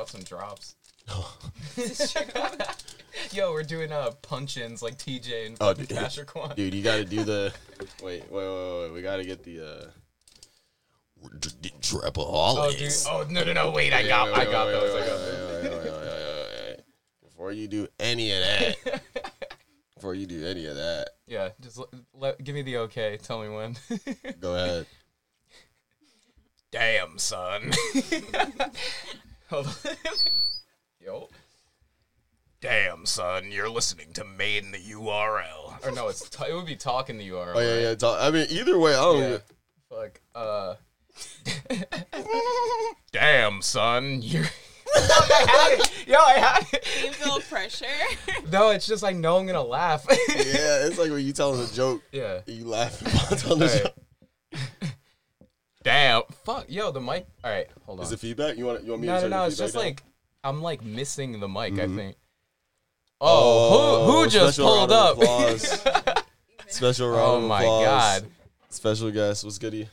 Up some drops. Yo, we're doing uh punch-ins like TJ and Oh, dude. Cash Quan. Dude, you gotta do the. Wait, wait, wait, wait. We gotta get the. uh Oh, dude. Oh no no no! Wait, I got I got those. I got those. those. Before you do any of that, before you do any of that, Yeah, just let, let give me the okay. Tell me when. go ahead. Damn, son. Hold. Yo. Damn, son, you're listening to Made in the URL. Or no, it's t- it would be talking the URL. Oh yeah, right? yeah. talk- I mean, either way, I don't. Yeah. Fuck. Uh. Damn, son, you're. I had it. Yo, I had it. You feel pressure. No, it's just I know I'm gonna laugh. Yeah, it's like when you telling a joke, yeah. you laugh about telling the Alright. joke. Damn. Fuck. Yo, the mic. All right, hold on. Is it feedback? You want? You want me no, to no, turn no. It's just down? like I'm like missing the mic. Mhm. I think. Oh, who who just pulled up? Special round oh my applause. god. Special guest. What's goody?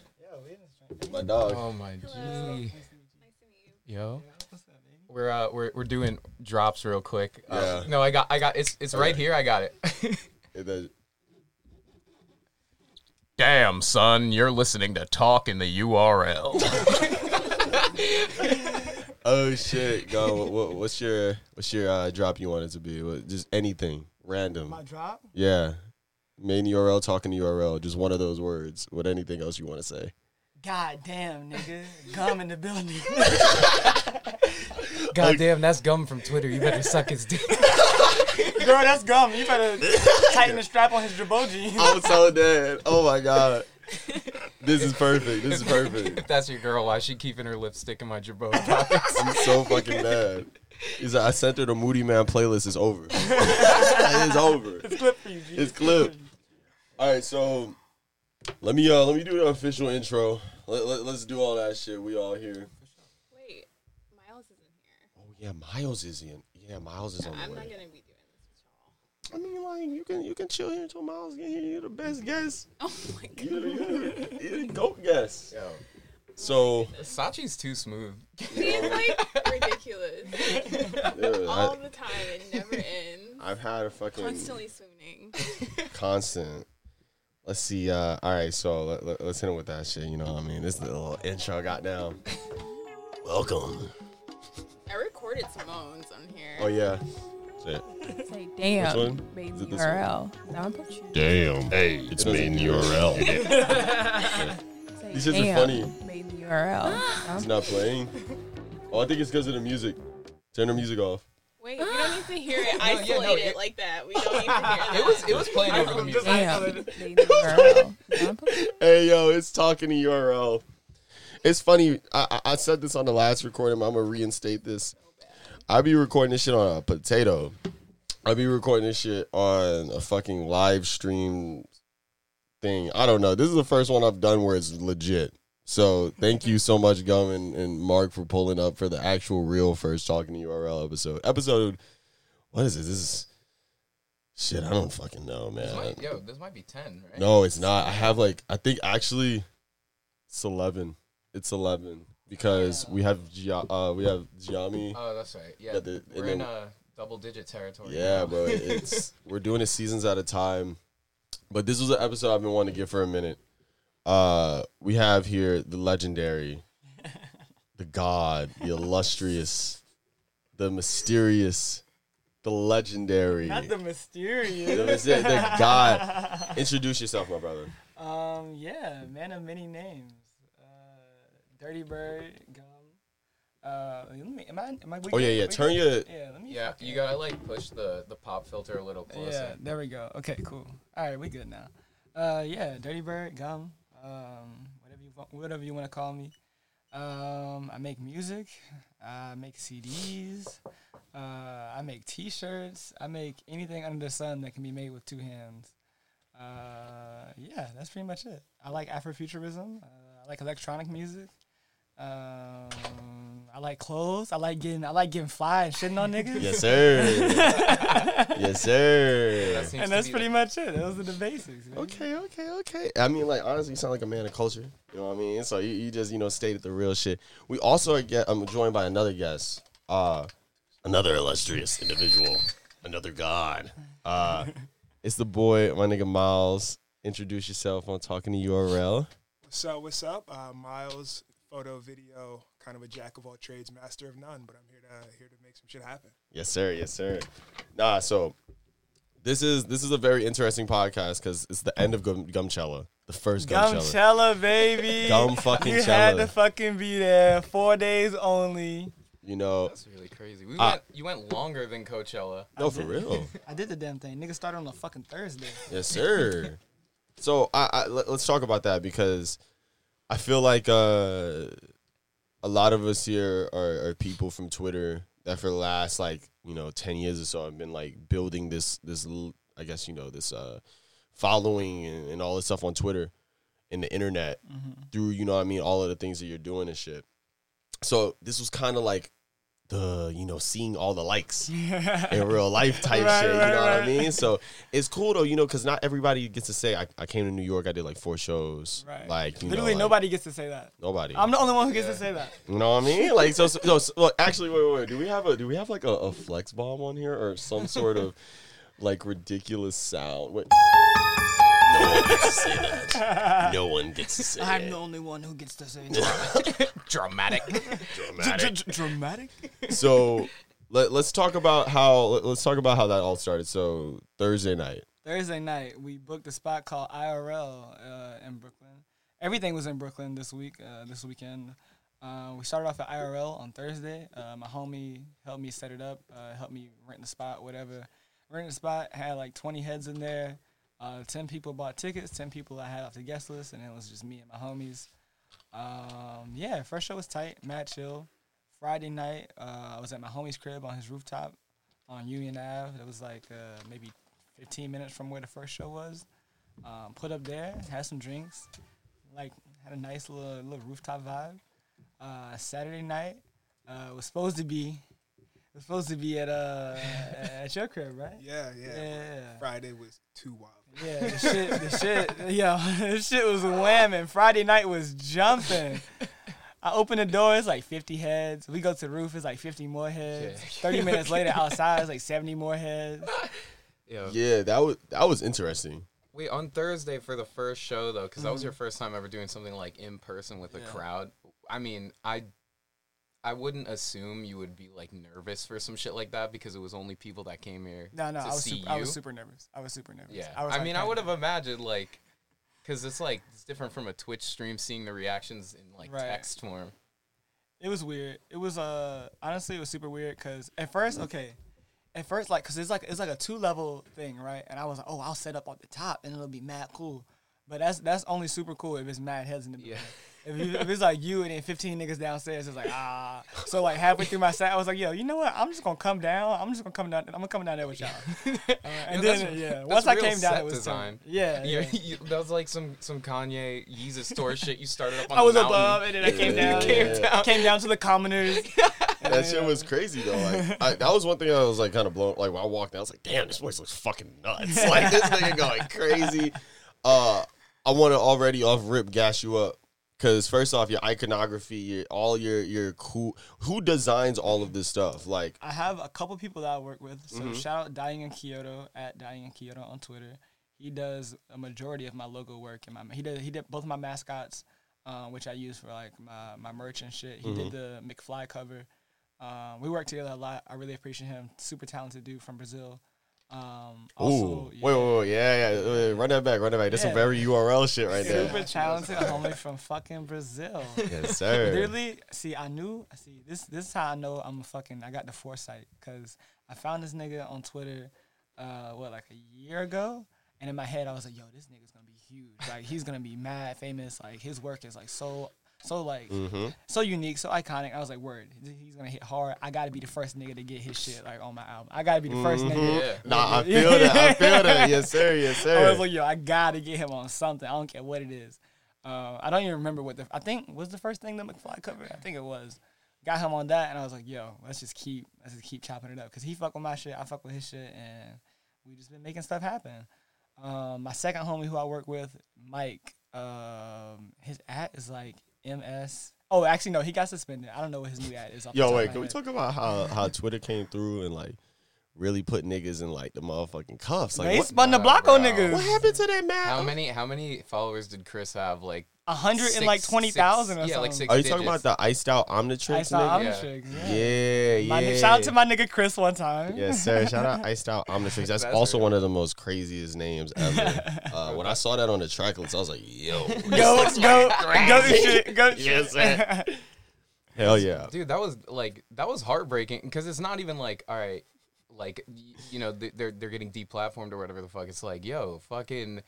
My dog. Oh my g. Nice to meet you. Yo. We're uh we're we're doing drops real quick. Uh, Yeah. No, I got I got it's it's right Okay. here. I got it. Hey, that- Damn, son, you're listening to Talk in the URL. Oh shit, go. What, what, what's your what's your uh, drop you want it to be? What, just anything random. My drop? Yeah, main URL, talking URL. Just one of those words. What anything else you want to say? God damn, nigga. Gum in the building. God damn, that's gum from Twitter. You better suck his dick. Girl, that's gum. You better tighten the strap on his Djibouti. I'm so dead. Oh my god. This is perfect. This is perfect. if that's your girl, why is she keeping her lipstick in my jabot pockets? I'm so fucking bad. He's like, I sent her the Moodymann playlist. It's over. it's over. It's clip for you, G. It's clip. All right, so let me uh let me do the official intro. Let, let, let's do all that shit. We all here. Wait, Miles isn't here. Oh yeah, Miles is in. Yeah, Miles is on I'm the not gonna be doing this with y'all. I mean, like you can you can chill here until Miles get here. You're the best guest. Oh my god. You're the, you're the, you're the goat guest. Yo, So Sachi's too smooth. He's like ridiculous. yeah, All I, the time. It never ends. I've had a fucking Constantly swooning. constant. Let's see. Uh, all right, so let, let, us hit him with that shit. You know what I mean? This is the little intro I got down. Welcome. I recorded Simone's on here. Oh yeah. Shit. Say, damn, one? made Is it this URL. Now I put you. Damn. Hey, it's made in the Say, These shits are damn, funny. Made the URL. Now It's not playing. Oh, I think it's because of the music. Turn the music off. Wait, we don't need to hear it yeah, no, isolated it- like that. We don't need to hear that. It was it was playing over the music. damn, made the URL. Now I put you. Hey yo, it's talking to URL. It's funny. I, I said this on the last recording. But I'm gonna reinstate this. I be recording this shit on a potato. I be recording this shit on a fucking live stream thing. I don't know. This is the first one I've done where it's legit. So thank you so much, Gum and, and Mark, for pulling up for the actual real first talking to URL episode. Episode, what is it? This is shit. I don't fucking know, man. This might, yo, this might be ten, right? No, it's not. I have like I think actually it's eleven. It's eleven because we have Gia- uh we have Giami. Oh, that's right. Yeah, the- we're and in then- uh, double digit territory. Yeah, bro. It's we're doing it seasons at a time. But this was an episode I've been wanting to get for a minute. Uh we have here the legendary, the god, the illustrious, the mysterious, the legendary. Not the the, mysterious. the, the god. Introduce yourself, my brother. Um, yeah, man of many names. Dirty Bird, Gum. Uh, let me, am I, am I, we Oh yeah, yeah. We Turn good? your Yeah, let me. yeah. You gotta like push the the pop filter a little closer. Yeah, there we go. Okay, cool. All right, we good now. Uh, yeah, Dirty Bird, Gum, um, whatever you wa- whatever you want to call me. Um, I make music. I make CDs. Uh, I make T-shirts. I make anything under the sun that can be made with two hands. Uh, yeah, that's pretty much it. I like Afrofuturism. Uh, I like electronic music. Um, I like clothes. I like getting. I like getting fly and shitting on niggas. Yes, sir. yes, sir. That and that's pretty the- much it. Those are the basics. man. Okay, okay, okay. I mean, like honestly, you sound like a man of culture. You know what I mean? So you, you just you know stated the real shit. We also get I'm joined by another guest. uh, another illustrious individual, another god. Uh, it's the boy, my nigga Miles. Introduce yourself on Talking to URL. What's up? What's up? Uh, Miles, photo, video, kind of a jack of all trades, master of none. But I'm here to here to make some shit happen. Yes, sir. Yes, sir. Nah, so this is this is a very interesting podcast because it's the end of Gum, Gumchella, the first Gumchella. Gumchella, baby. Gum fucking You had to fucking be there. Four days only. You know, That's really crazy. We Ah. went. You went longer than Coachella. no, for real. I did the damn thing. Nigga started on a fucking Thursday. Yes, sir. so I, I let, us talk about that because I feel like uh, a lot of us here are, are people from Twitter that for the last like you know ten years or so have been like building this this I guess you know this uh, following and, and all this stuff on Twitter and the internet through you know what I mean all of the things that you're doing and shit. So this was kind of like the you know seeing all the likes in real life type Right, shit. right, you know what I mean? So it's cool though, you know, because not everybody gets to say I, I came to New York. I did like four shows. Right. Like Literally know, like, nobody gets to say that. Nobody. I'm the only one who gets Yeah. to say that. you know what I mean? Like so. so, so, so actually, wait, wait, wait. Do we have a do we have like a, a flex bomb on here or some sort of like ridiculous sound? Wait. No one gets to say that. No one gets to say I'm that. the only one who gets to say that. Dramatic. Dramatic. Dramatic. so let, let's talk about how let, let's talk about how that all started. So Thursday night. Thursday night, we booked a spot called IRL uh, in Brooklyn. Everything was in Brooklyn this week, uh, this weekend. Uh, we started off at IRL on Thursday. Uh, my homie helped me set it up, uh, helped me rent the spot, whatever. Rented the spot, had like 20 heads in there. Uh, 10 people bought tickets, 10 people I had off the guest list, and it was just me and my homies. Um, yeah, first show was tight, mad chill. Friday night, uh, I was at my homie's crib on his rooftop on Union Ave. It was like uh, maybe 15 minutes from where the first show was. Um, put up there, had some drinks, like had a nice little little rooftop vibe. Uh, Saturday night uh, was supposed to be was supposed to be at uh at your crib, right? Yeah, yeah. Yeah. Friday was too wild. Yeah, the shit, the shit, yo, the shit was whamming. Friday night was jumping. I open the door, it's like 50 heads. We go to the roof, it's like 50 more heads. Yeah. 30 minutes later, outside, it's like 70 more heads. Yeah. Yeah, that was that was interesting. Wait, on Thursday for the first show though, because that was your first time ever doing something like in person with a crowd. I mean, I, I wouldn't assume you would be like nervous for some shit like that because it was only people that came here. No, no, I was, super, I was super nervous. I was super nervous. Yeah, I, was I like, mean, I would have imagined like, because it's like it's different from a Twitch stream, seeing the reactions in like Right. text form. It was weird. It was uh honestly it was super weird because at first okay, at first like because it's like it's like a two level thing right, and I was like oh I'll set up on the top and it'll be mad cool, but that's that's only super cool if it's mad heads in the Yeah. If, you, if it's like you and then 15 niggas downstairs, it's like ah. So like halfway through my set, I was like, yo, you know what? I'm just gonna come down. I'm just gonna come down. I'm gonna come down there with y'all. Uh, and Yo, then yeah, once I came down, it was design. design. Yeah, You, yeah. you, that was like some some Kanye Yeezus store shit. You started up on I was mountain. above, and then I came down. Came yeah. down. Came down to the commoners. That shit was crazy though. Like I, that was one thing I was like kind of blown. Like when I walked in, I was like, "Damn, this place looks fucking nuts!" Like this nigga going crazy. Uh, I want to already off rip gas you up because first off, your iconography, your, all your your cool. Who designs all of this stuff? Like, I have a couple people that I work with. So Mhm. shout out Dying in Kyoto at Dying in Kyoto on Twitter. He does a majority of my logo work and my he did he did both of my mascots, um, which I use for like my, my merch and shit. He did the McFly cover. Um, we work together a lot. I really appreciate him. Super talented dude from Brazil. Um, also, ooh, yeah, wait, wait, wait, yeah, yeah, wait, run that back, run that back. That's some Yeah. very URL shit right there. super talented homie from fucking Brazil. yes, sir. Literally, see, I knew. I see, this this is how I know I'm a fucking. I got the foresight because I found this nigga on Twitter, uh, what like a year ago, and in my head I was like, yo, this nigga's gonna be huge. Like he's gonna be mad famous. Like his work is like so so like Mm-hmm. so unique, so iconic. I was like, word, he's gonna hit hard. I gotta be the first nigga to get his shit like on my album. I gotta be the 1st Mhm. nigga. Yeah. Nah, I feel that. I feel that. Yes, sir. Yes, sir. I was like, yo, I gotta get him on something. I don't care what it is. Uh, I don't even remember what the. I think was the first thing that McFly covered. I think it was. Got him on that, and I was like, yo, let's just keep let's just keep chopping it up because he fuck with my shit, I fuck with his shit, and we just been making stuff happen. Um, my second homie who I work with, Mike, um, his at is like ms Oh, actually, no, he got suspended. I don't know what his new ad is. off the Yo, top of wait, my can we talk about how how Twitter came through and like really put niggas in like the motherfucking cuffs? Like They what, spun the Nah, block on niggas. what happened to that man? How many how many followers did Chris have? Like A hundred and like Six- twenty thousand or six- yeah, like six Are you talking about the iced out Omnitrix I saw nigga? Yeah. Omnitrix. Yeah. Yeah, yeah. My nigga- shout out to my nigga Chris one time. Yes, sir. Shout out Iced Out Omnitrix. That's, That's also one of the most craziest names ever. uh, when I saw that on the track list, I was like, yo. this Go, looks go, like go shit, go Yes, shit. Hell yeah. dude, that was like that was heartbreaking because it's not even like all right, like you know they're they're getting deplatformed or whatever the fuck. It's like yo, fucking.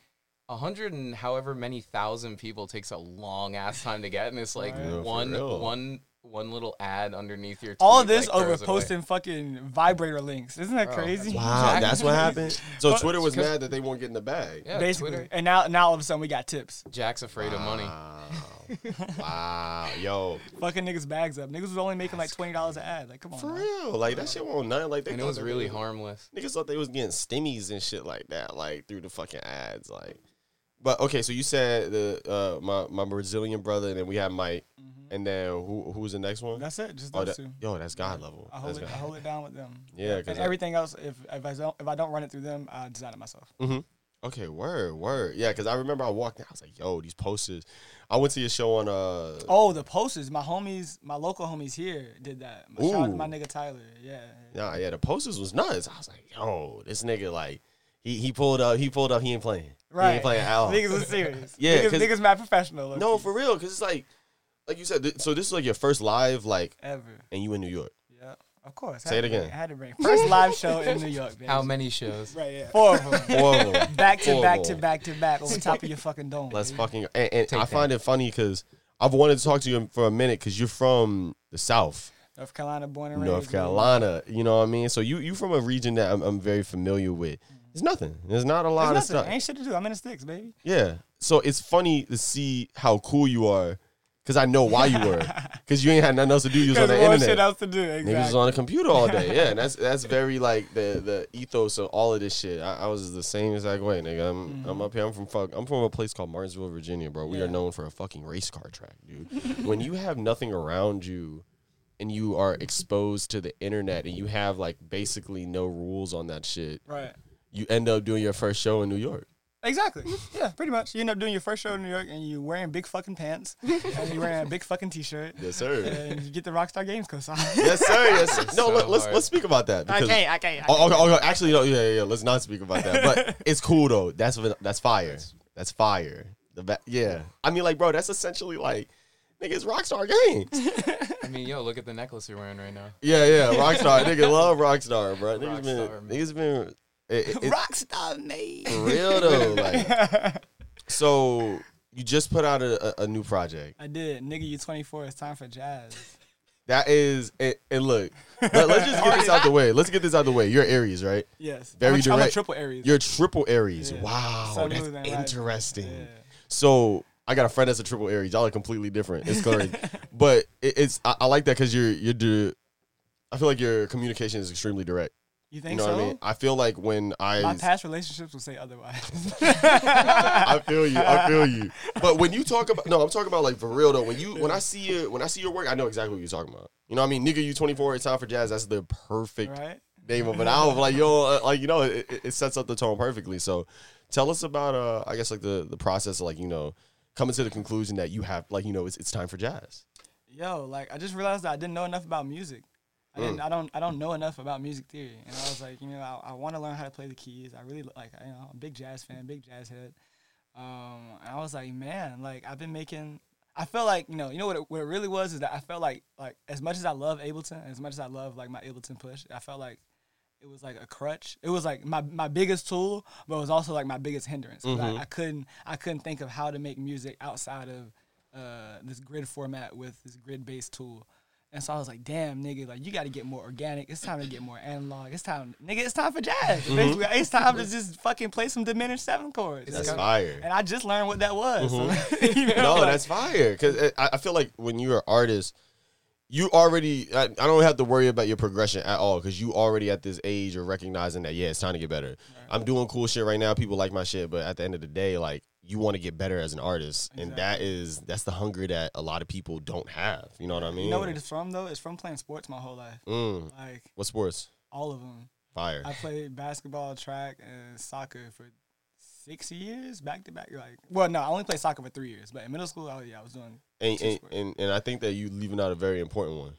A hundred and however many thousand people takes a long ass time to get, and it's like Right. Yeah, for one real. one one little ad underneath your. All tweet, this like, over throws it away. posting fucking vibrator links. Isn't that Bro, crazy? Wow, Jack- that's what happened. So But- Twitter was mad that they won't get in the bag. Yeah, Basically. Twitter. And now, now all of a sudden we got tips. Jack's afraid of money. Wow. wow. Yo, Fucking niggas bags up. Niggas was only making like twenty dollars an ad. Like, come on. for man. real. Like, that shit won't nothing. Like, they And it was really harmless. Niggas thought they was getting stimmies and shit like that, like through the fucking ads, like. But okay, so you said the uh my my Brazilian brother, and then we have Mike, and then who who's the next one? Mm-hmm. That's it. Just oh, those that, two. yo, that's God level. I hold That's it. I hold it down with them. Yeah, because everything else, if if I don't if I don't run it through them, I design it myself. okay, word, word, yeah, because I remember I walked in, I was like, yo, these posters. I went to your show on uh Oh, the posters. My homies, my local homies here did that. Shout out to my nigga Tyler. Yeah. Nah, yeah, the posters was nuts. I was like, yo, this nigga like he he pulled up, he pulled up, he ain't playing. He Right. ain't playing at. Niggas was serious. Yeah, Niggas, 'cause- niggas mad professional. No, low-key. for real, because it's like, like you said. Th- so this is like your first live, like, Ever. and you in New York. Yeah. Of course. Say it to bring- again. Had to bring first live show in New York. Baby. How many shows? Right, yeah. Four of them. Four of 'em. back to Four back of to 'em. back to back over top of your fucking dome. Let's baby. fucking. And, and Take I find it funny because I've wanted to talk to you for a minute because you're from the South, North Carolina, born and raised. North. Carolina. You know what I mean? So you you from a region that I'm, I'm very familiar with. There's nothing. There's not a lot of nothing. stuff. Ain't shit to do. I'm in the sticks, baby. Yeah. So it's funny to see how cool you are because I know why you were. Because you ain't had nothing else to do. You was on the internet. shit else to do. Niggas was on the computer all day. Yeah, and that's that's very like the the ethos of all of this shit. I, I was the same exact way, nigga. I'm I'm up here. I'm from fuck. I'm from a place called Martinsville, Virginia, bro. We are Mm-hmm. Known for a fucking race car track, dude. when you have nothing around you, and you are exposed to the internet, and you have like basically no rules on that shit, Right. You end up doing your first show in New York. Exactly. Yeah, pretty much. You end up doing your first show in New York and you're wearing big fucking pants and you're wearing a big fucking t-shirt Yes, sir. and you get the Rockstar Games cosign. yes, sir. Yes. Sir. No, so let, let's let's speak about that. I because- can't. I can't. I Oh, okay, okay, oh, oh, actually, no, yeah, yeah, yeah. Let's not speak about that. But it's cool though. That's that's fire. That's fire. The ba- yeah. I mean, like, bro, that's essentially like, nigga, it's Rockstar Games. I mean, yo, look at the necklace you're wearing right now. yeah, yeah, Rockstar. nigga love Rockstar, bro. Niggas been, Rockstar, man. niggas been, it, it, it- Rockstar made. for real though. Like, so you just put out a, a, a new project. I did. Nigga, you 24. It's time for jazz. That is, and, and look, let, us just get this out the way. Let's get this out the way. You're Aries, right? Yes. Very I'm a, I'm a triple Aries. You're triple Aries. Yeah. Wow, Sun, that's moon, interesting. Yeah. So I got a friend that's a triple Aries. Y'all are completely different. It's crazy, but it, it's I, I like that because you're you're do. I feel like your communication is extremely direct. You You think know so? what I mean? I feel like when I My past relationships will say otherwise. I feel you. I feel you. But when you talk about no, I'm talking about like for real though. When you when I see you when I see your work, I know exactly what you're talking about. You know what I mean? Nigga, you 24. It's time for jazz. That's the perfect right? name of an album. Like yo, uh, like you know, it, it- it sets up the tone perfectly. So, tell us about uh, I guess like the the process of like you know coming to the conclusion that you have like you know it's it's time for jazz. Yo, like I just realized that I didn't know enough about music. I Mm. didn't. I don't. I don't know enough about music theory, and I was like, you know, I, I want to learn how to play the keys. I really like, you know, I'm a big jazz fan, big jazz head. Um, and I was like, man, like I've been making. I felt like, you know, you know what it, what it really was is that I felt like, like as much as I love Ableton, as much as I love like my Ableton push, I felt like it was like a crutch. It was like my, my biggest tool, but it was also like my biggest hindrance. 'Cause I, I couldn't I couldn't think of how to make music outside of uh, this grid format with this grid based tool. And so I was like, damn, nigga, like you got to get more organic. It's time to get more analog. It's time, nigga. It's time for jazz. Mm-hmm. Basically, it's time to just fucking play some diminished seven chords. That's And- fire. And I just learned what that was. Mm-hmm. So, you know, no, like- that's fire. Because I, I feel like when you're an artist, you already. I, I don't have to worry about your progression at all because you already at this age are recognizing that yeah, it's time to get better. I'm doing cool shit right now. People like my shit, but at the end of the day, like you want to get better as an artist, and that Exactly. is that's the hunger that a lot of people don't have. You know what I mean? You know what it is from though? It's from playing sports my whole life. Mm. Like What sports? all of them. Fire. I played basketball, track, and soccer for six years back to back. Like, well, no, I only played soccer for three years. But in middle school, oh yeah, I was doing. And, and, and and I think that you leaving out a very important one.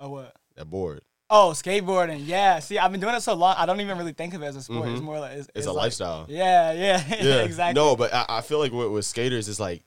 Oh what? That board. Oh, skateboarding. Yeah. See, I've been doing it so long. I don't even really think of it as a sport. It's Mhm. more like it's, It's, a like- lifestyle. Yeah, yeah, Yeah, exactly. No, but I, I feel like with, with skaters, it's like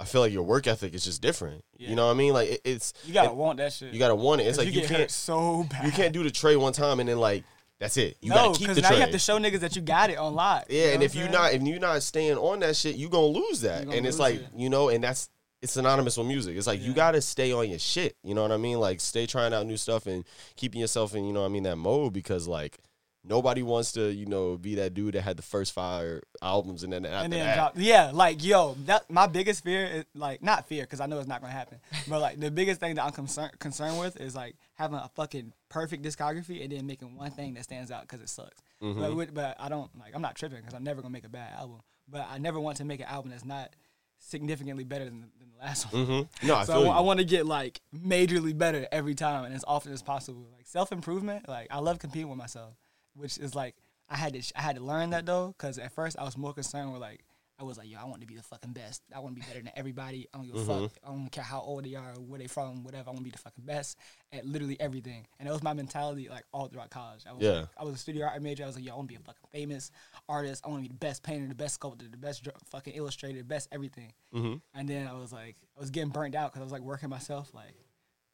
I feel like your work ethic is just different. Yeah. You know what I mean? Like it, it's you gotta and want that shit. you gotta want it. It's like you, you, can't so bad. you can't do the tray one time and then like that's it. You no, gotta keep because the now tray. you have to show niggas that you got it on lock. you yeah, know and if you're not if you're not staying on that shit, you're gonna lose that. Gonna and it's like it. you know, and that's it's synonymous with music. It's like you gotta stay on your shit. You know what I mean? Like stay trying out new stuff and keeping yourself in you know what I mean that mode because like nobody wants to you know be that dude that had the first five albums and then after and then that. drop. Yeah, like yo, that my biggest fear is like not fear because I know it's not gonna happen, but like the biggest thing that I'm concerned concerned with is like having a fucking perfect discography and then making one thing that stands out because it sucks. Mm-hmm. But, but I don't like I'm not tripping because I'm never gonna make a bad album, but I never want to make an album that's not significantly better than, than the last one. Mhm. No, I so. I, want to get like majorly better every time and as often as possible. Like self improvement, like I love competing with myself, which is like I had to I had to learn that though, because at first I was more concerned with like I was like yo I want to be the fucking best. I want to be better than everybody. I don't give a Mm-hmm. fuck. I don't care how old they are, where they from, whatever. I want to be the fucking best at literally everything. And that was my mentality like all throughout college. I was Yeah. like, I was a studio art major. I was like yo I want to be a fucking famous artist. I want to be the best painter, the best sculptor, the best dr- fucking illustrator, the best everything. Mhm. And then I was like, I was getting burnt out because I was like working myself, like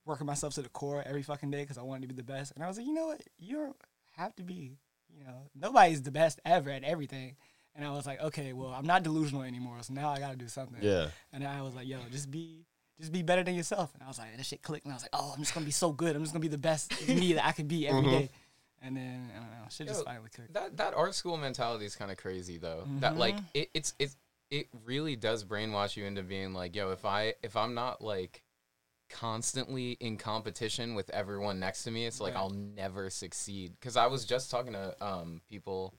working myself to the core every fucking day because I wanted to be the best. And I was like, you know what? You don't have to be, you know, nobody's the best ever at everything. And I was like, okay, well, I'm not delusional anymore, so now I got to do something. Yeah. And I was like, yo, just be, just be better than yourself. And I was like, that shit clicked, and I was like, oh, I'm just gonna be so good. I'm just gonna be the best me that I can be every day. And then I don't know, shit just Yo, finally clicked. That that art school mentality is kind of crazy though. That like it, it's it's it really does brainwash you into being like, yo, if I if I'm not like constantly in competition with everyone next to me, it's like Right. I'll never succeed. Because I was just talking to um people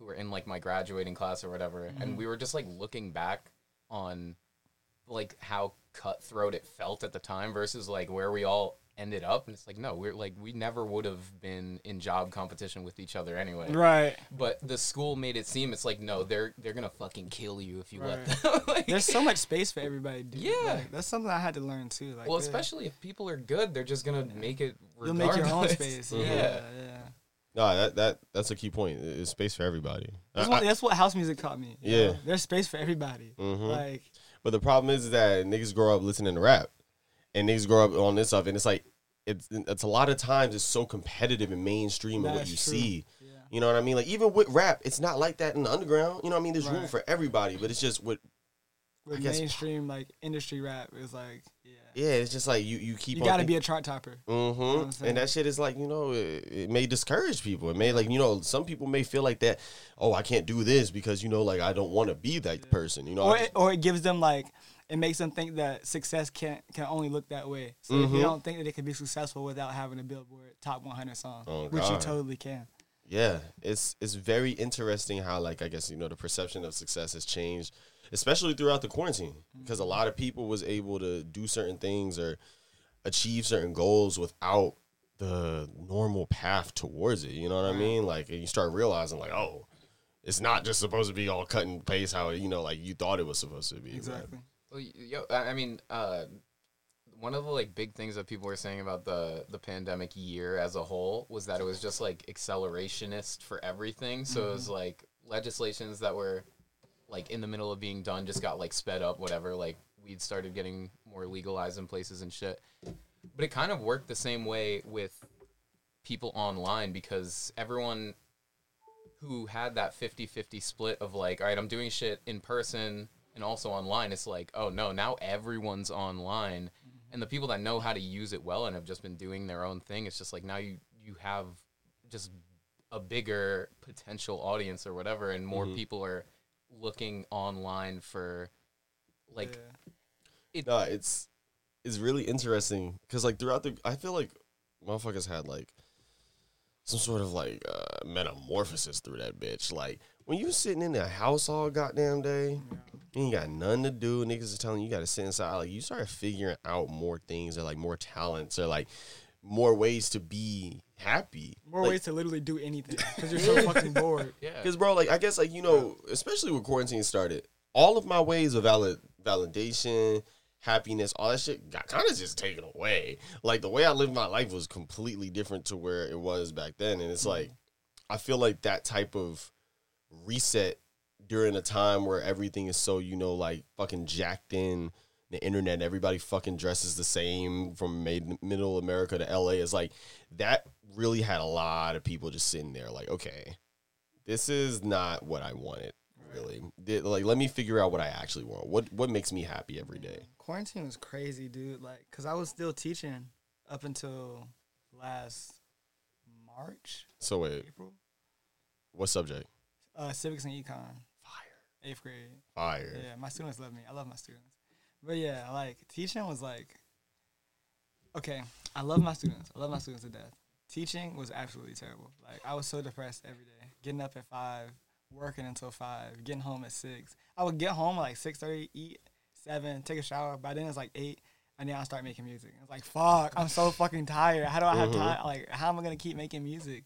who were in like my graduating class or whatever, and mm-hmm. we were just like looking back on like how cutthroat it felt at the time versus like where we all ended up and it's like no we're like we never would have been in job competition with each other anyway Right. but the school made it seem it's like no, they're they're gonna fucking kill you if you let them. Like- There's so much space for everybody, dude. Yeah. Like, that's something I had to learn too. Like, well, yeah. especially if people are good, they're just gonna make it. You'll make your own regardless. space. Yeah, Yeah. yeah. No, that that that's a key point. It's space for everybody. That's, I- what, that's what house music taught me. Yeah. know? There's space for everybody. Mhm. Like, But the problem is that niggas grow up listening to rap, and niggas grow up on this stuff, and it's like it's it's a lot of times it's so competitive and mainstream in what you true. see. yeah. You know what I mean? Like even with rap, it's not like that in the underground. You know what I mean? There's room for everybody, but it's just with With guess- mainstream like industry rap is like, yeah. yeah, it's just like you you keep You got to be a chart topper. Mm-hmm. what I'm and that shit is like, you know, it, it may discourage people. It may like, you know, some people may feel like that, oh, I can't do this because, you know, like I don't want to be that person. You know, Or it, or it gives them like it makes them think that success can can only look that way. So if Mhm. you don't think that it can be successful without having a Billboard top 100 song, Oh, which you totally can. yeah, it's it's very interesting how like I guess, you know, the perception of success has changed, especially throughout the quarantine. Because a lot of people was able to do certain things or achieve certain goals without the normal path towards it. You know what I mean? Like and you start realizing like, oh, it's not just supposed to be all cut and paste how you know, like you thought it was supposed to be. but- Exactly. Well, y- yo, I I mean, uh, one of the like big things that people were saying about the the pandemic year as a whole was that it was just like accelerationist for everything. So it was like legislations that were like in the middle of being done just got like sped up, whatever. Like weed started getting more legalized in places and shit. But it kind of worked the same way with people online because everyone who had that 50-50 split of like all right i'm doing shit in person and also online it's like oh no now everyone's online mm-hmm. and the people that know how to use it well and have just been doing their own thing it's just like now you you have just a bigger potential audience or whatever and more mm-hmm. people are looking online for like Yeah. it No, it's it's really interesting because like throughout the, I feel like motherfuckers had like some sort of like uh, metamorphosis through that bitch. Like when you sitting in the house all goddamn day, you ain't got nothing to do. Niggas is telling you you got to sit inside. Like you start figuring out more things or like more talents or like more ways to be happy. More Like, ways to literally do anything because you're so fucking bored. Yeah. Because, bro, like, I guess, like, you know, especially when quarantine started, all of my ways of valid validation, happiness, all that shit got kind of just taken away. Like, the way I lived my life was completely different to where it was back then. And it's mm-hmm. like, I feel like that type of reset during a time where everything is so, you know, like fucking jacked in the internet, everybody fucking dresses the same from made, middle America to LA is like that really had a lot of people just sitting there like, okay, this is not what I wanted. Really, like let me figure out what I actually want. What what makes me happy every day? Quarantine was crazy, dude. Like, cause I was still teaching up until last March, So wait, April. what subject? Uh, civics and econ, Fire, eighth grade. fire. Yeah, my students love me. I love my students. But yeah, like teaching was like, okay, I love my students. I love my students to death. Teaching was absolutely terrible. Like I was so depressed every day. Getting up at five, working until five, getting home at six. I would get home at like six thirty, eat seven, take a shower. By then it's like eight, and then I start making music. It's like fuck, I'm so fucking tired. How do I have Mhm. time? Like how am I gonna keep making music?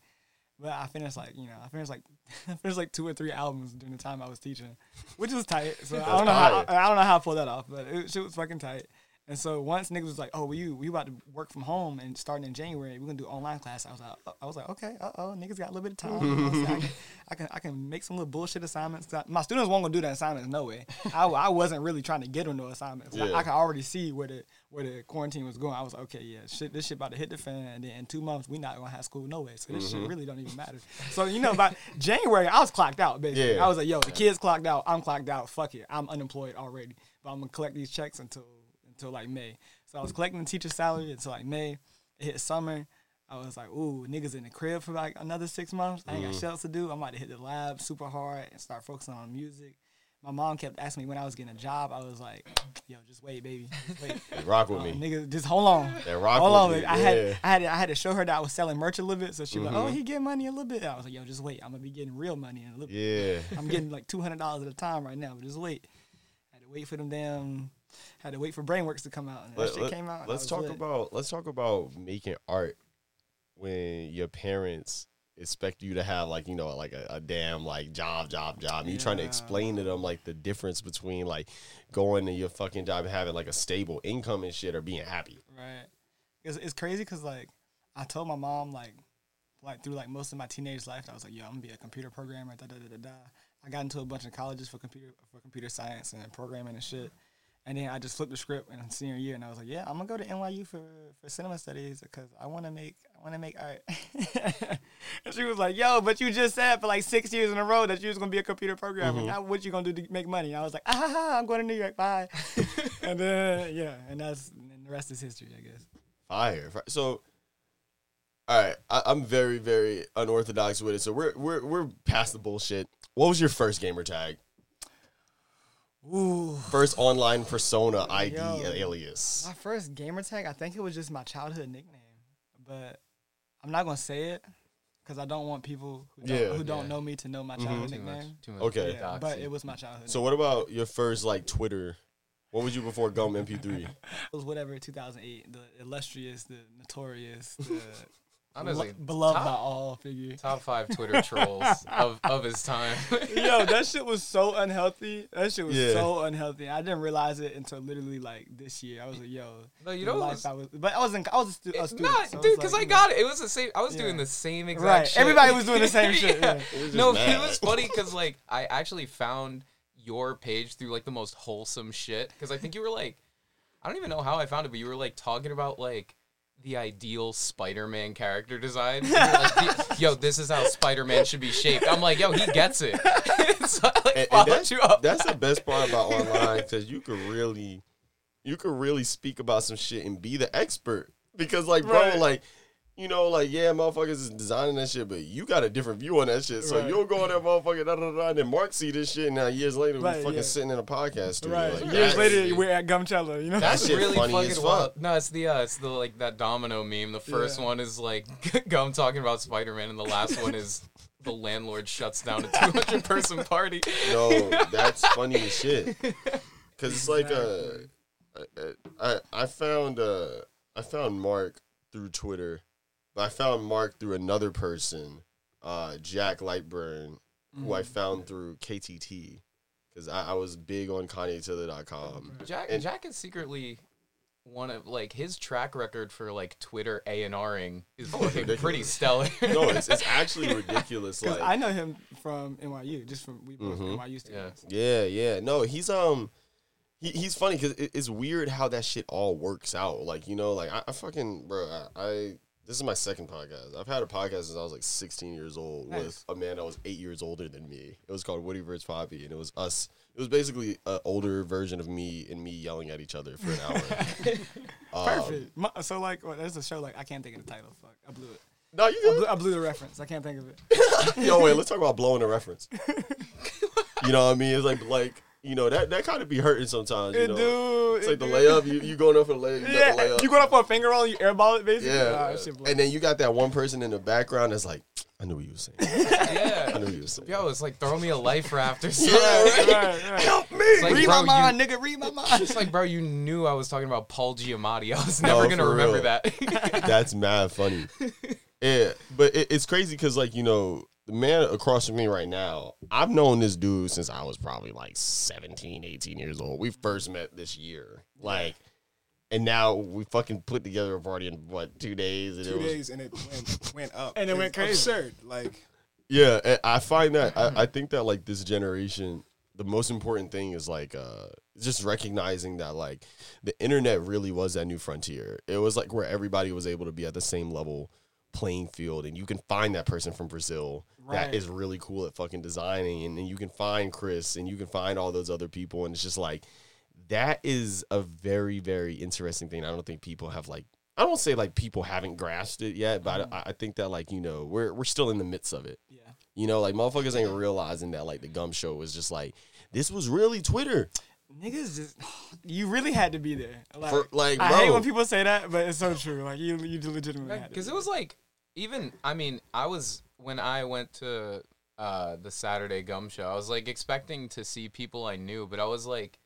But I finished like you know I finished like I finished like two or three albums during the time I was teaching, which was tight. So I don't know how. I, I don't know how I pulled that off, but it shit was fucking tight. And so once niggas was like, "Oh, we you we about to work from home and starting in January, we're gonna do online class." I was like, I was like, okay, uh oh, niggas got a little bit of time. You know what I'm? I, can, I can I can make some little bullshit assignments. My students won't gonna do the assignments no way. I, I wasn't really trying to get them no assignments. I, Yeah. I could already see where the where the quarantine was going. I was like, okay, yeah, shit, this shit about to hit the fan, and then in two months we not gonna have school no way. So this shit mm-hmm. really don't even matter. So you know, by January I was clocked out basically. Yeah. I was like, yo, the kids clocked out, I'm clocked out. Fuck it, I'm unemployed already, but I'm gonna collect these checks until until like May. So I was collecting the teacher salary until like May. It hit summer. I was like, ooh, niggas in the crib for like another six months. I ain't got mm-hmm. shit else to do. I'm about to hit the lab super hard and start focusing on music. My mom kept asking me when I was getting a job. I was like, yo, just wait, baby. Just wait. Rock with Uh, me. nigga, just hold on. They rock Hold with on, me. I yeah. had I had to, I had to show her that I was selling merch a little bit, so she was like, "Oh, Mhm. he get money a little bit." I was like, "Yo, just wait. I'm gonna be getting real money in a little bit. yeah. I'm getting like two hundred dollars at a time right now, but just wait." had to wait for them damn. Had to wait for Brainworks to come out. And that shit let- came out. Let's talk lit. about let's talk about making art when your parents expect you to have like you know like a, a damn like job job job and you trying to explain to them like the difference between like going to your fucking job and having like a stable income and shit or being happy Right. It's, it's crazy because like I told my mom like like through like most of my teenage life I was like yo I'm gonna be a computer programmer da da da da da. I got into a bunch of colleges for computer for computer science and programming and shit. And then I just flipped the script in senior year, and I was like, "Yeah, I'm gonna go to NYU for, for cinema studies because I want to make I want to make art." and she was like, "Yo, but you just said for like six years in a row that you was gonna be a computer programmer. Now what you gonna do to make money?" And I was like, "Ah, I'm going to New York. Bye." and then yeah, and that's and the rest is history, I guess. fire Fi- so all right I, i'm very very unorthodox with it so we're we're we're past the bullshit what was your first gamer tag Ooh. first online persona id Yo. alias My first gamer tag, I think it was just my childhood nickname, but I'm not gonna say it because I don't want people who don't, Yeah. who don't Yeah. know me to know my mm-hmm. childhood Too much. nickname. Too much. Okay. Yeah, but it was my childhood. so what about your first like twitter what was you before gum mp3 It was whatever 2008, the illustrious, the notorious, the Honestly, lo- beloved top- by all figure. Top five Twitter trolls of, of his time. Yo, that shit was so unhealthy. That shit was Yeah. so unhealthy. I didn't realize it until literally like this year. I was like, yo, No, you know, it life was- I was, but I wasn't. I was a, stu- a student. not, so dude, was because like, I you know. got it. It was the same. I was doing the same exact Right. shit. Everybody was doing the same shit, yeah. It No, mad. it was funny because like I actually found your page through like the most wholesome shit. Because I think you were like, I don't even know how I found it, but you were like talking about like the ideal Spider-Man character design. Like, yo, this is how Spider-Man should be shaped. I'm like, yo, he gets it. so I like and, and that's, you up. that's the best part about online because you could really you could really speak about some shit and be the expert because like bro Right. like you know, like yeah, motherfuckers is designing that shit, but you got a different view on that shit. So Right. you'll go on that motherfucker, da, da, da, da, and then Mark see this shit, and now years later we Right, fucking yeah. sitting in a podcast studio. Right. Like, Years that's- later, we're at Gumchella. You know. That's shit really funny fucking as wild. No, it's the uh, it's the like that domino meme. The first Yeah. one is like Gum talking about Spider Man, and the last one is the landlord shuts down a 200 person party. No, that's funny as shit. Cause it's like uh, I I found uh I found Mark through Twitter, but I found Mark through another person, uh Jack Lightburn, who I found through KTT, because I, I was big on KanyeToThe.com. Jack And- Jack is secretly one of like his track record for like Twitter A and Ring is fucking ridiculous. pretty stellar. No, it's it's actually ridiculous. Like I know him from NYU, just from we both Mhm. NYU students. Yeah, yeah. No, he's um, he, he's funny because it, it's weird how that shit all works out. Like you know, like I, I fucking bro, I, I this is my second podcast. I've had a podcast since I was like 16 years old with a man that was eight years older than me. It was called Woody vs Poppy, and it was us. It was basically an older version of me and me yelling at each other for an hour. Um, Perfect. My- so like, well, there's a show like I can't think of the title. Fuck, I blew it. no, you I blew, I blew the reference. I can't think of it. Yo, wait, let's talk about blowing a reference. you know what I mean? It's like like you know that that kind of be hurting sometimes. You It know, do. it's it like the layup. You you going up for the layup. You Yeah, the layup. you going up for a finger roll, you airball it basically. yeah, Nah, that shit blow. and then you got that one person in the background that's like, I knew what you were saying. Yeah. I knew what you were saying. Yo, it's like throw me a life raft or something. Yeah, right. right, right. Help me. It's like, read bro, my mind, you, nigga. Read my mind. it's like, bro, you knew I was talking about Paul Giamatti. I was No, never oh, gonna remember real. that. That's mad funny. Yeah, but it, it's crazy because like you know the man across from me right now, I've known this dude since I was probably like 17, 18 years old. We first met this year, like, and now we fucking put together a party in what two days? And Two it was, days and it went went up. And it went crazy. Absurd. Like Yeah, and I find that I, I think that like this generation, the most important thing is like uh just recognizing that like the internet really was that new frontier. It was like where everybody was able to be at the same level playing field and you can find that person from Brazil Right. that is really cool at fucking designing and then you can find Chris and you can find all those other people and it's just like that is a very very interesting thing. I don't think people have like I don't say like people haven't grasped it yet, but mm-hmm. I, I think that like you know we're we're still in the midst of it. yeah. You know, like motherfuckers ain't realizing that like the gum show was just like this was really Twitter. Niggas just, you really had to be there. Like, For- like, I hate when people say that, but it's so true. Like you, you legitimately had to. Because it was like, even I mean, I was when I went to uh, the Saturday Gum Show, I was like expecting to see people I knew, but I was like,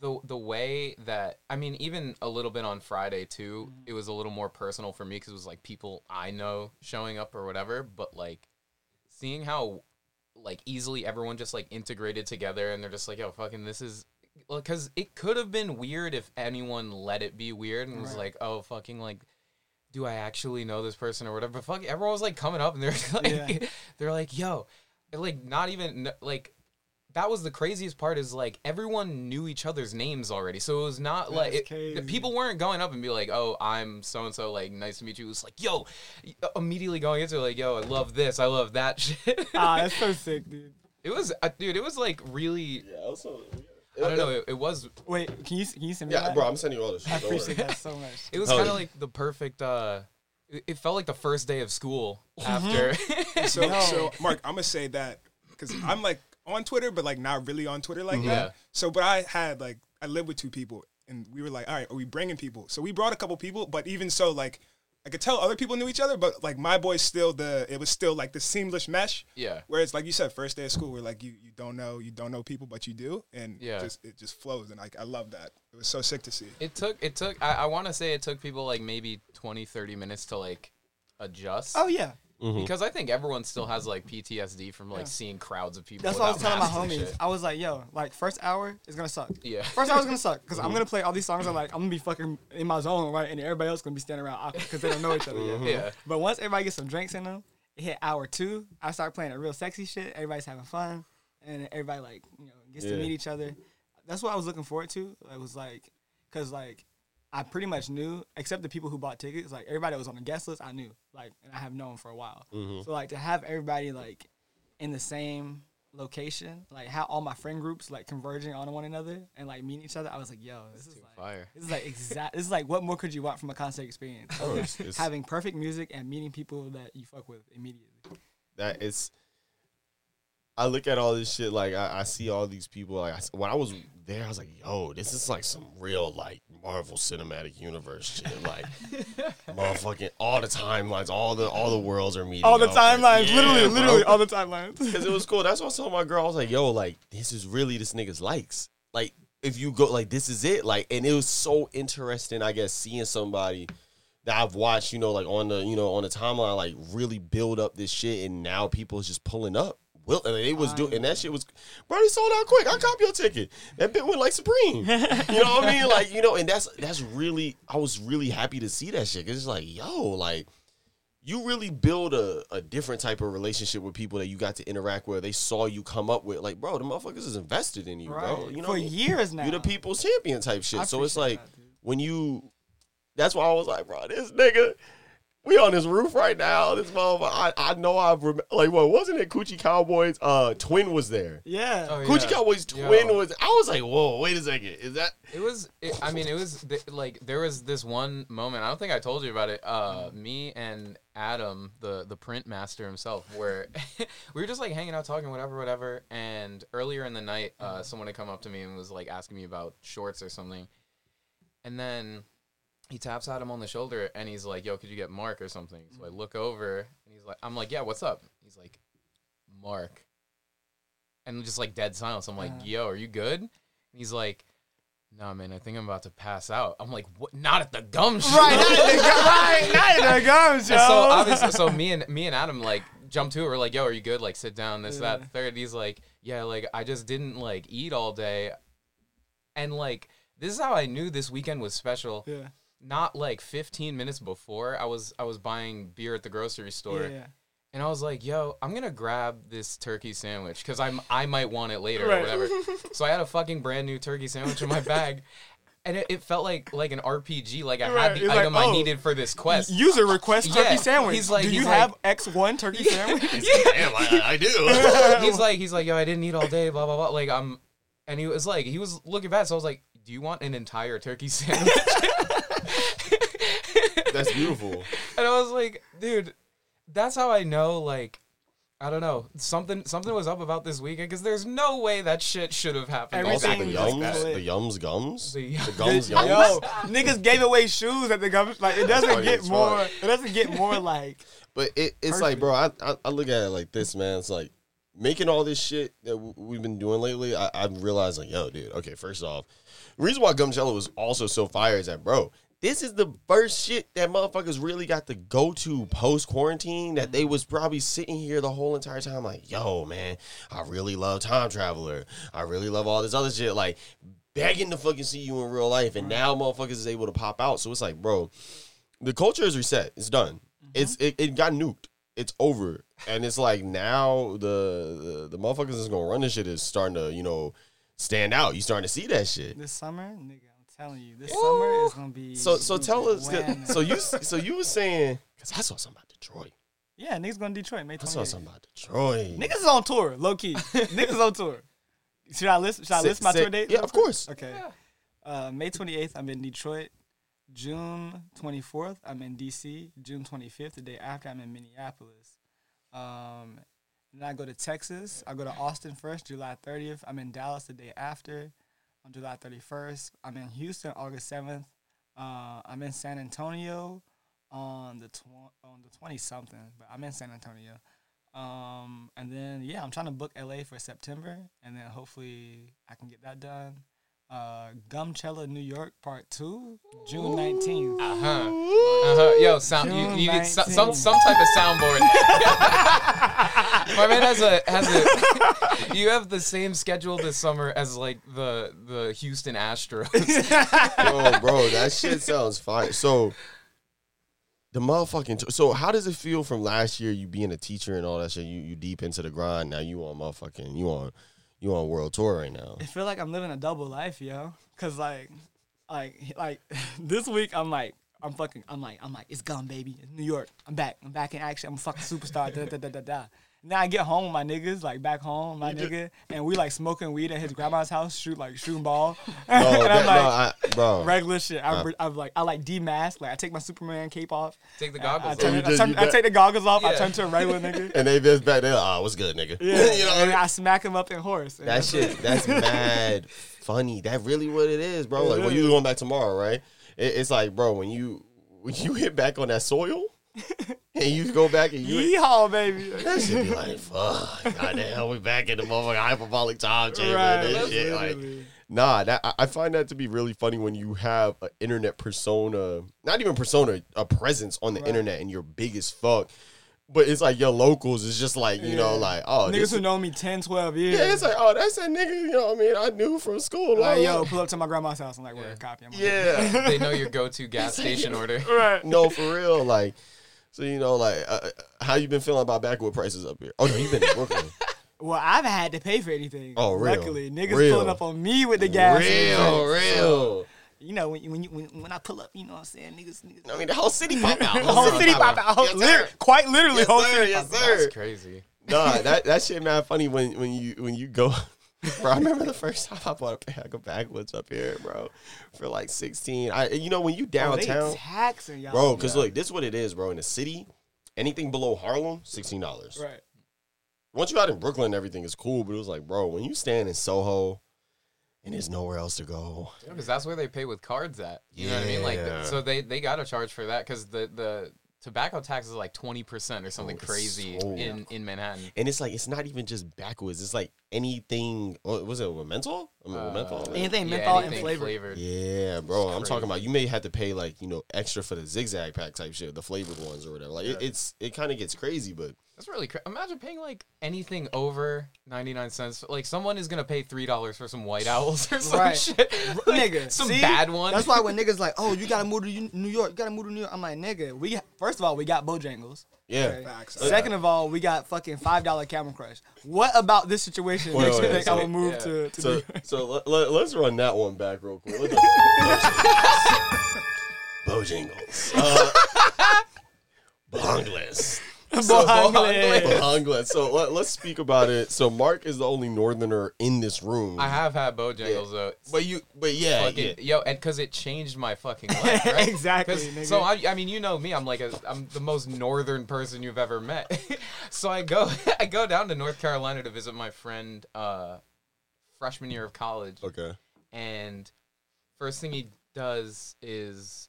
the the way that I mean, even a little bit on Friday too, Mm-hmm. it was a little more personal for me because it was like people I know showing up or whatever. But like seeing how like easily everyone just like integrated together and they're just like, yo, fucking, this is because it could have been weird if anyone let it be weird and was like, oh, fucking, like, do I actually know this person or whatever? But fuck, everyone was like coming up and they're like, Yeah. they're like, yo, and, like not even like. That was the craziest part is like everyone knew each other's names already. So it was not like it, crazy. people weren't going up and be like, "Oh, I'm so and so like nice to meet you." It was like, "Yo," immediately going into it, like, "Yo, I love this. I love that shit." ah, that's so sick, dude. It was, uh, dude. It was like really. Yeah, also. I don't know. It, it was. Wait, can you can you send me Yeah, that? bro, I'm sending you all this I shit. Don't worry. appreciate that so much. It was Hell kind of yeah. like the perfect. uh it, it felt like the first day of school after. so No. so Mark, I'm gonna say that because I'm like on Twitter, but like not really on Twitter like Yeah. that. So, but I had like I lived with two people, and we were like, all right, are we bringing people? So we brought a couple people, but even so, like I could tell other people knew each other, but like my boys still the it was still like the seamless mesh. yeah. Whereas like you said, first day of school, where like you you don't know you don't know people, but you do, and Yeah. just it just flows, and like I love that. It was so sick to see. It took. It took. I, I want to say it took people like maybe 20, 30 minutes to like adjust. Oh yeah, Mm-hmm. Because I think everyone still has like PTSD from like Yeah. seeing crowds of people. that's what I was telling my homies. I was like, yo, like first hour is gonna suck. Yeah. First hour is gonna suck because I'm mm-hmm. gonna play all these songs. I'm like, I'm gonna be fucking in my zone, right? And everybody else gonna be standing around awkward because they don't know each other yet. Mm-hmm. Yeah. But once everybody gets some drinks in them, it hit hour two. I start playing a real sexy shit. Everybody's having fun, and everybody like you know gets to meet each other. That's what I was looking forward to. It was like, cause like I pretty much knew, except the people who bought tickets. Like everybody that was on the guest list, I knew. Like, and I have known for a while. Mm-hmm. So like to have everybody like in the same location, like how all my friend groups like converging on one another and like meeting each other, I was like, yo, this is Too like fire. this is like exact. This is like what more could you want from a concert experience? Oh, it's- it's- Having perfect music and meeting people that you fuck with immediately. that it's I look at all this shit like I, I see all these people like I, when I was there I was like yo this is like some real like Marvel Cinematic Universe shit like motherfucking all the timelines all the all the worlds are meeting All the up. Timelines, yeah, literally, bro. literally all the timelines. Because it was cool. That's what I telling my girl. I was like, yo, like, this is really this nigga's likes. Like, if you go, like, this is it. Like, and it was so interesting, I guess, seeing somebody that I've watched, you know, like on the, you know, on the timeline, like really build up this shit. And now people is just pulling up. Well, and they was doing, and that shit was, bro, they sold out quick. I cop your ticket. That bit went like Supreme. You know what I mean? Like, you know, and that's, that's really, I was really happy to see that shit. Cause it's like, yo, like, you really build a, a different type of relationship with people that you got to interact with. They saw you come up with like, bro, the motherfuckers is invested in you, bro. You know, for what I mean? years now. you're the people's champion type shit. I so it's like that, when you, that's why I was like, bro, this nigga, we on this roof right now. This motherfucker, I, I know I've rem- like, what wasn't it? Coochie Cowboys, uh, Twin was there. Yeah. Oh, Coochie. Cowboys Twin Yo. was. I was like, whoa, wait a second, is that? It was. It, I mean, it was th- like there was this one moment. I don't think I told you about it. Uh, me and Adam, the the print master himself, where we were just like hanging out, talking, whatever, whatever. And earlier in the night, uh, someone had come up to me and was like asking me about shorts or something. And then he taps Adam on the shoulder and he's like, "Yo, could you get Mark or something?" So I mm-hmm. look over and he's like, "I'm like, yeah, what's up?" He's like, "Mark," and just like dead silence. I'm like. "Yo, are you good?" And he's like. Nah, man, I think I'm about to pass out. I'm like, what? Not at the gum show. Right, not in the gum, right, not in the gums, yo. And so obviously, so me and me and Adam like jump to it. We're like, "Yo, are you good? Like, sit down. This, Yeah. that, third. He's like, "Yeah, like I just didn't like eat all day," and like this is how I knew this weekend was special. yeah, Not like 15 minutes before, I was I was buying beer at the grocery store, yeah. and I was like, "Yo, I'm gonna grab this turkey sandwich because I'm I might want it later Right. or whatever." so I had a fucking brand new turkey sandwich in my bag. And it, it felt like like an RPG, like I Right, had the it's like, item I oh, needed for this quest. User request turkey Yeah, sandwich. he's like- Do he's you like- have X one turkey sandwich? yeah, Damn, I, I do. he's like, he's like, yo, I didn't eat all day, blah blah blah. Like I'm, and he was like, he was looking bad. So I was like, do you want an entire turkey sandwich? That's beautiful. and I was like, dude, that's how I know. Like, I don't know, something something was up about this weekend because there's no way that shit should have happened. Also, Everything the was yums, like the yums gums, The- the gums yums. Yo, niggas gave away shoes at the government. Like it doesn't funny get as more. fuck. It doesn't get more like. But it, it's like, bro, I, I I look at it like this, man. It's like making all this shit that w- we've been doing lately. I, I realized, like, yo, dude. Okay, first off, reason why Gumchella was also so fire is that, bro, this is the first shit that motherfuckers really got to go to post quarantine. That they mm-hmm. was probably sitting here the whole entire time, like, yo, man, I really love Time Traveler. I really love all this other shit, like. Begging to fucking see you in real life, and now motherfuckers is able to pop out. So it's like, bro, the culture is reset. It's done. Mm-hmm. It's it, it got nuked. It's over. And it's like now the, the the motherfuckers is gonna run this shit is starting to, you know, stand out. You starting to see that shit. This summer, nigga, telling you, this summer is gonna be. So so tell us so you so you was saying cause I saw something about Detroit. Yeah, niggas going to Detroit May I saw something about Detroit. Niggas is on tour, low key. niggas on tour. Should I list? Should I Say- list my say- tour dates? yeah, of course. Okay. Uh, May 28th, I'm in Detroit. June 24th, I'm in DC. June 25th, the day after, I'm in Minneapolis. Um, then I go to Texas. I go to Austin first, July 30th. I'm in Dallas the day after, on July 31st. I'm in Houston, August 7th. Uh, I'm in San Antonio on the tw- on the 20 something, but I'm in San Antonio. Um, and then yeah, I'm trying to book LA for September, and then hopefully I can get that done. Uh, Gumchella, New York, Part Two, June 19th. Uh huh. Uh huh. Yo, sound. You, June you need some, some some type of soundboard. My man has a has a. You have the same schedule this summer as like the the Houston Astros. Yo, bro, that shit sounds fire. So the motherfucking t- so how does it feel from last year you being a teacher and all that shit? You you deep into the grind. Now you on motherfucking you on you on world tour right now. I feel like I'm living a double life, yo. Cause like, like, like this week I'm like, I'm fucking, I'm like, I'm like, it's gone, baby. It's New York. I'm back. I'm back in action. I'm a fucking superstar. da, da, da, da, da. Now I get home with my niggas, like back home, my You ju- nigga, and we like smoking weed at his grandma's house, shoot like shooting ball. No, and I'm no, like, I, bro. regular shit. I, Uh. I'm like, I like demask. Like I take my Superman cape off. Take the I- I, goggles turn, You off. I, just- turn- you I take the goggles off. I turn to a regular nigga. And they just back there, oh, what's good, nigga? Yeah, you know what I and mean? I smack him up in horse. That that's shit, it. that's mad funny. That really what it is, bro. It Like when is. you going back tomorrow, right? It, it's like, bro, when you when you hit back on that soil and you go back and you Yeehaw, baby. that should be like, fuck, goddamn, we back in the motherfucking hyperbolic time chamber. Right, and this shit. Like, nah, that I- I find that to be really funny when you have an internet persona, not even persona, a presence on the Right. internet and you're big as fuck. But it's like your locals is just like, you know, like, oh, Niggas this who is- know me 10, 12 years. yeah, it's like, oh, that's that nigga, you know what I mean? I knew from school. like, blah, blah. yo, pull up to my grandma's house. I'm like, where Yeah. a copy. I'm like, Yeah. they know your go-to gas station order. right. no, for real. Like, so you know, like, uh, how you been feeling about backwood prices up here? Oh no, you been in Brooklyn. Well, I've had to pay for anything. Oh, real. Luckily, niggas Real. pulling up on me with the gas. and real, shit. real. You know, when you, when, you, when when I pull up, you know what I'm saying, niggas, niggas. I mean, the whole city pop out. the whole city pop out. Yes, sir. Quite literally, Yes, whole sir. city. Yes, sir. That's crazy. Nah, that that shit mad funny when when you when you go. Bro, I remember the first time I bought a bag of backwoods up here, bro, for like sixteen. I, you know, when you Oh, they downtown, taxing y'all, bro, because look, this is what it is, bro. In the city, anything below Harlem, sixteen dollars. Right. Once you out in Brooklyn, everything is cool. But it was like, bro, when you stand in Soho, and there's nowhere else to go. Because that's where they pay with cards at. You know what I mean? Like, so they they got to charge for that because the the tobacco tax is like twenty percent or something it's crazy so- in in Manhattan. And it's like it's not even just backwoods. It's like anything. Was it? With menthol? I mean, Uh, menthol. Anything yeah, menthol and anything flavor. flavored. Yeah, bro. I'm talking about you may have to pay like you know extra for the zigzag pack type shit, the flavored ones or whatever. Like it, it's it kind of gets crazy, but That's really crazy. imagine paying like anything over ninety nine cents. Like someone is gonna pay three dollars for some white owls or some Right. shit, Like, nigga, some see? bad one. That's why when niggas like, oh, you gotta move to New York, you gotta move to New York. I'm like, nigga, we first of all, we got Bojangles. yeah. Okay. Facts. Second of all, we got fucking five dollar Camel Crush. What about this situation Wait, makes you think so- I would move yeah. to, to New So York? so let, let, let's run that one back real quick. Look at Bojangles. Uh, Bojangles. Bojangles. Bojangles. So let, let's speak about it. So Mark is the only northerner in this room. I have had Bojangles though. But you, but yeah, fucking, yeah. yo, and because it changed my fucking life, right? Exactly, 'Cause- nigga. So I, I mean, you know me. I'm like a, I'm the most northern person you've ever met. so I go, I go down to North Carolina to visit my friend, uh, freshman year of college, Okay. and first thing he does is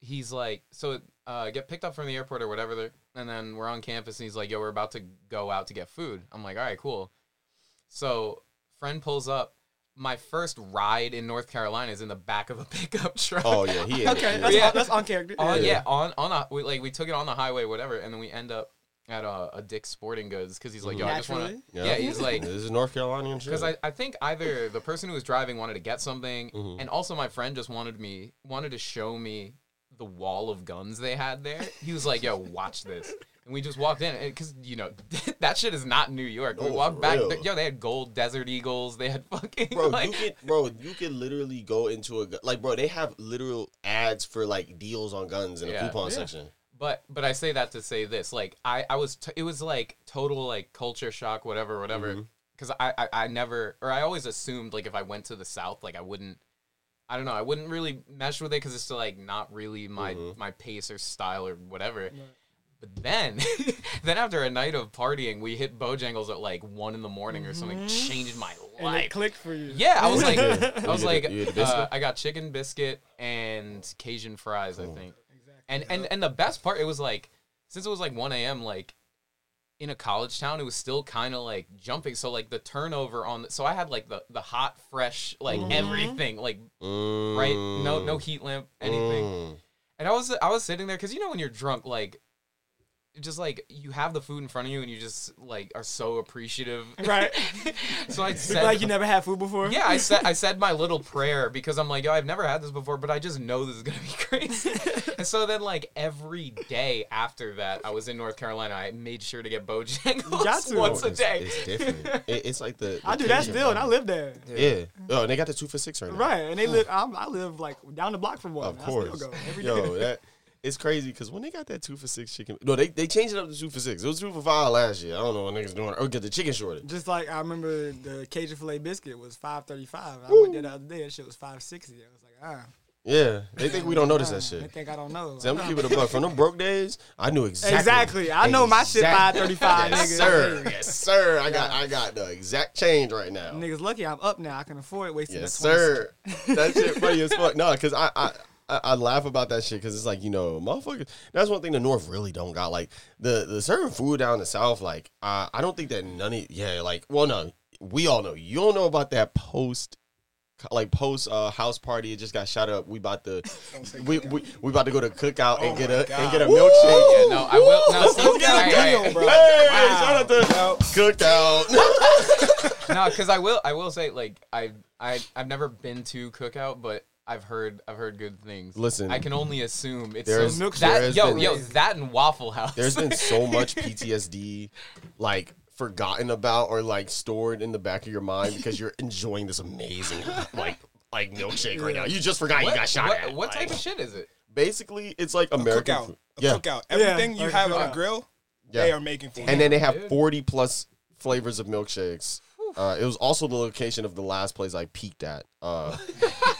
he's like, so uh, get picked up from the airport or whatever, there- and then we're on campus, and he's like, yo, we're about to go out to get food. I'm like, all right, cool. So friend pulls up. My first ride in North Carolina is in the back of a pickup truck. Oh yeah, he. Okay, that's, Yeah. on, that's on character. on, Yeah. yeah, on on a we, like we took it on the highway, whatever, and then we end up at a, a Dick's Sporting Goods because he's like, yo, I just want to. Yeah, he's like, this is North Carolinian shit. because I, I think either the person who was driving wanted to get something, Mhm. and also my friend just wanted me wanted to show me the wall of guns they had there. He was like, "Yo, watch this," and we just walked in because you know that shit is not New York. we walked back, real. yo, they had gold Desert Eagles. They had fucking bro, like, you could, bro, you could literally go into a gu- like, bro, they have literal ads for like deals on guns in the Yeah. coupon Yeah. section. But but I say that to say this, like I I was t- it was like total like culture shock, whatever, whatever. Mhm. Because I, I I never or I always assumed like if I went to the South, like I wouldn't. I don't know. I wouldn't really mesh with it because it's still like not really my Mhm. my pace or style or whatever. But then, then after a night of partying, we hit Bojangles at like one in the morning or something. Changed my and it life. clicked for you. Yeah, I was like, I was like, had a- you had a biscuit? uh, I got chicken biscuit and Cajun fries, I think. And and and the best part, it was like, since it was like one a.m., like in a college town, it was still kind of like jumping. So like the turnover on, the, so I had like the the hot, fresh, like everything, like right, no no heat lamp, anything. Mm. And I was I was sitting there because you know when you're drunk, like. It Just like you have the food in front of you and you just like are so appreciative, Right. so I said, like you never had food before. yeah, I said I said my little prayer because I'm like, yo, I've never had this before, but I just know this is gonna be crazy. and so then, like every day after that, I was in North Carolina. I made sure to get Bojangles got to. once a It's- day. It's different. It- it's like the. I do that Cajun still, and I live there. Yeah. Oh, and they got the two for six right now. Right, and they live. I'm, I live like down the block from one. Of I course. still go every day. Yo, that it's crazy because when they got that two for six chicken, no, they, they changed it up to two for six. It was two for five last year. I don't know what niggas doing. Oh, get the chicken shortage. Just like I remember the Cajun filet biscuit was five thirty five. I went there the other day. That shit was five sixty. I was like, ah. Yeah, they think we don't notice that shit. They think I don't know. I'm gonna keep it a buck. From them broke days, I knew exactly. Exactly. I know my shit 535, yes, nigga. sir. Yes, sir. I got I got the exact change right now. Niggas lucky I'm up now. I can afford wasting Yes, that sir. that shit funny as fuck. No, because I, I I I laugh about that shit because it's like you know, motherfuckers. That's one thing the North really don't got. Like the the certain food down the South. Like uh, I don't think that none of yeah. Like well, no, we all know. You don't know about that post. Like post uh, house party, it just got shot up. We about to, we, we we about to go to cookout and Oh get a God. and get a Woo! milkshake. Yeah, no, I will. No, see, Let's get a all right, all right. deal, bro. Hey, shout out to cookout. no, because I will. I will say, like, I, I, I've never been to cookout, but I've heard, I've heard good things. Listen, I can only assume it's there's- some, there that. has Yo, been- yo, that and Waffle House. There's been so much PTSD, like forgotten about or like stored in the back of your mind because you're enjoying this amazing like like milkshake right now. You just forgot you got shot what, at. what Like, type of shit is it? Basically, it's like A American. cookout. food. A Yeah, cookout. Everything you have on a grill, Yeah. they are making for you. and then they have Dude. 40 plus flavors of milkshakes. Uh, it was also the location of the last place I peaked at. Uh,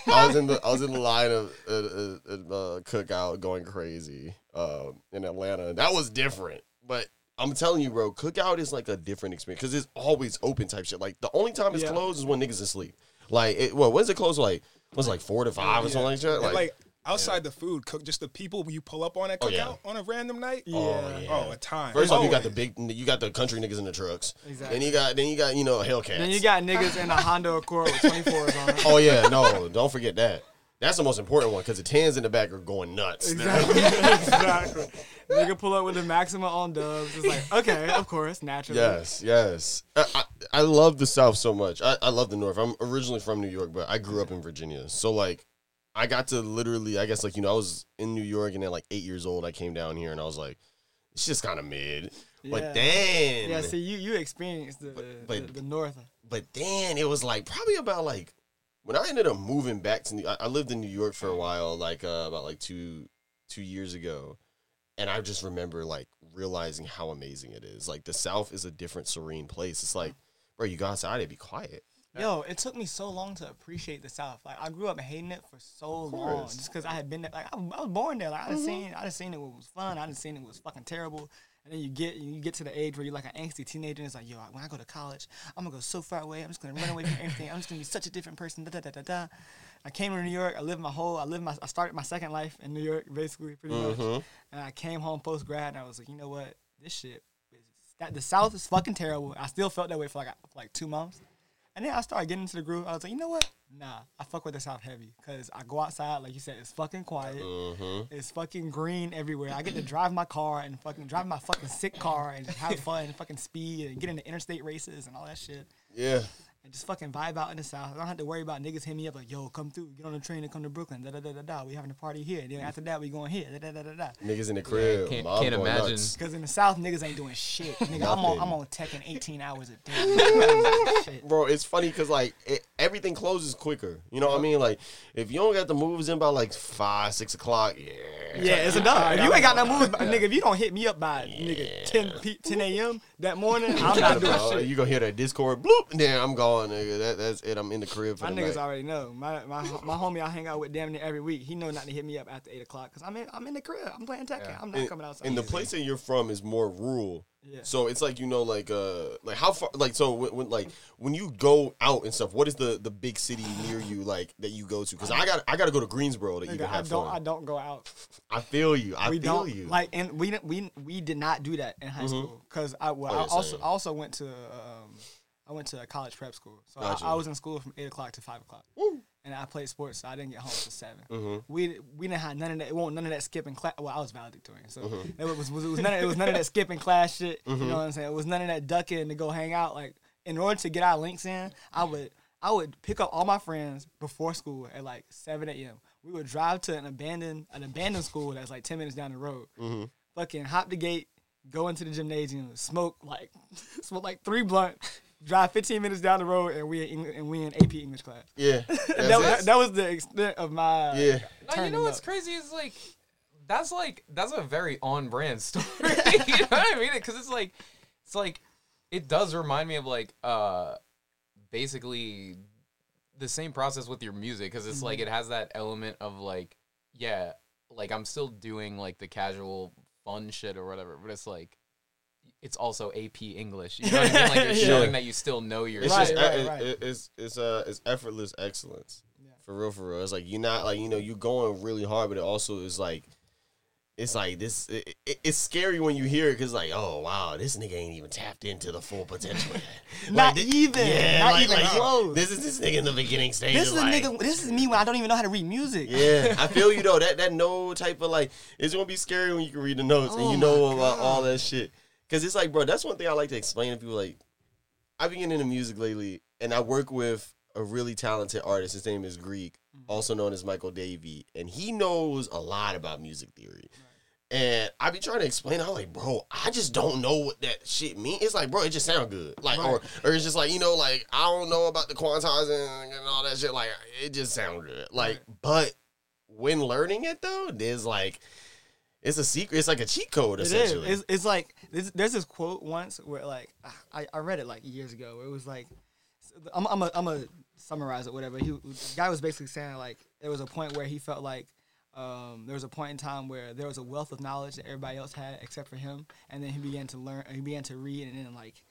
I was in the I was in the line of uh, uh, uh, cookout going crazy uh, in Atlanta. That was different, but I'm telling you, bro, cookout is like a different experience because it's always open type shit. Like the only time it's Yeah. closed is when niggas asleep. Like, it, well, when's it closed? Like, was like four to five or something like that? Like, like outside the food, cook just the people you pull up on at Oh, cookout yeah. on a random night. Yeah. Oh, oh yeah. Oh, a time. First off, you got the big, you got the country niggas in the trucks. Exactly. Then you got, then you got, you know, Hellcats. Then you got niggas in a Honda Accord with 24s on it. Oh yeah, no, don't forget that. That's the most important one because the tens in the back are going nuts. Exactly. exactly. Nigga pull up with the Maxima on dubs. It's like, okay, of course, naturally. Yes, yes. I, I, I love the South so much. I, I love the North. I'm originally from New York, but I grew up in Virginia. So like, I got to literally, I guess like you know, I was in New York and then like eight years old, I came down here and I was like, it's just kind of mid. Yeah. But then, Yeah, see, you you experienced the, but- the, the North. but then it was like probably about like when I ended up moving back to New I, I lived in New York for a while, like uh, about like two two years ago. And I just remember like realizing how amazing it is. Like the South is a different serene place. It's like, bro, you go outside and be quiet. Yo, it took me so long to appreciate the South. Like I grew up hating it for so long, just because I had been there. Like I, I was born there. Like I done seen, I done seen it was fun. I done seen it was fucking terrible. And then you get you get to the age where you're like an angsty teenager, and it's like, yo, when I go to college, I'm gonna go so far away. I'm just gonna run away from everything. I'm just gonna be such a different person. Da da da da da. I came to New York. I lived my whole. I lived my. I started my second life in New York, basically, pretty much. Mhm. And I came home post grad, and I was like, you know what, this shit. Is, that the South is fucking terrible. I still felt that way for like for like two months. And then I started getting into the groove. I was like, you know what? Nah, I fuck with the South heavy because I go outside, like you said, it's fucking quiet. Mhm. It's fucking green everywhere. I get to drive my car and fucking drive my fucking sick car and have fun and fucking speed and get into interstate races and all that shit. Yeah. And just fucking vibe out in the South. I don't have to worry about niggas hitting me up like, yo, come through, get on the train and come to Brooklyn. Da da da da da. We having a party here. Then after that, we going here. Da da da da da. Niggas in the crib. can't- Mom can't imagine. Because in the South, niggas ain't doing shit. Nigga, I'm on, Nothing. I'm on Tekken 18 hours a day. Bro, it's funny because like it, everything closes quicker. You know what I mean? Like if you don't got the moves in by like five, six o'clock, yeah. Yeah, it's enough. If you ain't got no moves, by, nigga, if you don't hit me up by nigga 10, 10 a.m. that morning, I'm not doing Bro, shit. You gonna hear that Discord bloop? and Then I'm gone, nigga. That, that's it. I'm in the crib for My the niggas night. already know. My, my my homie I hang out with damn near every week. He know not to hit me up after eight o'clock because I'm in I'm in the crib. I'm playing Tekken. Yeah. I'm not and, coming outside. and the place that you're from is more rural. Yeah. So it's like you know, like uh, like how far, like so when, when like when you go out and stuff. What is the the big city near you like that you go to? Because I got I got to go to Greensboro to Nigga, even I have don't fun. I don't go out. I feel you. I we feel don't you. like and we we we did not do that in high school because I well Oh, I also. I also went to um I went to a college prep school so Gotcha. I, I was in school from eight o'clock to five o'clock Woo. And I played sports so I didn't get home until 7 Mhm. We we didn't have none of that. It wasn't none of that skipping class. Well, I was valedictorian, so Mm-hmm. it was, was it was none of, it was none of that skipping class shit. You know what I'm saying? It was none of that ducking to go hang out. Like in order to get our links in, I would I would pick up all my friends before school at like 7 a.m. We would drive to an abandoned an abandoned school that's like 10 minutes down the road. Mm-hmm. Fucking hop the gate, go into the gymnasium, smoke like smoke like three blunt, drive 15 minutes down the road, and we in, Eng- and we in AP English class. yeah. that, That's that, was the extent of my yeah. No, you know what's up. crazy is like that's like that's a very on brand story. you know what I mean? Because it's like it's like it does remind me of like uh basically the same process with your music because it's like it has that element of like yeah like I'm still doing like the casual fun shit or whatever, but it's like it's also AP English. You know what I mean? Like you're Yeah. showing that you still know your It's shit. just right, it- right. it- it's it's uh it's effortless excellence. Yeah. For real, for real. It's like you're not like you know you're going really hard, but it also is like it's like this. It, it- it's scary when you hear it because like oh wow this nigga ain't even tapped into the full potential yet. Not Like, thi- even. Yeah, Not like, even like, close. This is this nigga in the beginning stage. This is a like, nigga. This is me when I don't even know how to read music. Yeah, I feel you though. That that no type of like it's gonna be scary when you can read the notes and Oh you know about God. all that shit. Cause it's like, bro, that's one thing I like to explain to people. Like, I've been getting into music lately, and I work with a really talented artist. His name is Greek, mm-hmm. also known as Michael Davey, and he knows a lot about music theory. And I be trying to explain. I'm like, bro, I just don't know what that shit means. It's like, bro, it just sound good. Like, or or it's just like, you know, like I don't know about the quantizing and all that shit. Like, it just sound good. Like, but when learning it though, there's like, it's a secret. It's like a cheat code It is. essentially. It's, it's like there's, there's this quote once where like I, I read it like years ago where it was like I'm I'm a, I'm a summarize it whatever. He the guy was basically saying like there was a point where he felt like um, there was a point in time where there was a wealth of knowledge that everybody else had except for him, and then he began to learn. He began to read, and then like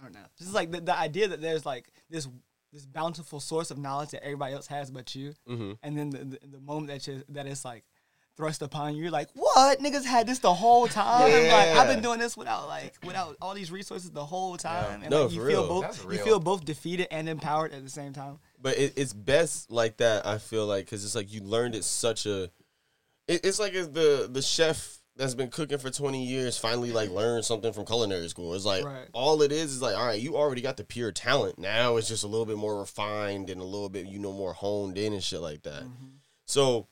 I don't know, just like the, the idea that there's like this this bountiful source of knowledge that everybody else has but you, Mhm. and then the, the, the moment that you that it's like thrust upon you, you're like, what niggas had this the whole time? Like I've been doing this without like without all these resources the whole time, and No, like, you feel real. both you feel both defeated and empowered at the same time. But it, it's best like that. I feel like because it's like you learned it such a. It, it's like if the the chef that's been cooking for twenty years finally like learned something from culinary school. It's like Right. all it is is like all right, you already got the pure talent. Now it's just a little bit more refined and a little bit you know more honed in and shit like that. Mm-hmm. So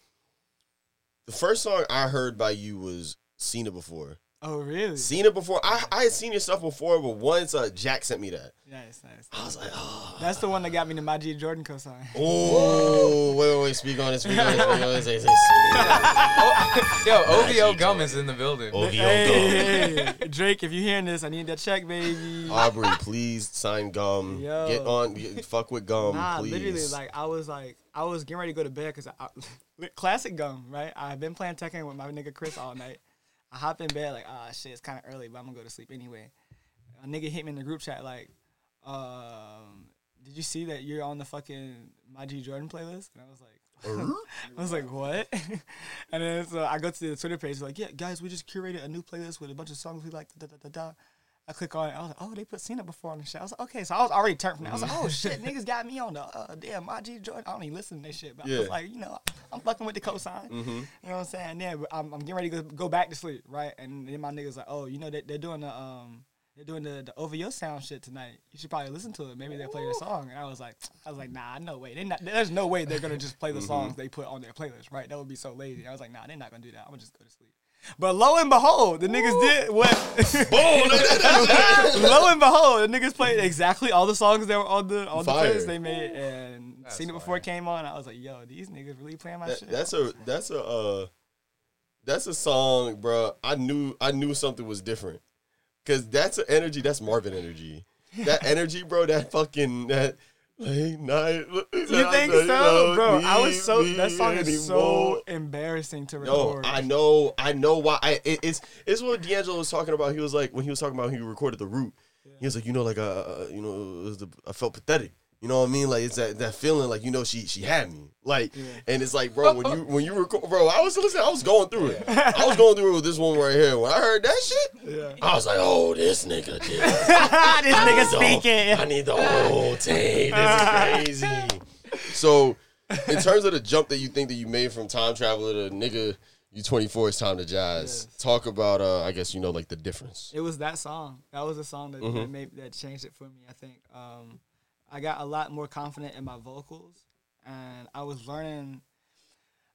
the first song I heard by you was "Seen It Before." Oh really? Seen it before. I I had seen your stuff before, but once uh, Jack sent me that, Nice, nice. I was like, oh. That's the one that got me to my G Jordan cosign. Oh, wait, wait, wait. Speak on it. Speak on it. Speak on it. Say, say, Yo, OVO gum is in the building. OVO Hey, gum. hey, hey, Drake, if you're hearing this, I need that check, baby. Aubrey, please sign gum. Yo. Get on. Get, fuck with gum, Nah, please. literally, like I was like, I was getting ready to go to bed because I, classic gum, right? I've been playing Tekken with my nigga Chris all night. I hop in bed like, ah, shit, it's kind of early, but I'm gonna go to sleep anyway. A nigga hit me in the group chat like, um, did you see that you're on the fucking my G Jordan playlist? And I was like, I was like, what? and then so I go to the Twitter page, like, yeah, guys, we just curated a new playlist with a bunch of songs we like. Da, da, da, da. I click on it. I was like, oh, they put Seen It Before on the show. I was like, okay, so I was already turned from that. I was like, oh shit, niggas got me on the uh, damn my G Jordan. I don't even listen to this shit, but I Yeah. was like, you know, I'm fucking with the cosign. You know what I'm saying? Yeah, but I'm, I'm getting ready to go, go back to sleep, right? And then my niggas like, oh, you know, they, they're doing the um. They're doing the, the OVO Sound shit tonight. You should probably listen to it. Maybe they'll play your song. And I was like, I was like, nah, no way. They not, there's no way they're gonna just play the songs they put on their playlist, right? That would be so lazy. I was like, nah, they're not gonna do that. I'm gonna just go to sleep. But lo and behold, the niggas did what? lo and behold, the niggas played exactly all the songs that were on the on the Fire. playlist they made, and That's seen it before it came on. I was like, yo, these niggas really playing my That- shit. that's a that's a uh, that's a song, bro. I knew I knew something was different because that's an energy. That's Marvin energy. That energy, bro. That fucking that late night. you think so, bro? I was so that song is so embarrassing to No, record. I know, I know why. I, it, it's it's what D'Angelo was talking about. He was like when he was talking about he recorded the root. He was like, you know, like uh, uh, you know, the, I felt pathetic. You know what I mean? Like it's that, that feeling, like you know, she she had me. Like, and it's like, bro, when you when you record, bro, I was listening, I was going through it. I was going through it with this one right here. When I heard that shit, Yeah. I was like, oh, this nigga did. this nigga speaking. I need the whole tape. This is crazy. So, in terms of the jump that you think that you made from time traveler to nigga, you 24, it's time to jazz. Talk about, uh, I guess you know, like the difference. It was that song. That was the song that, that Mhm. made that changed it for me. I think um, I got a lot more confident in my vocals, and I was learning.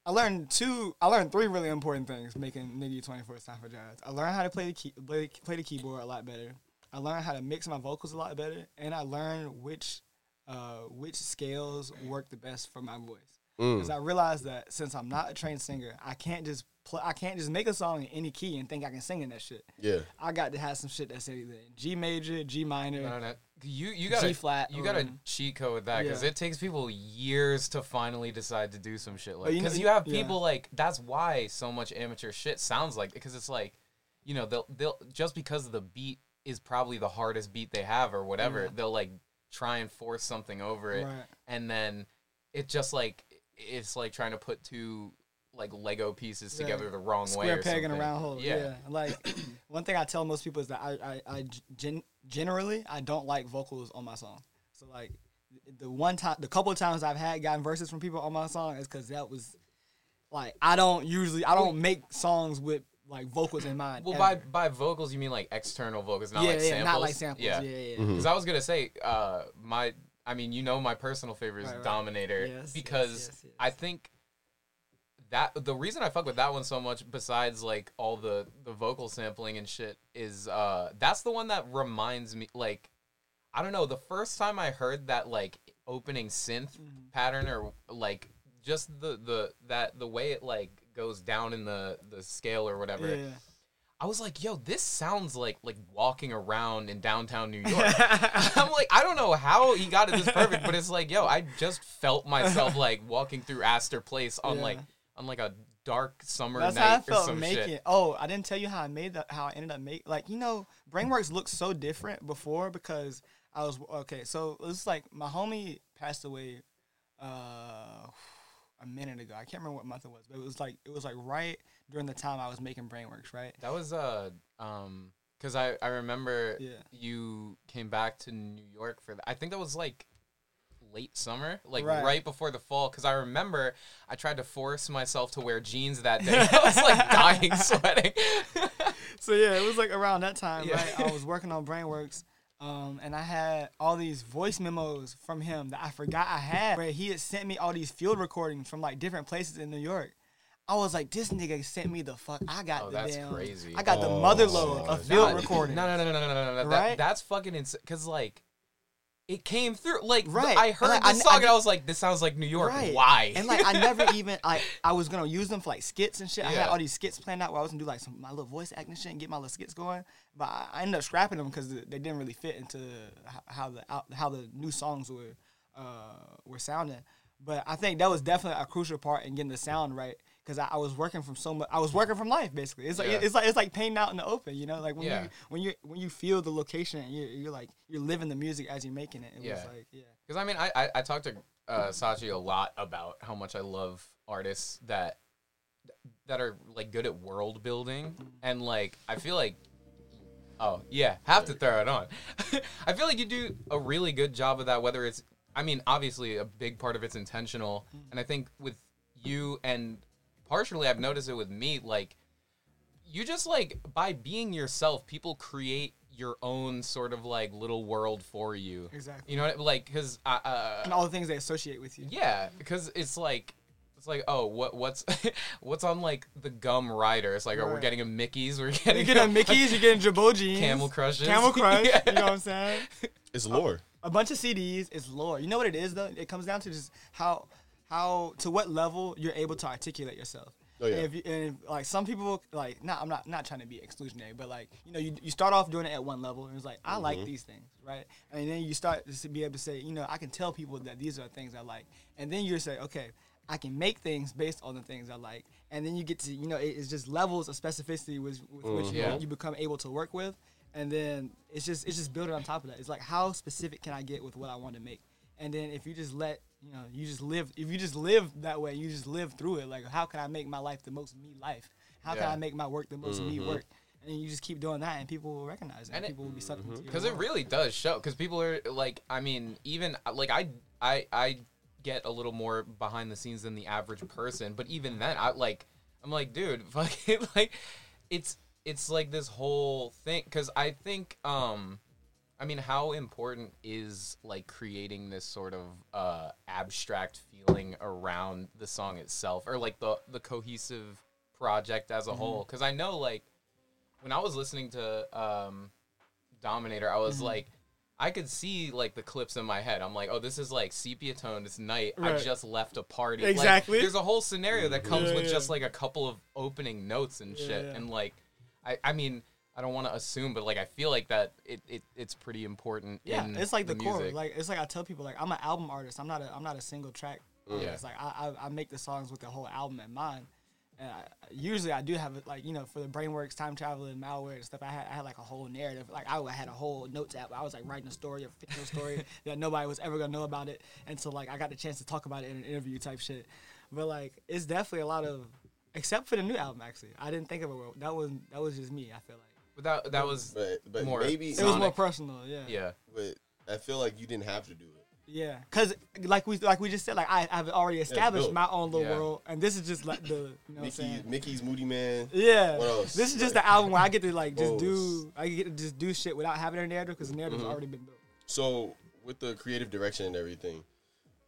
I learned two. I learned three really important things making Nigga Twenty Four Time for Jazz. I learned how to play the key, play, play the keyboard a lot better. I learned how to mix my vocals a lot better, and I learned which uh, which scales work the best for my voice. Mm. Because I realized that since I'm not a trained singer, I can't just play. I can't just make a song in any key and think I can sing in that shit. Yeah. I got to have some shit that's either in G major, G minor. You you got G flat You got a or- cheat code with that because Yeah. it takes people years to finally decide to do some shit like. But you Because you have yeah. people like that's why so much amateur shit sounds like because it's like, you know, they'll they'll just because the beat is probably the hardest beat they have or whatever, Yeah. they'll like try and force something over it, Right. and then it just like it's like trying to put two like Lego pieces Yeah. together the wrong way. Square or peg in a something. round hole. Yeah. Like one thing I tell most people is that I, I, I gen- generally I don't like vocals on my song. So like the one time, the couple of times I've had gotten verses from people on my song is because that was like I don't usually I don't make songs with like vocals in mind. Well, by ever. by vocals you mean like external vocals, not yeah, like yeah, samples. not like samples. Yeah, yeah. yeah. Because I was gonna say, uh, my, I mean, you know, my personal favorite is Right, right. Dominator Yes, yes, because yes, yes. I think that the reason I fuck with that one so much, besides like all the the vocal sampling and shit, is uh, that's the one that reminds me, like, I don't know, the first time I heard that like opening synth Mm-hmm. pattern or like just the the that the way it like goes down in the the scale or whatever. Yeah. I was like, yo, this sounds like like walking around in downtown New York. I'm like, I don't know how he got it this perfect, but it's like, yo, I just felt myself like walking through Astor Place on Yeah. like on like a dark summer That's night how I or felt some making. shit. Oh, I didn't tell you how I made that. How I ended up make like you know, Brainworks looked so different before because I was okay. So it was like my homie passed away uh a minute ago. I can't remember what month it was, but it was like it was like right during the time I was making Brainworks, right? That was uh um because I I remember Yeah. you came back to New York for that. I think that was like late summer, like Right. right, before the fall. Because I remember I tried to force myself to wear jeans that day. I was like dying sweating. So yeah, it was like around that time, Yeah. right? I was working on Brainworks. Um, and I had all these voice memos from him that I forgot I had. Where he had sent me all these field recordings from like different places in New York. I was like, this nigga sent me the fuck. I got Oh, the that's damn. crazy. I got the Oh, mother load of field No, recording. No, no, no, no, no, no, no, no. That, Right? that's fucking insane. Cause like, it came through. Like, Right. I heard And, like, this I- song I and I was like, this sounds like New York. Right. Why? And like I never even I I was gonna use them for like skits and shit. I had all these skits planned out where I was gonna do like some my little voice acting shit and get my little skits going. But I, I ended up scrapping them because they didn't really fit into how the how the new songs were uh were sounding. But I think that was definitely a crucial part in getting the sound right because I, I was working from so much. I was working from life basically. It's like Yeah. it's like it's like painting out in the open. You know, like when Yeah. you when you when you feel the location, and you're, you're like you're living the music as you're making it. It was Yeah. like yeah. Because I mean, I, I I talked to uh, Sachi a lot about how much I love artists that that are like good at world building, and like I feel like, oh yeah, have to throw it on. I feel like you do a really good job of that. Whether it's, I mean, obviously a big part of it's intentional, and I think with you and partially I've noticed it with me, like you just like by being yourself, people create your own sort of like little world for you. Exactly. You know, what, like because uh, And all the things they associate with you. yeah, because it's like it's like oh what what's what's on like the gum rider? It's like oh we're getting a Mickey's, we're getting You're getting Mickey's, you're getting Jabot jeans, Camel Crushes, Camel Crush. Yeah. You know what I'm saying? It's lore. A bunch of CDs is lore. You know what it is though? It comes down to just how how to what level you're able to articulate yourself. Oh, yeah. And if you, and if, like some people like not I'm not not trying to be exclusionary, but like you know you, you start off doing it at one level and it's like I mm-hmm. like these things, right? And then you start to be able to say, you know, I can tell people that these are things I like, and then you say, okay, I can make things based on the things I like, and then you get to you know it, it's just levels of specificity with, with which you, you become able to work with, and then it's just it's just building on top of that. It's like how specific can I get with what I want to make, and then if you just let you know you just live if you just live that way, you just live through it. Like how can I make my life the most me life? How can I make my work the most me work? And you just keep doing that, and people will recognize it. And, And it- people will be sucked into your because it really does show. Because people are like, I mean, even like I I I get a little more behind the scenes than the average person, but even then, I like I'm like, dude, fucking like, it's it's like this whole thing. Because I think um. I mean, how important is like creating this sort of uh, abstract feeling around the song itself, or like the the cohesive project as a whole? Because I know, like, when I was listening to um, Dominator, I was like, I could see like the clips in my head. I'm like, oh, this is like sepia tone. It's night. I just left a party. Like, Exactly. there's a whole scenario that comes Yeah, with yeah. just like a couple of opening notes and shit. Yeah, yeah. And like, I, I mean, I don't want to assume, but like, I feel like that it, it it's pretty important. Yeah, in it's like the, core. music. Like it's like I tell people, like I'm an album artist. I'm not a I'm not a single track. Mm. Yeah. It's like I, I I make the songs with the whole album in mind. And I, usually I do have it like you know for the brainworks, time travel, and malware and stuff. I had I had like a whole narrative. Like I had a whole notes app. I was like writing a story, a fictional story that nobody was ever gonna know about it. And so like I got the chance to talk about it in an interview type shit. But like it's definitely a lot of, except for the new album actually. I didn't think of it. That was that was just me. I feel like But that that was But but More maybe it was more personal. Yeah. yeah. But I feel like you didn't have to do it. Yeah, cause like we like we just said, like I have already established dope. my own little Yeah. world, and this is just like the you know what I'm Mickey. Mickey's Moodymann. Yeah, What else? this is just Like- the album where I get to like just Whoa. do I get to just do shit without having a narrative because the narrative's Mm-hmm. already been built. So with the creative direction and everything,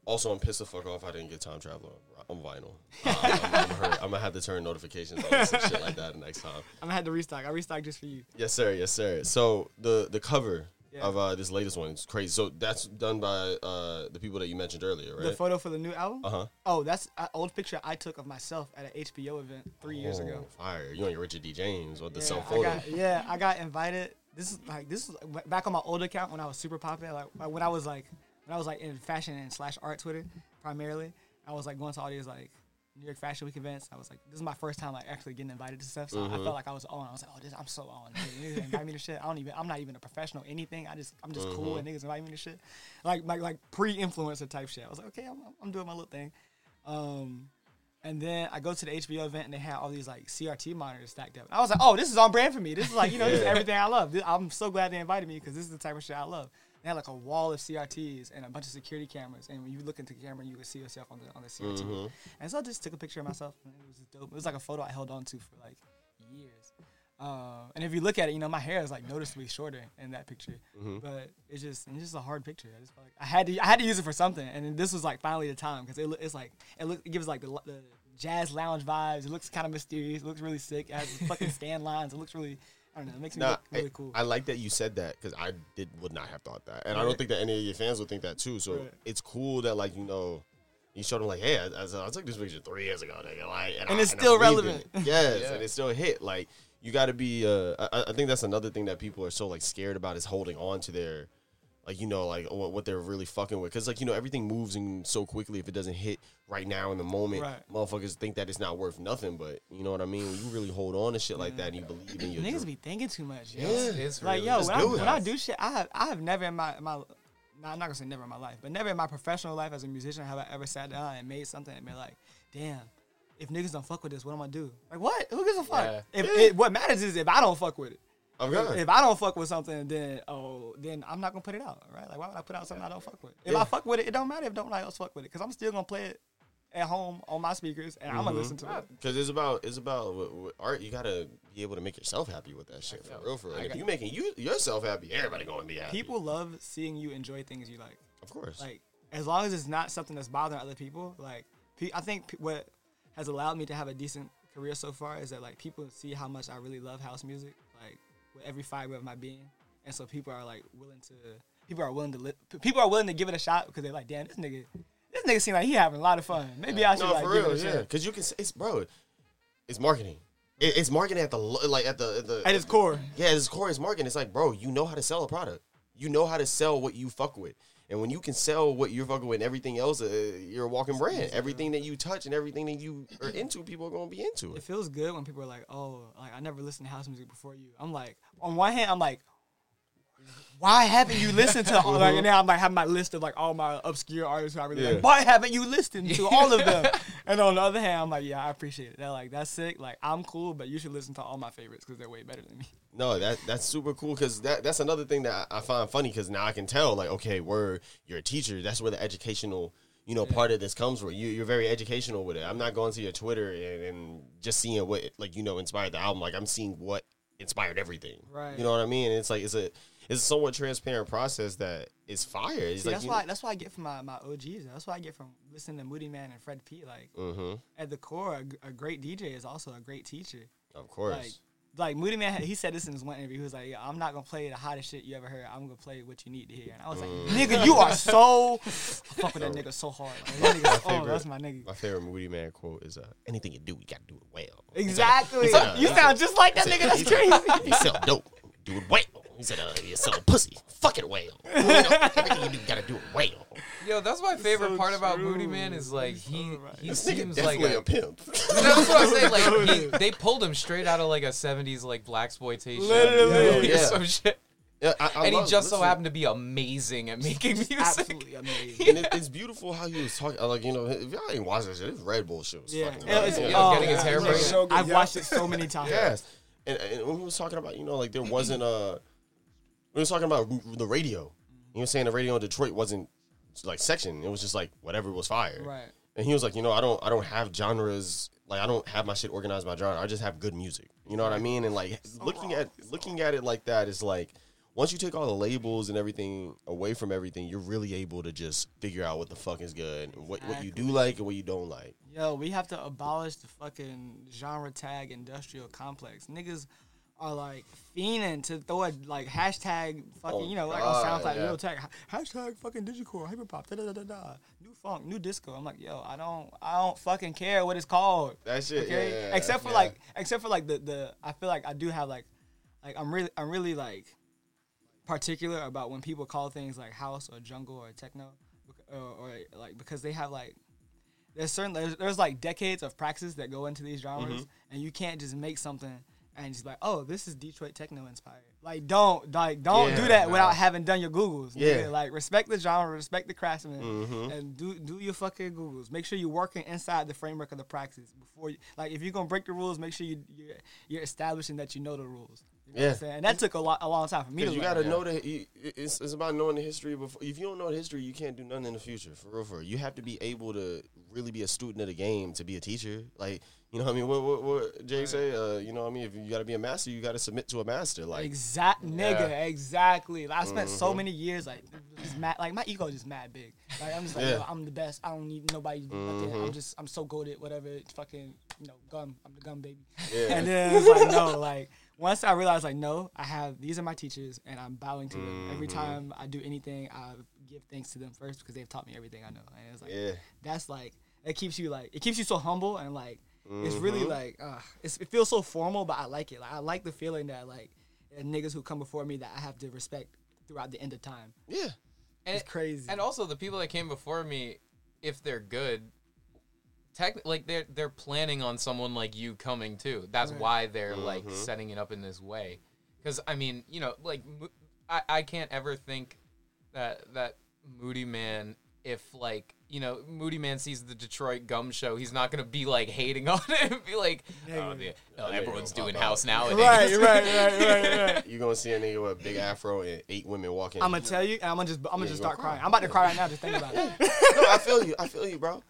also I'm pissed the fuck off I didn't get time traveler on, on vinyl. Uh, I'm, I'm. I'm gonna have to turn notifications on and some shit like that next time. I'm gonna have to restock. I restock just for you. Yes sir, yes sir. So the the cover Yeah. of uh, this latest one is crazy. So that's done by uh, the people that you mentioned earlier, right? The photo for the new album. Uh huh. Oh, that's an old picture I took of myself at an HBO event three years ago. Fire. You and your Richard D. James with the Yeah, self I photo. got, yeah, I got invited. This is like this is back on my old account when I was super popular. Like, like when I was like when I was like in fashion and slash art Twitter primarily. I was like going to all these like New York Fashion Week events. I was like, this is my first time like actually getting invited to stuff. So I felt like I was on. I was like, oh, this I'm so on. Niggas invite me to shit. I don't even. I'm not even a professional anything. I just I'm just cool and niggas invite me to shit. Like like like pre-influencer type shit. I was like, okay, I'm, I'm doing my little thing. Um, and then I go to the HBO event and they had all these like CRT monitors stacked up. I was like, oh, this is on brand for me. This is like, you know, this is everything I love. This- I'm so glad they invited me because this is the type of shit I love. They had like a wall of CRTs and a bunch of security cameras. And when you look into the camera, you can see yourself on the on the CRT. And so I just took a picture of myself. And it was dope. It was like a photo I held on to for like years. Um, and if you look at it, you know, my hair is like noticeably shorter in that picture. But it's just it's just a hard picture. I just felt like I had to I had to use it for something. And then this was like finally the time because it, it's like it, look, it gives like the, the jazz lounge vibes. It looks kind of mysterious. It looks really sick. It has fucking scan lines. It looks really I don't know. It makes me Nah, look really I, cool. I like that you said that because I did would not have thought that, and I don't think that any of your fans would think that too. So Right. it's cool that like you know. You showed them like, hey, I, I, I took this picture three years ago, nigga. Like, and, And I- it's I still believed in relevant. it. Yes, Yeah. and it still hit. Like, you got to be. Uh, I, I think that's another thing that people are so like scared about is holding on to their, like you know, like what, what they're really fucking with. Because like you know, everything moves in so quickly. If it doesn't hit right now in the moment, Right. motherfuckers think that it's not worth nothing. But you know what I mean? When you really hold on to shit like that and you believe in your Niggas dream- be thinking too much. Yo. Yeah. It's Like really yo, when I, do when I do shit, I have I have never in my my nah, I'm not gonna say never in my life, but never in my professional life as a musician have I ever sat down and made something and been like, damn, if niggas don't fuck with this, what am I do? Like what? Who gives a fuck? Yeah. If it, what matters is if I don't fuck with it. I'm If, good. if I don't fuck with something, then oh, then I'm not gonna put it out, right? Like why would I put out something I don't fuck with? If Yeah. I fuck with it, it don't matter if nobody else fuck with it, cause I'm still gonna play it at home on my speakers and I'm gonna mm-hmm. listen to it. Because it's about it's about with, with art. You gotta be able to make yourself happy with that shit for real. For real. And if you making you yourself happy, everybody gonna be happy. People love seeing you enjoy things you like. of course. like as long as it's not something that's bothering other people like i think what has allowed me to have a decent career so far is that like people see how much i really love house music like with every fiber of my being and so people are like willing to people are willing to li- people are willing to give it a shot because they're like damn this nigga this nigga seem like he having a lot of fun maybe i should no, like for real, yeah. Because you can, say, it's bro, it's marketing. It, it's marketing at the like at the at the at its core Yeah, at its core, is marketing. It's like, bro, you know how to sell a product. You know how to sell what you fuck with. And when you can sell what you're fucking with and everything else, uh, you're a walking brand. Everything that you touch and everything that you are into, people are gonna be into it it. feels good when people are like oh like i never listened to house music before you i'm like on one hand i'm like why haven't you listened to all like and uh-huh. now I'm like have my list of like all my obscure artists who I really Yeah. like. Why haven't you listened to all of them? and on the other hand, I'm like, yeah, I appreciate it. They're like, that's sick. Like I'm cool, but you should listen to all my favorites because they're way better than me. No, that that's super cool because that that's another thing that I I find funny because now I can tell like, okay, we're you're a teacher. That's where the educational you know part of this comes from. You you're very educational with it. I'm not going to your Twitter and, and just seeing what like you know inspired the album. Like I'm seeing what inspired everything. Right. You know what I mean? It's like it's a it's a somewhat transparent process that is fire. It's See, like that's why that's why I get from my, my OGs. That's why I get from listening to Moodymann and Fred P. Like hmm at the core, a great DJ is also a great teacher. Of course. Like like Moodymann, he said this in his one interview. He was like, "I'm not gonna play the hottest shit you ever heard. I'm gonna play what you need to hear." And I was like, Mm. "Nigga, you are so I fuck with that nigga so hard. Like, that nigga, oh, favorite- that's my nigga." My favorite Moodymann quote is, uh, "Anything you do, you gotta do it well." Exactly. uh, you sound just like that nigga. That's crazy. You sell dope, do it well. He said, uh, "You sell pussy, fuck it whale. You know, everything you do, you gotta do it whale." Yo, that's my favorite so part about true. Moodymann is like he right. he This seems like a, a pimp. that's what I'm saying. Like he, they pulled him straight out of like a '70s like black exploitation Literally. movie or Yeah. some shit. Yeah, I, I and he love- just so happened to be amazing at making music. Absolutely amazing. And it, it's beautiful how he was talking. Like you know, if y'all ain't watching this shit, this Red Bull shit was Yeah, fucking. it was- amazing. Yeah, oh, getting his hair yeah. braided. So good, I've yeah. watched it so many times. Yes. And, and when he was talking about, you know, like there wasn't a. We was talking about the radio. He was saying the radio in Detroit wasn't like section. It was just like whatever was fired. Right. And he was like, you know, I don't, I don't have genres. Like I don't have my shit organized by genre. I just have good music. You know what I mean? And like looking at looking at it like that is like. Once you take all the labels and everything away from everything, you're really able to just figure out what the fuck is good, what, what you do like and what you don't like. Yo, we have to abolish the fucking genre tag industrial complex. Niggas are like fiending to throw a like hashtag fucking, Oh, you know, like on SoundCloud, yeah. real tag hashtag fucking digicore, hyperpop, da da da da da, new funk, new disco. I'm like, yo, I don't, I don't fucking care what it's called. That shit, Okay, yeah, yeah, except for like, except for like the the, I feel like I do have like, like I'm really, I'm really like particular about when people call things like house or jungle or techno, or, or like because they have like there's certain there's, there's like decades of practice that go into these genres, Mm-hmm. and you can't just make something and just like, oh, this is Detroit techno inspired. Like, don't like don't do that nah. without having done your googles. Yeah. nigga. like respect the genre, respect the craftsman, Mhm. and do do your fucking googles. Make sure you're working inside the framework of the practice before. You, like, if you're gonna break the rules, make sure you you're, you're establishing that you know the rules. You know what Yeah. I'm saying? And that took a lot a long time for me to Because you got to know that it's, it's about knowing the history before. If you don't know the history, you can't do nothing in the future. For real, for real. You have to be able to really be a student of the game to be a teacher. Like you know, what I mean, what what, what Jay say? Uh, you know, what I mean, if you got to be a master, you got to submit to a master. Like Exact nigga, exactly. Like, I spent so Mm-hmm. many years like just mad, like my ego just mad big. Like I'm just like, Yeah. yo, I'm the best. I don't need nobody. to do nothing. Mm-hmm. I'm just, I'm so goaded. Whatever. Fucking, you know, gum. I'm the gum baby. Yeah. And then it's like no, like once I realized like no, I have these are my teachers and I'm bowing to them every Mm-hmm. time I do anything. I give thanks to them first because they've taught me everything I know. And it's like yeah, that's like it keeps you like it keeps you so humble and like it's really Mm-hmm. like uh, it's, it feels so formal, but I like it. Like I like the feeling that like there niggas who come before me that I have to respect throughout the end of time. yeah, And, It's crazy. And also the people that came before me, if they're good, tech like they're they're planning on someone like you coming too. That's why they're like mm-hmm. setting it up in this way. Because I mean, you know, like I I can't ever think that that Moodymann. If like you know Moodymann sees the Detroit Gum Show, he's not gonna be like hating on it and be like, oh, the, oh, everyone's doing house nowadays. right, right, right, right, right. you gonna see a nigga with a big afro and eight women walking. I'm gonna tell you, and I'm gonna just, I'm gonna Yeah, just start gonna crying. I'm about to cry right now. Just think about it. no, I feel you. I feel you, bro.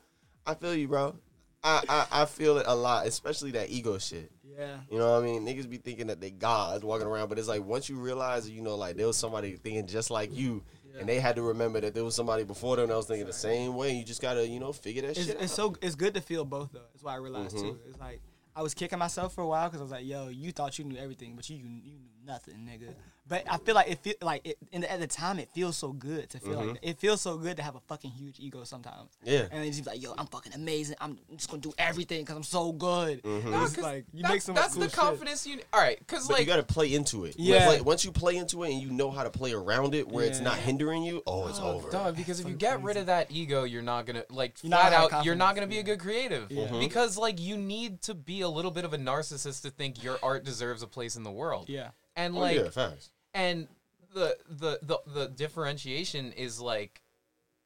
I feel you, bro. I, I I feel it a lot, especially that ego shit. Yeah. You know what I mean? Niggas be thinking that they gods walking around, but it's like once you realize, you know, like there was somebody thinking just like you, and they had to remember that there was somebody before them that was thinking the same way. You just gotta, you know, figure that It's, shit it's out. so it's good to feel both though. That's why I realized Mm-hmm. too. It's like I was kicking myself for a while because I was like, "Yo, you thought you knew everything, but you you knew nothing, nigga." But I feel like it feel like it, in the, at the time it feels so good to feel like that. it feels so good to have a fucking huge ego sometimes. Mm-hmm. Yeah. and it's just like, "Yo, I'm fucking amazing. I'm just gonna do everything because I'm so good." Mm-hmm. And it's 'cause like you that's, make so much that's cool the shit. confidence you. All right, because like you gotta play into it. Yeah. Play- once you play into it and you know how to play around it, where it's not hindering you, oh, it's Oh, over. Dog, because if you get rid of that ego, you're not gonna like You're not flat out. You're not gonna be a good creative Yeah. because like you need to be a little bit of a narcissist to think your art deserves a place in the world. Yeah, and Oh, like yeah, facts. And the, the the the differentiation is like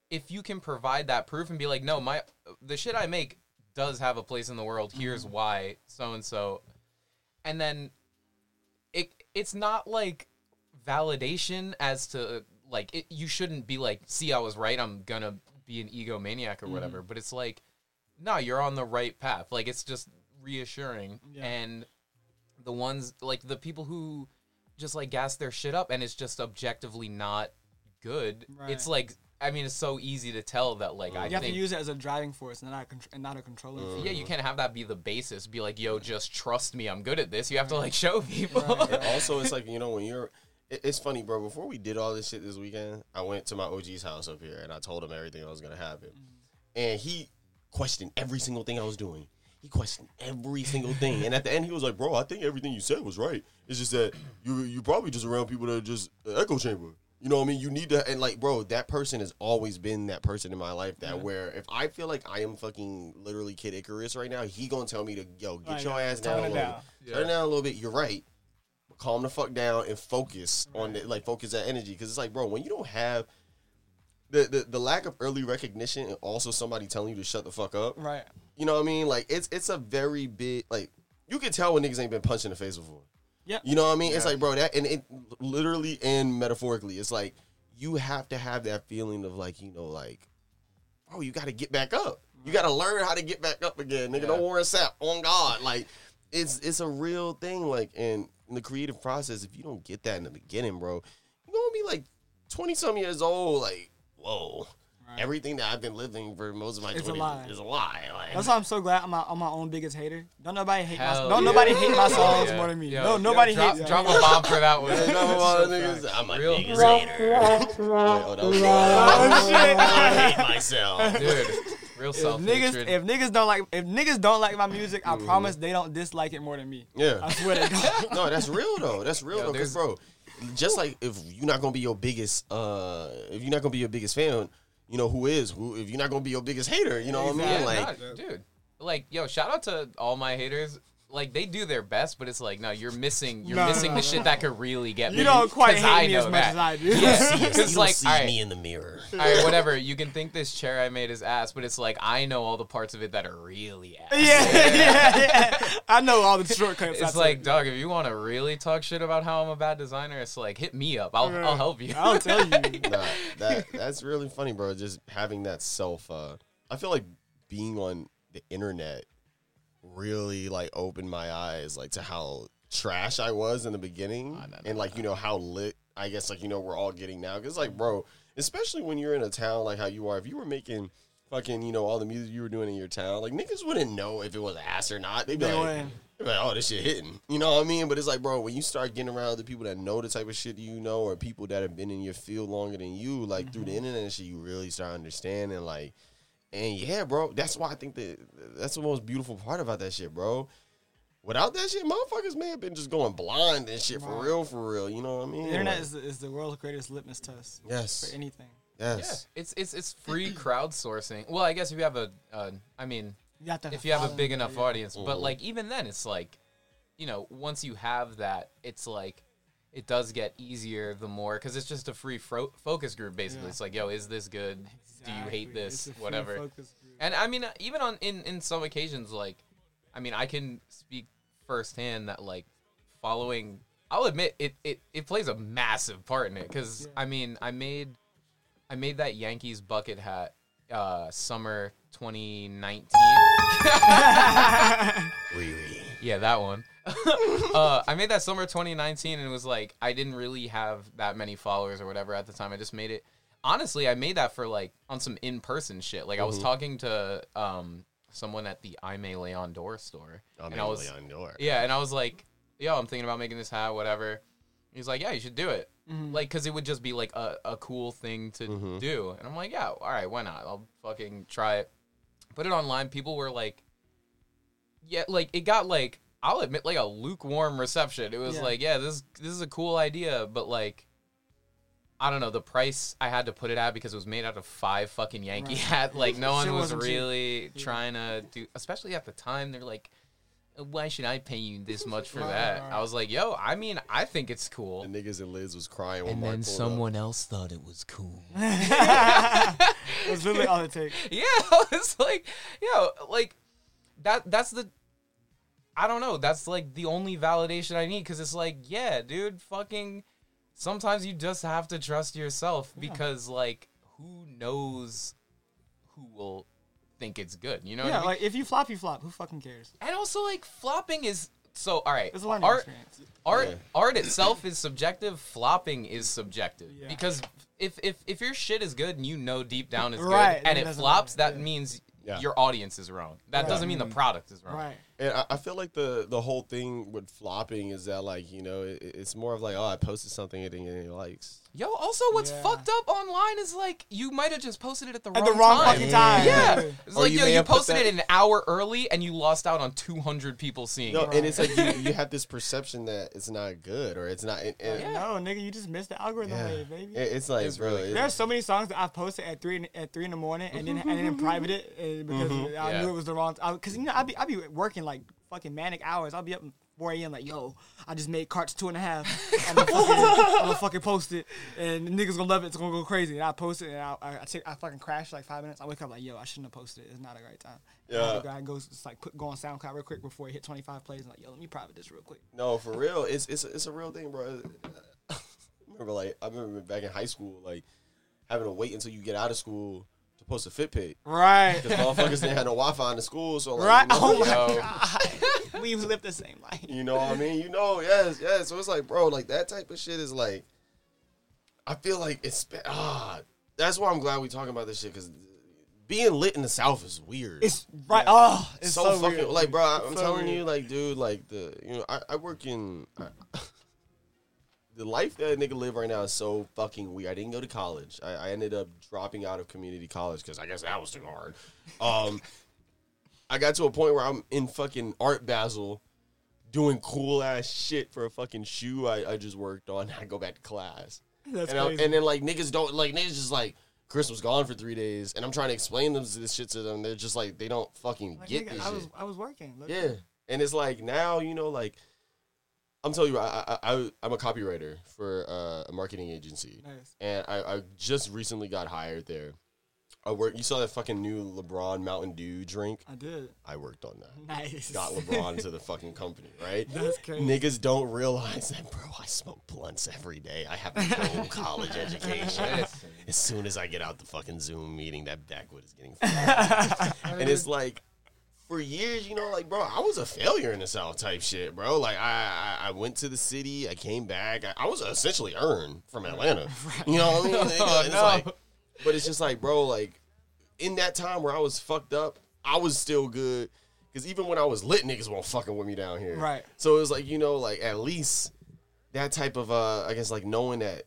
if you can provide that proof and be like, no, my the shit I make does have a place in the world. Here's mm-hmm. why, so and so, and then it it's not like validation as to like it, you shouldn't be like, see, I was right. I'm gonna be an egomaniac or whatever. Mm-hmm. But it's like, no, you're on the right path. Like it's just reassuring Yeah. and the ones like the people who just like gas their shit up and it's just objectively not good. Right. It's like I mean, it's so easy to tell that like I You have to use it as a driving force and not a, contr- and not a controlling force. Mm. yeah, you can't have that be the basis. Be like, yo, just trust me, I'm good at this. You have to mm. like show people. And also, it's like you know when you're. it- It's funny, bro. Before we did all this shit this weekend, I went to my OG's house up here and I told him everything that was gonna happen, mm. and he questioned every single thing I was doing. He questioned every single thing, and at the end, he was like, "Bro, I think everything you said was right. It's just that you you probably just around people that are just an echo chamber. You know what I mean? You need to and like, bro, that person has always been that person in my life. That where if I feel like I am fucking literally Kid Icarus right now, he gonna tell me to yo get Right, your yeah. ass Tone down a it little down. bit. Turn it down a little bit. You're right calm the fuck down and focus on it, like focus that energy because it's like, bro, when you don't have the, the the lack of early recognition and also somebody telling you to shut the fuck up, Right. you know what I mean? Like it's it's a very big like you can tell when niggas ain't been punched in the face before. Yeah. You know what I mean? It's like, bro, that and it literally and metaphorically, it's like you have to have that feeling of like, you know, like, bro, you got to get back up. You got to learn how to get back up again, nigga. Yeah. Don't Warren Sapp on God, like it's it's a real thing. Like, and in the creative process, if you don't get that in the beginning, bro, you're gonna be like twenty some years old, like, whoa. Everything that I've been living for most of my It's a lie. is a lie. Like, That's why I'm so glad I'm my, I'm my own biggest hater. Don't nobody hate my don't yeah. nobody hate my songs Yeah. more than me. Yo, no, yo, nobody drop, hates drop a bomb for that one. You know what niggas- I'm a Real- biggest hater. Wait, oh, that was I hate myself. Dude, real If self niggas, if niggas don't like, if niggas don't like my music, Mm-hmm. I promise they don't dislike it more than me. Yeah. I swear they don't. No, that's real though. That's real Yo, though. Bro, just like if you're not gonna be your biggest, uh, if you're not gonna be your biggest fan, you know who is who. If you're not gonna be your biggest hater, you know what I mean? Yeah, Like, dude. Like, yo, shout out to all my haters. Like, they do their best, but it's like, no, you're missing. You're No, missing no, the shit that could really get me. You don't quite 'cause hate I me know as much that. as I do. Yeah, you because don't like, see all right, me in the mirror. all right, whatever. You can think this chair I made is ass, but it's like I know all the parts of it that are really ass. yeah, yeah, yeah. I know all the shortcuts. I It's took. like, dog, if you want to really talk shit about how I'm a bad designer, it's like, hit me up. I'll, I'll help you. I'll tell you. nah, that that's really funny, bro. Just having that self. Uh, I feel like being on the internet really like opened my eyes like to how trash I was in the beginning, no, no, and like you know how lit I guess like you know we're all getting now. Cause like, bro, especially when you're in a town like how you are, if you were making. Fucking, you know, all the music you were doing in your town. Like, niggas wouldn't know if it was ass or not. They'd be They like, wouldn't. they'd be like, oh, this shit hitting. You know what I mean? But it's like, bro, when you start getting around other people that know the type of shit you know, or people that have been in your field longer than you, like through the internet and shit, you really start understanding. Like, and yeah, bro, that's why I think that that's the most beautiful part about that shit, bro. Without that shit, motherfuckers may have been just going blind and shit for real, for real. You know what I mean? The internet Like, is the, is the world's greatest litmus test yes, for anything. yes. Yeah, it's it's it's free crowdsourcing. Well, I guess if you have a, uh, I mean, You have if you have a big enough audience, but Mhm. like even then, it's like, you know, once you have that, it's like, it does get easier the more because it's just a free fro- focus group basically. Yeah. It's like, yo, is this good? Do you hate this? It's a free Whatever. focus group. And I mean, even on in in some occasions, like, I mean, I can speak firsthand that like following. I'll admit it it it plays a massive part in it because Yeah. I mean, I made I made that Yankees bucket hat uh summer 2019. Riri. Yeah, that one. uh, I made that summer 2019, and it was like I didn't really have that many followers or whatever at the time. I just made it. Honestly, I made that for like on some in-person shit. Like I was talking to um someone at the Aime Leon Dore store, I'm and I was on door. yeah, and I was like, yo, I'm thinking about making this hat, whatever. He's like, yeah, you should do it. Mhm. Like, cause it would just be like a, a cool thing to Mhm. do. And I'm like, yeah, all right, why not? I'll fucking try it. Put it online. People were like, yeah, like it got like I'll admit like a lukewarm reception. It was Yeah. like, yeah, this this is a cool idea, but like. I don't know the price I had to put it at because it was made out of five fucking Yankee Right. hat. Like no one was wasn't cheap. really trying to do, especially at the time. They're like, why should I pay you this much for that? I was like, yo, I mean, I think it's The cool. niggas and Liz was crying when Mark pulled up. else thought it was cool. That's literally all it takes. yeah, I was like, yo, like that. That's the. I don't know. That's like the only validation I need because it's like, yeah, dude, fucking. Sometimes you just have to trust yourself because, like, who knows who will think it's good? You know what I yeah, mean? like if you flop, you flop. Who fucking cares? And also, like, flopping is so all right, It's a learning art experience. art Yeah. art itself is subjective. Flopping is subjective Yeah. because if if if your shit is good and you know deep down is good and it it flops, matter, that yeah. means Yeah. your audience is wrong. That Right. doesn't mean the product is wrong. Right. And I, I feel like the the whole thing with flopping is that like you know it, it's more of like oh I posted something and it didn't get any likes. Yo, also what's Yeah. fucked up online is like you might have just posted it at the At wrong the wrong time. fucking time. Yeah, it's Or like you yo, may you have put posted that- it an hour early and you lost out on 200 people seeing No, it. and it's like you, you have this perception that it's not good or it's not. And, and Yeah. No, nigga, you just missed the algorithm yeah. wave, baby. It- it's like It's bro, really- it- There's so many songs that I've posted at three in, at three in the morning and then and then private it uh, because I Yeah. knew it was the wrong. Time. Because you know I be I be working like fucking manic hours. I'll be up 4 a.m. like yo, I just made carts two and a half. I'm gonna fucking, I'm gonna fucking post it and the niggas gonna love it. It's gonna go crazy. And I post it and I I, I, take, I fucking crash like five minutes. I wake up like yo, I shouldn't have posted it. It's not a great time. Yeah. I go just like put, go on SoundCloud real quick before it hit 25 plays. And like yo, let me private this real quick. no for real. It's it's it's a real thing, bro. I remember like I remember back in high school like having to wait until you get out of school post a fit pic Right. because motherfuckers didn't have no Wi-Fi in the school. So like, Right. you know, Oh my Yo. god. we live the same life. You know what I mean? You know, yes, yes. So it's like, bro, like that type of shit is like, I feel like it's ah. That's why I'm glad we talking about this shit because being lit in the South is weird. It's right. Oh, it's so, so, fucking weird. like, bro. I'm so telling weird. you, like, dude, like the you know, I, I work in. I, the life that a nigga live right now is so fucking weird. I didn't go to college. I, I ended up dropping out of community college because I guess that was too hard. Um, I got to a point where I'm in fucking Art Basel doing cool ass shit for a fucking shoe I, I just worked on. I go back to class. That's and, I, and then like niggas don't like niggas just like Chris was gone for three days, and I'm trying to explain them this shit to them. They're just like they don't fucking Like, get nigga, this I shit. was I was working. Look. Yeah, and it's like now you know like I'm telling you I I, I I'm a copywriter for uh, a marketing agency, Nice. and I, I just recently got hired there. I work. You saw that fucking new LeBron Mountain Dew drink. I did. I worked on that. Nice. Got LeBron to the fucking company, right? That's crazy. Niggas don't realize that, bro. I smoke blunts every day. I have a full college education. As soon as I get out the fucking Zoom meeting, that backwood is getting fucked. and it's like, for years, you know, like, bro, I was a failure in the South type shit, bro. Like, I I, I went to the city, I came back, I, I was essentially earned from Atlanta. You know what I mean? And it's no. like, but it's just like, bro, like, in that time where I was fucked up, I was still good. Cause even when I was lit, niggas won't fucking with me down here. Right. So it was like, you know, like at least that type of uh I guess like knowing that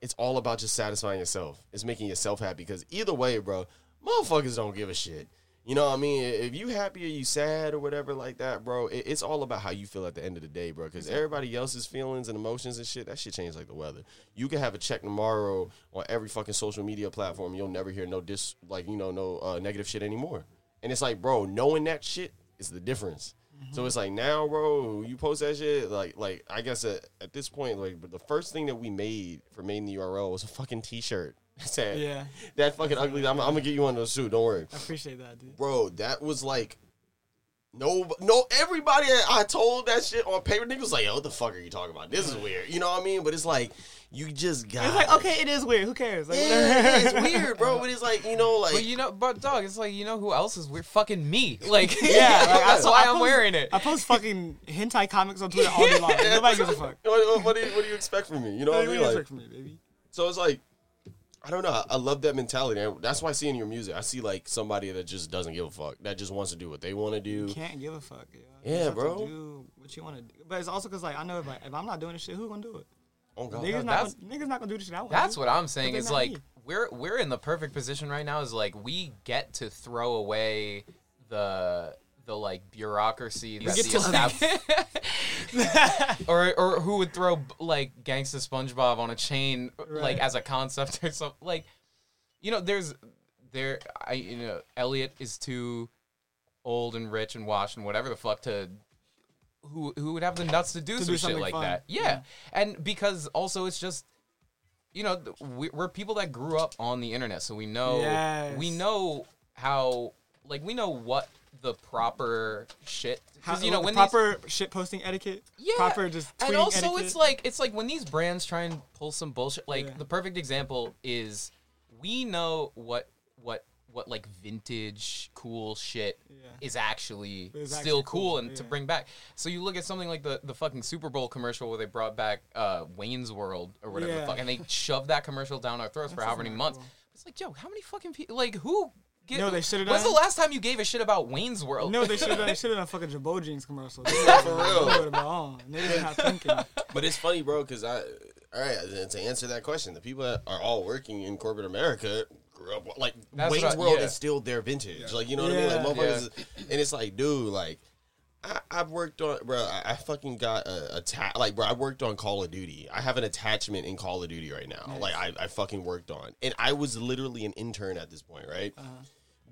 it's all about just satisfying yourself. It's making yourself happy. Cause either way, bro, motherfuckers don't give a shit. You know what I mean? If you happy or you sad or whatever like that, bro, it, it's all about how you feel at the end of the day, bro. Because everybody else's feelings and emotions and shit, that shit changes like the weather. You can have a check tomorrow on every fucking social media platform. You'll never hear no dis, like, you know, no uh, negative shit anymore. And it's like, bro, knowing that shit is the difference. So it's like now, bro, you post that shit, like, like I guess at, at this point, like, the first thing that we made for Made in the URL was a fucking T-shirt. Said, Yeah. that fucking ugly. I'm, I'm gonna get you one of those too. Don't worry I appreciate that, dude. bro, that was like no, no. Everybody I told that shit on paper, niggas was like, "Yo, what the fuck are you talking about? This is weird." You know what I mean? But it's like you just got. It's like okay, it is weird. Who cares? Like, yeah, it's weird, bro. But it's like you know, like But you know, but dog, it's like you know who else is weird? Fucking me. Like, Yeah, like, that's I- why I I'm post- wearing it. I post fucking hentai comics on Twitter all day long. Nobody gives a fuck. what, what, what do you, what do you expect from me? You know what I What do mean? you Like, expect from me, baby? so it's like. I don't know. I- I love that mentality. And that's why I see in your music, I see like somebody that just doesn't give a fuck, that just wants to do what they want to do. You can't give a fuck. yo. You Yeah, just have to bro. Do what you want to do. But it's also because like I know if, like, if I'm not doing this shit, who gonna do it? Oh God, Niggas not that's- gonna, niggas not gonna do the shit I want. That's do. what I'm saying. they're Is like me. we're we're in the perfect position right now. Is like we get to throw away the the like bureaucracy that the established or or who would throw like gangsta SpongeBob on a chain like as a concept or something like you know there's there I you know Elliot is too old and rich and washed and whatever the fuck to who who would have the nuts to do To some do shit something like fun. that yeah. Yeah. and because also it's just you know we- we're people that grew up on the internet so we know Yes. we know how like we know what the proper shit because you know when these- proper shit posting etiquette. yeah, Proper just and also etiquette. it's like it's like when these brands try and pull some bullshit. Like Yeah. the perfect example is we know what what what like vintage cool shit Yeah. is actually still actually cool, cool, and to bring back. So you look at something like the the fucking Super Bowl commercial where they brought back uh, Wayne's World or whatever the fuck, and they shoved that commercial down our throats for however many months. cool. It's like, yo, how many fucking people? Like who? Get, No, they should've When's the last time you gave a shit about Wayne's World? No, they should have done, they should have done a fucking Jabot jeans commercial. For real. Niggas not thinking. But it's funny, bro, because I, all right, to answer that question, the people that are all working in corporate America grew up like That's Wayne's what I- World yeah. is still their vintage. Like you know what I mean? Like Yeah. motherfuckers, and it's like, dude, like. I, I've worked on, bro. I, I fucking got a, a ta- like, bro. I worked on Call of Duty. I have an attachment in Call of Duty right now. Like, I, I fucking worked on, and I was literally an intern at this point, right? Uh-huh.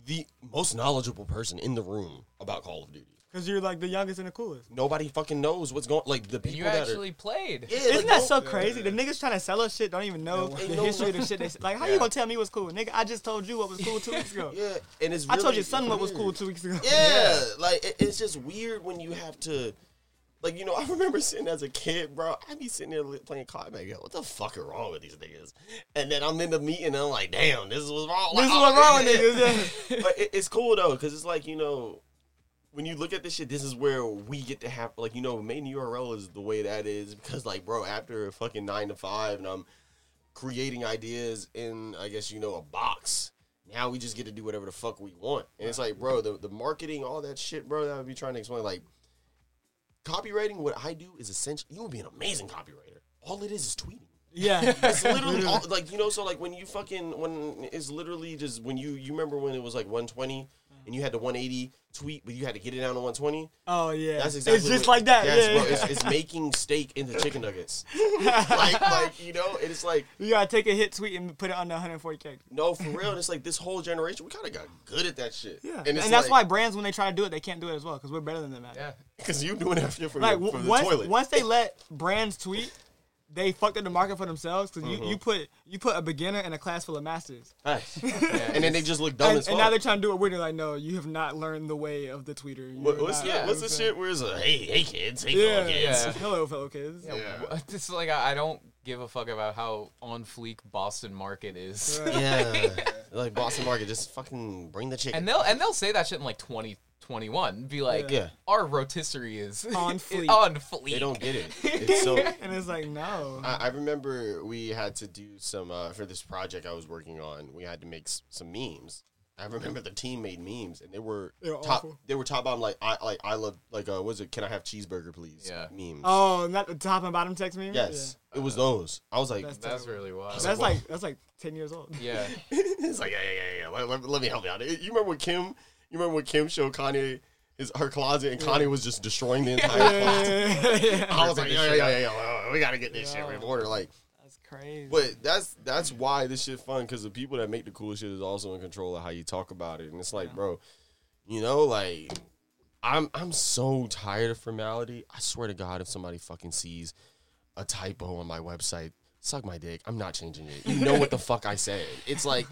The most knowledgeable person in the room about Call of Duty. Because you're like the youngest and the coolest. Nobody fucking knows what's going. Like the people you that actually played. yeah, Isn't like, that so crazy? The niggas trying to sell us shit don't even know Ain't the no- history of the shit. They say. Like, how you gonna tell me what's cool, nigga? I just told you what was cool two weeks ago. Yeah, and it's. I told really your son what was cool two weeks ago. Yeah, like it, it's just weird when you have to, like you know. I remember sitting as a kid, bro. I'd be sitting there playing COD back. Yo, what the fuck is wrong with these niggas? And then I'm in the meeting, and I'm like, damn, this is what's wrong. This is oh, what's oh, wrong with niggas. But it, it's cool though, because it's like you know. When you look at this shit, this is where we get to have like you know, main URL is the way that is because like bro, after fucking nine to five, and I'm creating ideas in I guess you know a box. Now we just get to do whatever the fuck we want, and it's like, bro, the the marketing, all that shit, bro. That I would be trying to explain. Like, copywriting, what I do is essential. You would be an amazing copywriter. All it is is tweeting. Yeah. It's literally all, like you know. So like when you fucking when it's literally just when you you remember when it was like 120 and you had the 180 tweet, but you had to get it down to 120. Oh yeah. That's exactly It's just what- like that. Yes, yeah. bro. yeah. It's, it's making steak into chicken nuggets. like like you know, it's like you gotta take a hit tweet and put it under 140 characters. no for real. And it's like this whole generation, we kind of got good at that shit. Yeah. and And, that's like, why brands when they try to do it, they can't do it as well because we're better than them at it. Yeah. because you doing that shit from, Like your, w- from the toilet. once they let brands tweet, they fucked up the market for themselves because Mm-hmm. you, you put you put a beginner in a class full of masters, Facts. and then they just look dumb and, as and now they're trying to do it weird. They're like, no, you have not learned the way of the tweeter. You What, what's not- yeah, you what's the what shit where it's like, hey, hey kids, hey saying? fellow Yeah. kids. Yeah. Hello, fellow kids. Yeah, Yeah. It's like I, I don't give a fuck about how on fleek Boston market is. Right. Yeah, like Boston Market, just fucking bring the chicken. And they'll and they'll say that shit in like 2021. Be like, Yeah. our rotisserie is On is fleek. on fleek. they don't get it. It's so. And it's like, no. I, I remember we had to do some uh, for this project I was working on. We had to make s- some memes. I remember the team made memes, and they were They were top. awful. They were top bottom like I like I love like uh was it? Can I have cheeseburger, please? Yeah. memes. oh, not the top and bottom text meme. yes, it was those. I was like, That's That's really wild. Yeah. That's like that's like ten years old. yeah. it's like yeah yeah yeah yeah. Let, let, let me help you out. You remember when Kim? You remember when Kim showed Kanye his her closet, and Kanye was just destroying the entire closet. yeah, yeah. I was like, yo, yo, yo, yo, yo, we gotta get this shit in order. Like, That's crazy. But that's that's why this shit fun because the people that make the coolest shit is also in control of how you talk about it, and it's like, bro, you know, like I'm I'm so tired of formality. I swear to God, if somebody fucking sees a typo on my website, suck my dick. I'm not changing it. You know what the fuck I said? It's like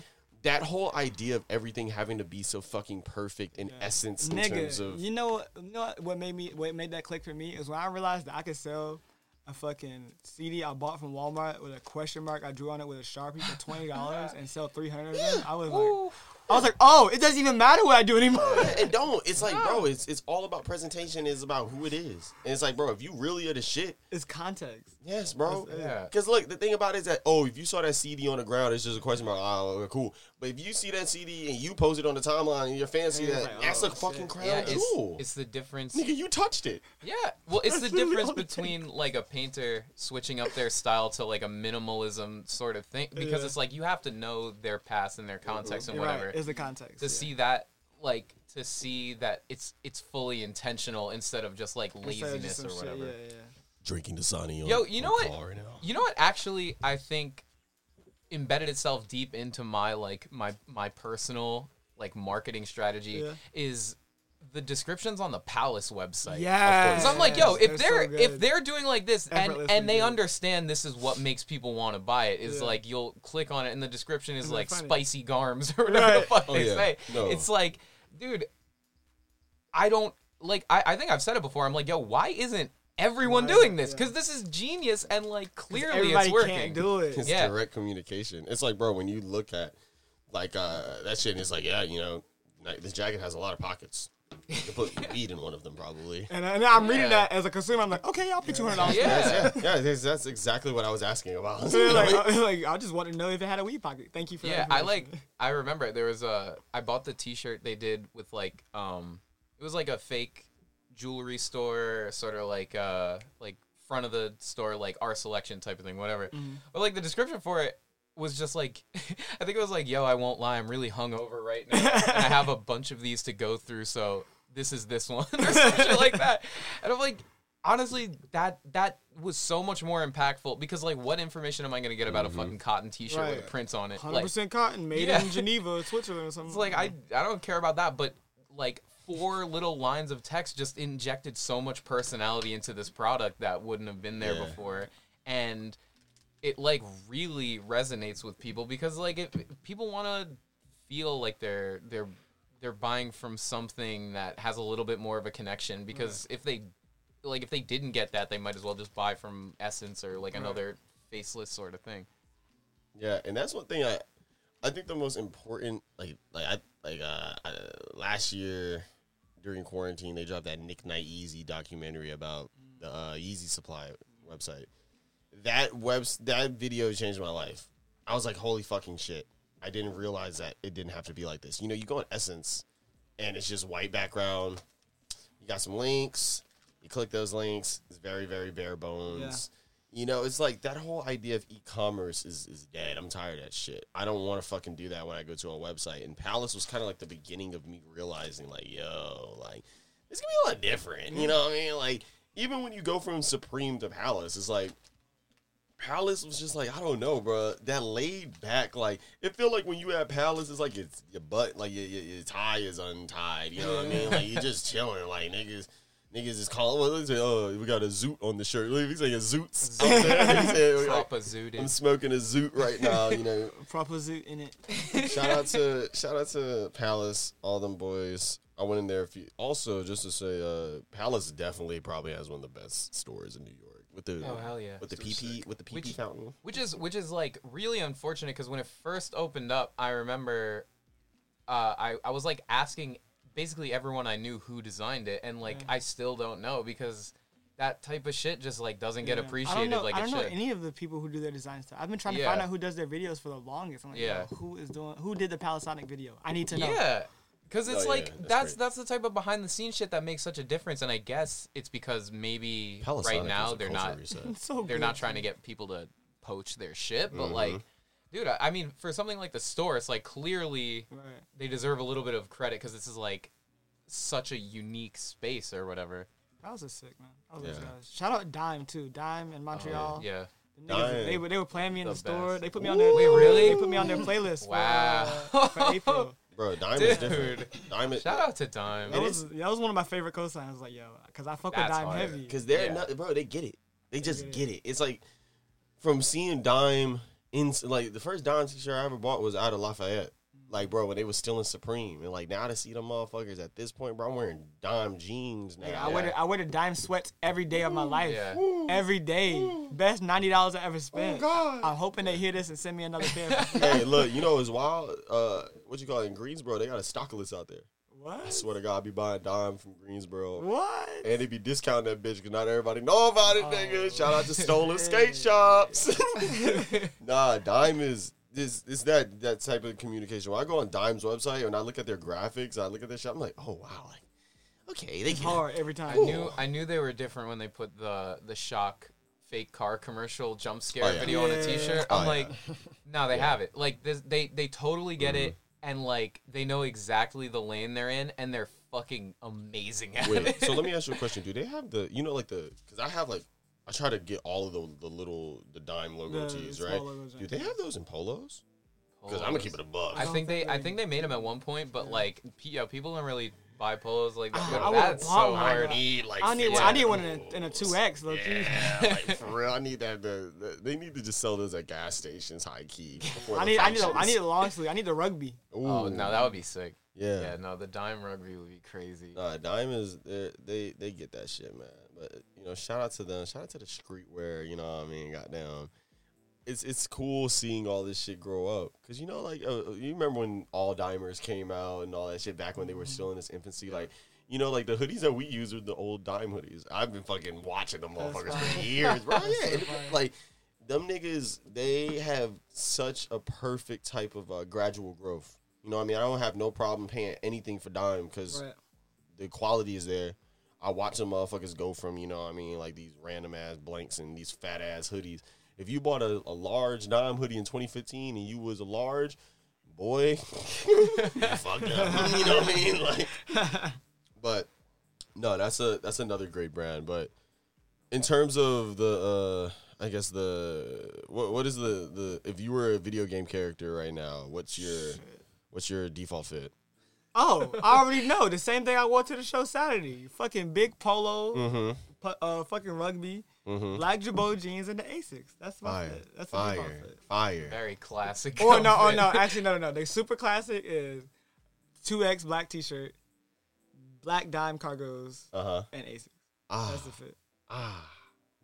that whole idea of everything having to be so fucking perfect in essence in terms of you know what? You know what- made me what made that click for me is when I realized that I could sell a fucking CD I bought from Walmart with a question mark I drew on it with a sharpie for twenty dollars and sell three hundred of them. I was like, I was like, oh, it doesn't even matter what I do anymore. it don't. It's like, bro, it's it's all about presentation. It's about who it is, and it's like, bro, if you really are the shit, it's context. Yes, bro. Yeah. Because look, the thing about it is that oh, if you saw that CD on the ground, it's just a question mark. Oh, okay, cool. But if you see that CD and you post it on the timeline and your fans see Yeah, that, it's like, that's oh, a fucking shit. crown Yeah, it's, jewel. it's the difference. Nigga, you touched it. Yeah, well, it's the difference between like a painter switching up their style to like a minimalism sort of thing because Yeah. it's like you have to know their past and their mm-hmm. context and You're whatever Right, it's the context. to yeah. see that like to see that it's it's fully intentional instead of just like Instead of laziness just or some shit, whatever. Yeah, yeah. Drinking Dasani on Yo, you know on what? right now. You know what? Actually, I think embedded itself deep into my like my my personal like marketing strategy Yeah. is the descriptions on the Palace website. Yeah. so I'm like, yo, if they're, so if they're doing like this and and they good. understand this is what makes people want to buy it, is Yeah. like you'll click on it and the description is Isn't like funny? spicy garms or whatever the fuck Oh, they yeah. say. No. It's like, dude, I don't like. I, I think I've said it before. I'm like, yo, why isn't everyone Why doing isn't- this? yeah. Because this is genius and like clearly it's working. can't do it. It's Yeah. direct communication. It's like, bro, when you look at like uh, that shit and it's like, yeah, you know, like, this jacket has a lot of pockets. You can put weed in one of them, probably. And, and I'm reading Yeah. that as a consumer. I'm like, okay, I'll pay two hundred dollars. Yeah. yeah, yeah, that's, that's exactly what I was asking about. So like, uh, like, I just want to know if it had a weed pocket. Thank you for Yeah, that. I like. I remember there was a. I bought the T-shirt they did with like. Um, it was like a fake jewelry store, sort of like uh, like front of the store, like our selection type of thing, whatever. But like the description for it was just like, I think it was like, "Yo, I won't lie, I'm really hungover right now, and I have a bunch of these to go through, so this is this one or some shit like that." And I'm like. Honestly, that that was so much more impactful because like, what information am I gonna get about a fucking cotton T-shirt with Right. prints on it? Hundred Like, percent cotton, made Yeah. in Geneva, Switzerland, or something. it's like I I don't care about that, but like four little lines of text just injected so much personality into this product that wouldn't have been there Yeah. before, and it like really resonates with people because like if people want to feel like they're they're they're buying from something that has a little bit more of a connection because if they like if they didn't get that they might as well just buy from SSENSE or like another faceless sort of thing. Yeah, and that's one thing I, I think the most important, like, like I, like, uh, uh, last year during quarantine, they dropped that Nick Knight Yeezy documentary about the uh, Yeezy Supply website. That webs, that video changed my life. I was like, holy fucking shit! I didn't realize that it didn't have to be like this. You know, you go on SSENSE, and it's just white background. You got some links. You click those links. It's very, very bare bones. You know, it's like that whole idea of e-commerce is, is dead. I'm tired of that shit. I don't want to fucking do that when I go to a website. And Palace was kind of like the beginning of me realizing, like, yo, like it's gonna be a lot different. You know what I mean? Like even when you go from Supreme to Palace, it's like Palace was just like I don't know, bro. That laid back, like it feel like when you at Palace, it's like it's your butt, like your, your, your tie is untied. You know what I mean? Like you're just chilling, like niggas. Niggas is calling. Well, they say, "Oh, we got a zoot on the shirt." We say a zoots. up there. He said, Prop a zoot I'm smoking a zoot right now. You know, proper zoot in it. shout out to shout out to Palace, all them boys. I went in there. A few, also, just to say, uh, Palace definitely probably has one of the best stores in New York with the Oh hell yeah! with the PP with the PP Which- fountain. which is which is like really unfortunate because when it first opened up, I remember uh, I I was like asking basically everyone I knew who designed it, and like I still don't know because that type of shit just like doesn't get Yeah. I appreciated don't know, like I don't know should. any of the people who do their design stuff. I've been trying to Yeah. find out who does their videos for the longest. I'm like, Yeah. yo, who is doing? Who did the Palasonic video? I need to know. Yeah. Because it's Oh, yeah, like that's that's that's the type of behind the scenes shit that makes such a difference, and I guess it's because maybe Palasonic right now they're not so they're good. not trying to get people to poach their shit, but Mm-hmm. like, dude, I, I mean, for something like the store, it's like clearly Right. they deserve a little bit of credit because this is like such a unique space or whatever. That was a sick man. I love those Yeah. guys. Shout out Dime too. Dime in Montreal. Yeah. The niggas, they, were- they were playing me in the, The store. They put me on their Wait, really? They put me on their playlist. Wow. For, uh, for April. Bro, Dime is Dude. different. Dime is Shout out to Dime. That was that was one of my favorite cosigns. I was like, yo, because I fuck with Dime hard. heavy. because they're Yeah. not, bro. They get it. They just get get it. It's like from seeing Dime in like the first Dime t-shirt I ever bought was out of Lafayette. Like, bro, when they was still in Supreme, and like now to see them motherfuckers at this point, bro, I'm wearing Dime jeans now. Like, I wear the, I wear the Dime sweats every day of my life. Yeah. Every day. Best ninety dollars I ever spent. God. I'm hoping they hear this and send me another pair. hey, look, you know it's wild. Uh, what you call it in Greensboro? They got a stocklist out there. I swear to God, I be buying Dime from Greensboro. What? And they be discounting that bitch because not everybody know about it, Oh. nigga. Shout out to stolen skate shops. nah, Dime is this is that that type of communication. When I go on Dime's website and I look at their graphics, I look at their shop, I'm like, oh wow, like okay, they It's can hard every time. I knew I knew they were different when they put the the shock fake car commercial jump scare Oh, yeah. video on a Yeah. t-shirt. Oh, I'm yeah. like, no, they have it. Like this, they they totally get it, mm-hmm. And like they know exactly the lane they're in, and they're fucking amazing at Wait, it. so let me ask you a question. Do they have the you know like the because I have like I try to get all of the the little the Dime logo The tees, right? logos, Do they have those in polos? Because I'm gonna keep it a buck. I don't think they think I think they made them at one point, but like p- yo, people don't really buy polos like oh, that. I that's so one, hard. but- need like I need one, I need one in a, in a two X. Low key. Yeah, like for real. I need that. The, the, they need to just sell those at gas stations, high key. I need I need a, I need a long sleeve. I need the rugby. Ooh, Oh no, that would be sick. yeah. Yeah, no, the dime rugby would be crazy. Nah, diamonds, they they they get that shit, man. But you know, shout out to them. Shout out to the streetwear. You know what I mean? Goddamn. It's it's cool seeing all this shit grow up. Because you know like uh, you remember when all dimers came out and all that shit back when they were still in its infancy? Like you know like the hoodies that we use are the old dime hoodies. I've been fucking watching them motherfuckers for years bro. Yeah like them niggas they have such a perfect type of uh, gradual growth. You know what i mean? I don't have no problem paying anything for dime because Right. the quality is there. I watch them motherfuckers go from, you know what I mean, like these random ass blanks and these fat ass hoodies. If you bought a, a large dime hoodie in 2015 and you was a large, boy, you fucked up. you know what I mean? Like, but no, that's a that's another great brand. But in terms of the, uh I guess the what what is the the if you were a video game character right now, what's your what's your default fit? Oh, I already know. The same thing I wore to the show Saturday. Fucking big polo, Mm-hmm. pu- uh, fucking rugby, Mm-hmm. black Jabot jeans, and the Asics. That's my Fire, fit. That's my fire, fit. fire. Very classic. Or no, oh no, actually no, no, no. The super classic is two X black T-shirt, black dime cargos, Uh huh. and Asics. Ah, That's the fit. ah,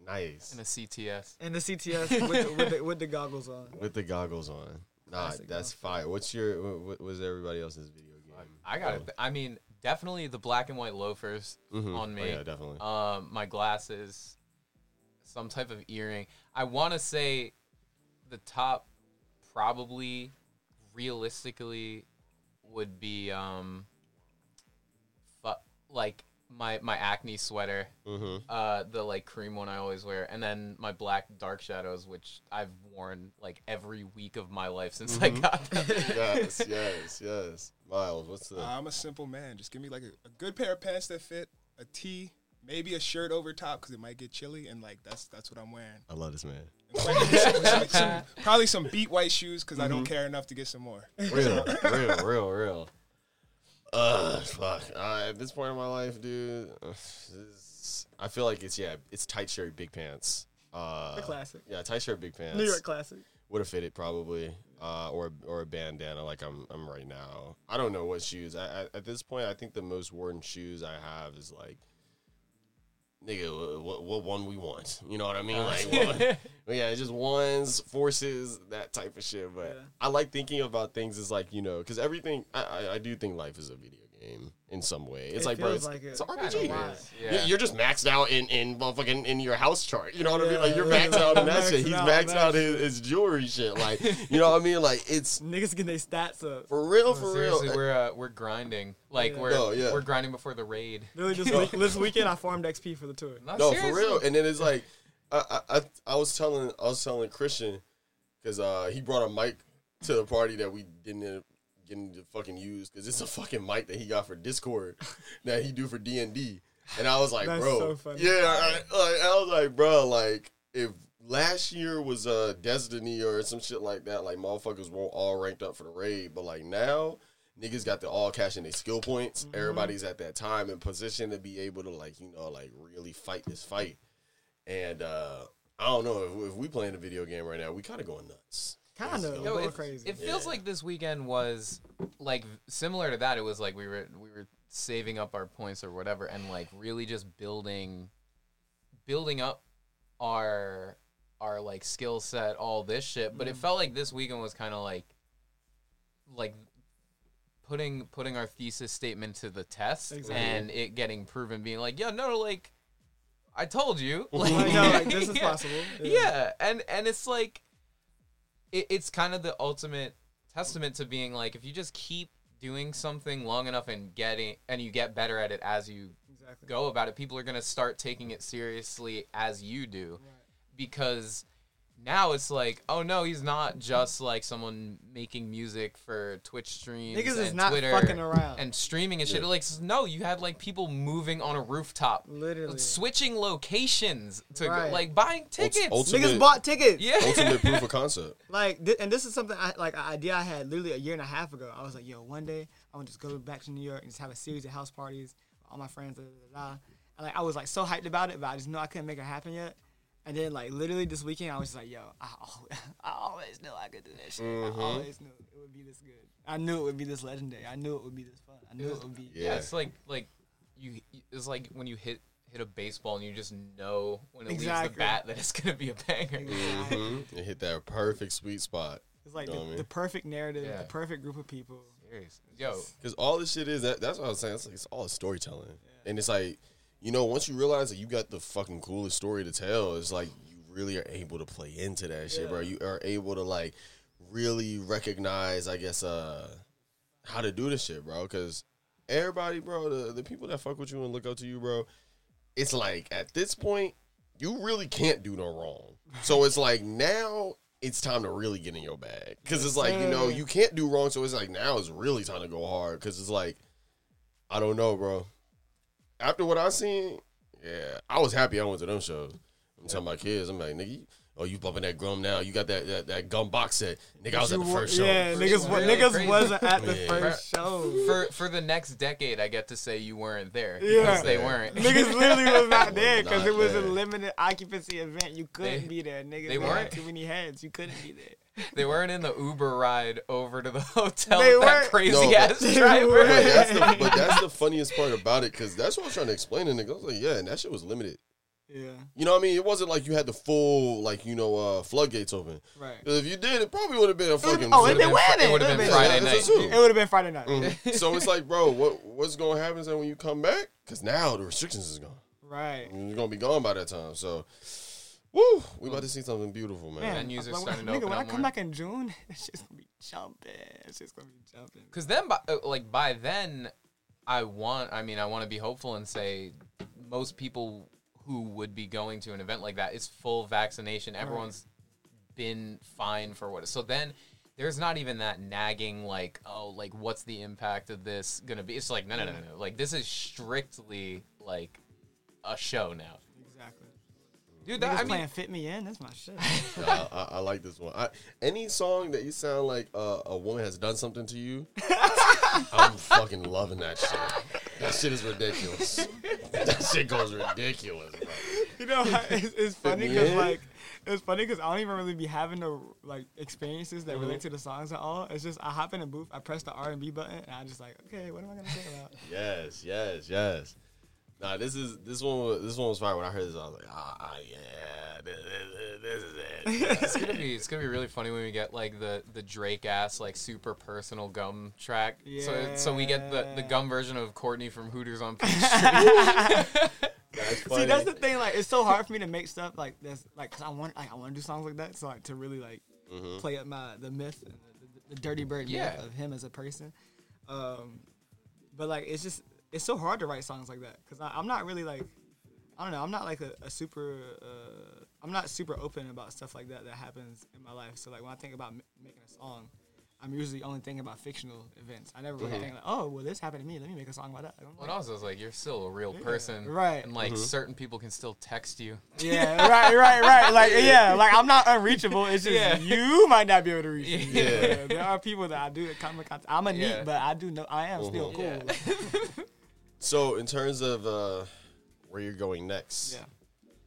nice. And a CTS. And the CTS with the, with, the, with the goggles on. With the goggles on. Nah, Classic that's outfit. fire. What's your what, what was everybody else's video game? I got it. I mean, definitely the black and white loafers Mhm. on Oh, me. yeah, definitely. Um, my glasses, some type of earring. I want to say the top probably realistically would be um fu- like my my acne sweater mm-hmm. uh the like cream one i always wear and then my black dark shadows which i've worn like every week of my life since i Mhm. got them yes, yes, yes. Miles, what's the? I'm a simple man. Just give me like a, a good pair of pants that fit, a tee, maybe a shirt over top because it might get chilly, and like that's that's what I'm wearing. I love this man. Some- some- some- probably some beat white shoes because I don't Mm-hmm. care enough to get some more. Real, real, real, real. Uh, fuck. Uh, at this point in my life, dude, uh, this- I feel like it's yeah, it's tight shirt, big pants. Uh, The classic. Yeah, tight shirt, big pants. New York classic. would have fitted probably, uh, or or a bandana like I'm I'm right now. I don't know what shoes. I, I, at this point, I think the most worn shoes I have is like, nigga, what, what one we want? You know what I mean? Like, what, yeah, just ones, forces, that type of shit. But Yeah. I like thinking about things as like you know, because everything I, I I do think life is a video game in some way. It's It like bro, it's, like it. it's an Kinda RPG. wild. You- yeah You're just maxed out in in motherfucking in your house chart. You know what I mean? Like you're maxed out in that shit. He's maxed out maxed his, his jewelry shit. Like you know what I mean? Like it's Niggas get their stats up. for real, No, for seriously, real. we're uh, we're grinding. Like Yeah. we're No, yeah. we're grinding before the raid. Literally this week, this weekend I formed XP for the tour. No, no, seriously. for real. And then it's like I I, I, I was telling I was telling Christian because uh, he brought a mic to the party that we didn't end up getting to fucking use because it's a fucking mic that he got for Discord that he do for D and D. And I was like, bro, so yeah. I, like, I was like, bro, like if last year was uh Destiny or some shit like that, like motherfuckers weren't all ranked up for the raid, but like now. Niggas got the all cash in their skill points. Mm-hmm. Everybody's at that time in position to be able to like you know like really fight this fight. And uh I don't know if, if we playing a video game right now, we kind of going nuts. Kind of Yo, Yo, going it, crazy. it feels Yeah. like this weekend was like similar to that. It was like we were we were saving up our points or whatever, and like really just building, building up our our like skill set, all this shit. But it mm. felt like this weekend was kind of like, like putting putting our thesis statement to the test Exactly. and it getting proven, being like, yeah, no, like I told you, Like, no, like, this is Yeah. possible. Yeah. and and it's like, it, it's kind of the ultimate testament to being like, if you just keep doing something long enough and getting and you get better at it as you Exactly. go about it, people are gonna start taking it seriously as you do, because now it's like, oh no, he's not just like someone making music for Twitch streams. Niggas is and not Twitter fucking around. and streaming and shit. Yeah. Like, no, you had like people moving on a rooftop, Literally. switching locations to go, like buying tickets. ultimate- Niggas bought tickets. yeah, Ultimate proof of concept. Like, thi- and this is something I like an idea I had literally a year and a half ago. I was like, yo, one day I want to just go back to New York and just have a series of house parties with all my friends. Da, da, da, da. And like, I was like so hyped about it, but I just know I couldn't make it happen yet. And then like literally this weekend, I was just like, yo, I, al- I always knew I could do that shit. Mhm. I always knew it would be this good. I knew it would be this legendary. I knew it would be this fun. I knew it would be. yeah. Yeah. It's like like you. It's like when you hit hit a baseball and you just know when it leaves the bat that it's gonna be a banger. Mhm. It hit that perfect sweet spot. It's like Know what I the, mean? the perfect narrative, Yeah. the perfect group of people. Serious. Yo, Because all this shit is that, that's what I was saying. It's, like, it's all storytelling, and it's like you know once you realize that you got the fucking coolest story to tell, it's like you really are able to play into that shit, bro. You are able to like really recognize, I guess, uh, how to do this shit, bro. Because everybody, bro, the the people that fuck with you and look up to you, bro, it's like at this point you really can't do no wrong. So it's like now it's time to really get in your bag because it's like you know you can't do wrong. So it's like now it's really time to go hard because it's like I don't know, bro. After what I seen, yeah, I was happy I went to them shows. I'm telling my kids, I'm like, nigga, oh, you bumping that gum now? You got that that, that gum box set, nigga. I was at the You wa- first show. Yeah, First niggas, show. Really niggas crazy. wasn't at the Yeah. first show. for for the next decade, I get to say you weren't there Yeah. because they weren't. Niggas literally was not there because it was a limited occupancy event. You couldn't They- be there. Niggas they they weren't. had too many heads. You couldn't be there. They weren't in the Uber ride over to the hotel They with that weren't. crazy No, ass but- driver. But that's, the, but that's the funniest part about it because that's what I was trying to explain to niggas. I was like, yeah, and that shit was limited. Yeah, You know what I mean? It wasn't like you had the full, like, you know, uh, floodgates open. right. 'Cause if you did, it probably would have been a fucking. Oh, would've it been been Fri- winning. it would've been Would've Friday Yeah, night. that's true. It would have been Friday night. Mhm. so it's like, bro, what what's gonna happen is that when you come back, because now the restrictions is gone. Right. You're gonna be gone by that time. So, woo, we about to see something beautiful, man. Man, Venues are like, starting to nigga, open when I up come more. back in June, it's just gonna be jumping. It's just gonna be jumping. Because then, by, uh, like by then, I want. I mean, I want to be hopeful and say most people who would be going to an event like that is full vaccination. Everyone's been fine for what. So then, there's not even that nagging like, oh, like what's the impact of this gonna be? It's like no, no, no, no. no. Like this is strictly like a show now, Exactly. Dude. Niggas That, I mean, playing "Fit Me In." That's my shit. I, I, I like this one. I, any song that you sound like uh, a woman has done something to you, I'm fucking loving that shit. That shit is ridiculous. that shit goes ridiculous, bro. You know, it's, it's funny because like it's funny because I don't even really be having the like experiences that relate to the songs at all. It's just I hop in the booth, I press the R and B button, and I just like, okay, what am I gonna say about? Yes, yes, yes. Nah, this is this one. Was, this one was fire. When I heard this, I was like, ah, yeah, this, this, this is it. it's gonna be it's gonna be really funny when we get like the the Drake ass like super personal gum track. So so we get the the gum version of Courtney from Hooters on Peachtree. That's. See, that's the thing. Like, it's so hard for me to make stuff like this. Like, cause I want, like, I want to do songs like that. So, like, to really like Mm-hmm. play up my the myth, the, the, the Dirty Bird Yeah. myth of him as a person. Um, but like, it's just it's so hard to write songs like that because I'm not really like, I don't know. I'm not like a, a super. Uh, I'm not super open about stuff like that that happens in my life. So like, when I think about m- making a song. I'm usually only thinking about fictional events. I never really mm-hmm. think like, oh, well, this happened to me. Let me make a song about that. I don't Well, like- and also it's like you're still a real person, right. And like mm-hmm. certain people can still text you. Yeah, right, right, right. Like, yeah, like I'm not unreachable. It's just Yeah. you might not be able to reach me. Yeah. there are people that I do come in contact. I'm a Yeah. neat, but I do know I am mm-hmm. still cool. So, in terms of uh, where you're going next, Yeah.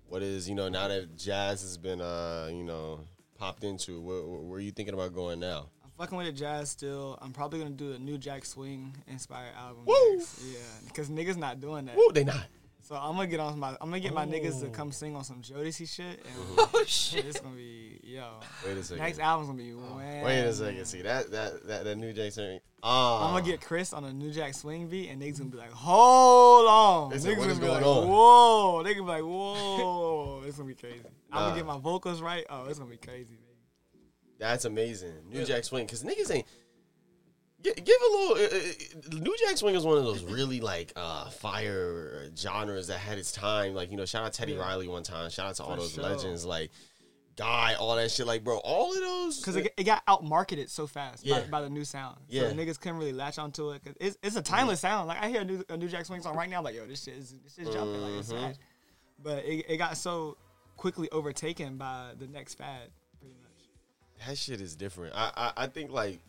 what is you know now that jazz has been uh, you know popped into, where, where are you thinking about going now? I'm fucking with the jazz still. I'm probably gonna do a new Jack Swing inspired album. Woo! next. Yeah, because niggas not doing that. Woo, they not. So I'm gonna get on my. I'm gonna get my niggas to Oh. come sing on some Jodeci shit. And Oh shit! It's gonna be yo. Wait a second. Next album's gonna be. Wait Wait a second. See that that that, that new Jason. Ah, I'm gonna get Chris on a New Jack Swing beat, and niggas gonna be like, "Hold on!" They Niggas said, "What gonna is be going like, on?" "Whoa!" They gonna be like, "Whoa!" It's gonna be crazy. I'm gonna get my vocals right. Oh, it's gonna be crazy, baby. That's amazing. New Jack Swing, because niggas ain't. Give, a little. Uh, uh, New Jack Swing is one of those really like uh, fire genres that had its time. Like you know, shout out Teddy Yeah. Riley one time. Shout out to all For those sure. legends like Guy, all that shit. Like bro, all of those. Because it, it got out marketed so fast Yeah. by, by the new sound. Yeah. So niggas couldn't really latch onto it. Cause it's, it's a timeless sound. Like I hear a new, a new Jack Swing song right now. I'm like, yo, this shit is this shit's jumping. Like it's Mhm. But it, it got so quickly overtaken by the next fad, pretty much. that shit is different. I, I I think like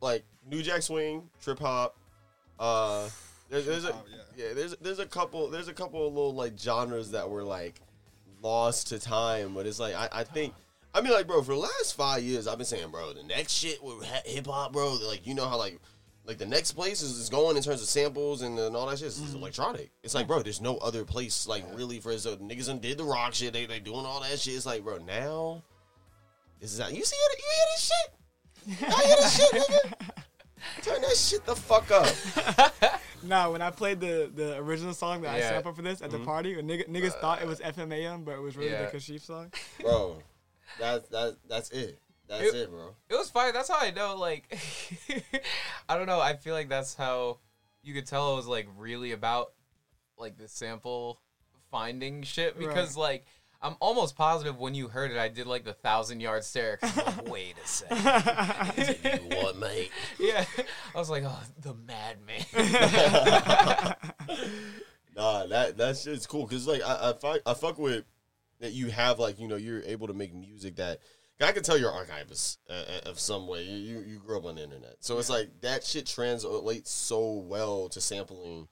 like New Jack Swing, trip hop. Uh, there's there's a yeah. yeah. There's there's a couple there's a couple of little like genres that were like lost to time, but it's like I I think. I mean, like, bro, for the last five years, I've been saying, bro, the next shit with hip hop, bro, like, you know how, like, like the next place is, is going in terms of samples and, and all that shit is is electronic. It's like, bro, there's no other place like really for so niggas done did the rock shit. They they doing all that shit. It's like, bro, now this is how you see it. You hear this shit? I hear this shit, nigga. Turn that shit the fuck up. Nah, when I played the, the original song that Yeah. I sampled for this at the mm-hmm. party, when nigga, niggas thought it was FMAM, but it was really Yeah. the Kashif song. bro. That's that that's it. That's It- it, bro. It was fire. That's how I know. Like, I don't know. I feel like that's how you could tell it was like really about like the sample finding shit because like I'm almost positive when you heard it, I did like the thousand yard stare. I'm like, Wait a second. You what, mate? yeah, I was like, oh, the madman. Nah, that that shit's cool because like I I fuck, I fuck with that you have like you know you're able to make music that I can tell you're archivist uh, uh, of some way. You, you you grew up on the internet, so it's like that shit translates so well to sampling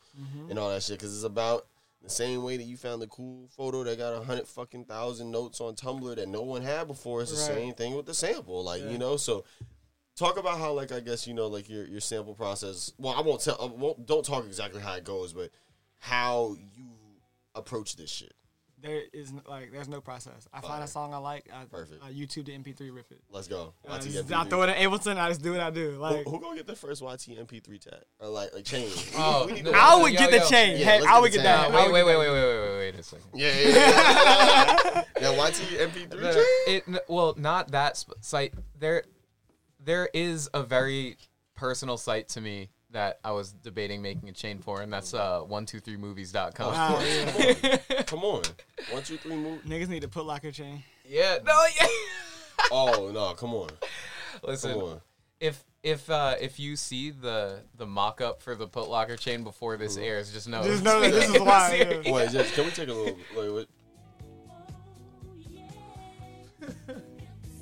and all that shit because it's about the same way that you found the cool photo that got a hundred fucking thousand notes on Tumblr that no one had before. It's the Right. same thing with the sample, like Yeah. you know. So talk about how like I guess you know like your your sample process. Well, I won't tell. I won't don't talk exactly how it goes, but how you approach this shit. There is like, there's no process. I find Fire. a song I like, I, Perfect. I YouTube the MP3, rip it. Let's go. I, YT just, MP3. I throw it in Ableton, I just do what I do. Like, who, who gonna get the first YT MP3 tag or like like chain? Oh, We need no, I would yo, get the yo. chain. Yeah, hey, I would get that. Uh, wait, wait, wait, wait, wait, wait, wait, wait a second. Yeah, yeah, yeah. now YT MP3 No, chain. it, n- well, not that sp- site. There, there is a very personal site to me that I was debating making a chain for, and that's uh one two three movies.com. Wow, yeah. Come on, one two three move. Niggas need to put locker chain. yeah, no, yeah. Oh no, come on, Listen, come on. if if uh if you see the the mock up for the Putlocker chain before this airs, just know. Just know that this is why, yeah. Wait, just can we take a little? Wait, wait.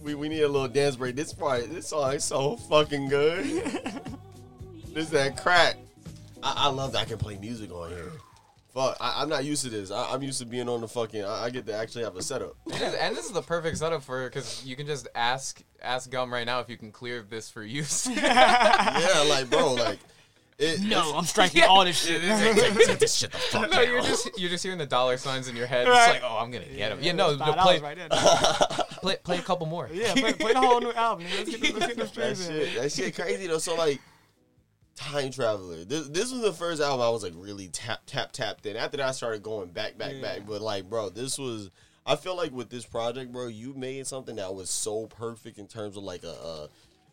We, we need a little dance break. This part, this song is so fucking good. This that crack. I, I love that I can play music on here. Fuck, I, I'm not used to this. I, I'm used to being on the fucking. I, I get to actually have a setup. And this is the perfect setup for because you can just ask ask Gum right now if you can clear this for use. yeah, like bro, like it, No, I'm striking all this shit. take this shit the fuck no, you're just you're just hearing the dollar signs in your head. Right. It's like, oh, I'm gonna get him. Yeah, no, Five no, play, right there. play play a couple more. Yeah, play, play the whole new album. nigga. Let's get, let's get the that shit, that shit crazy though. So like, Time Traveler. This this was the first album I was like really tap tap tapped in. After that, I started going back back Yeah. back. But like, bro, this was. I feel like with this project, bro, you made something that was so perfect in terms of like a. uh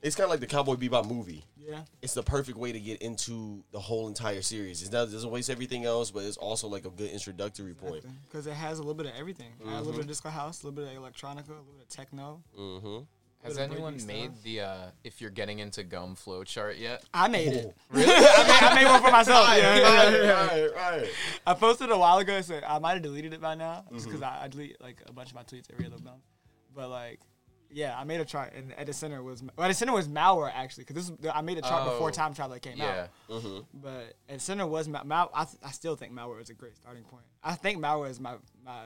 it's kind of like the Cowboy Bebop movie. Yeah. It's the perfect way to get into the whole entire series. It's not it doesn't waste everything else, but it's also like a good introductory point. Because it has a little bit of everything. Has A Mm-hmm. little bit of disco house, a little bit of electronica, a little bit of techno. Mm-hmm. Has anyone made stuff. the uh if you're getting into Gum flow chart yet? I made it. Really? I, made, I made one for myself. right, yeah, yeah, yeah. right, right. I posted a while ago, so I might have deleted it by now, just Mm-hmm. because I, I delete like a bunch of my tweets every other month. But like, yeah, I made a chart, and at the center was well, at the center was malware actually, because this is, I made a chart before Oh. Time Traveler came Yeah. out. But at center was mal. mal I, th- I still think malware is a great starting point. I think malware is my my.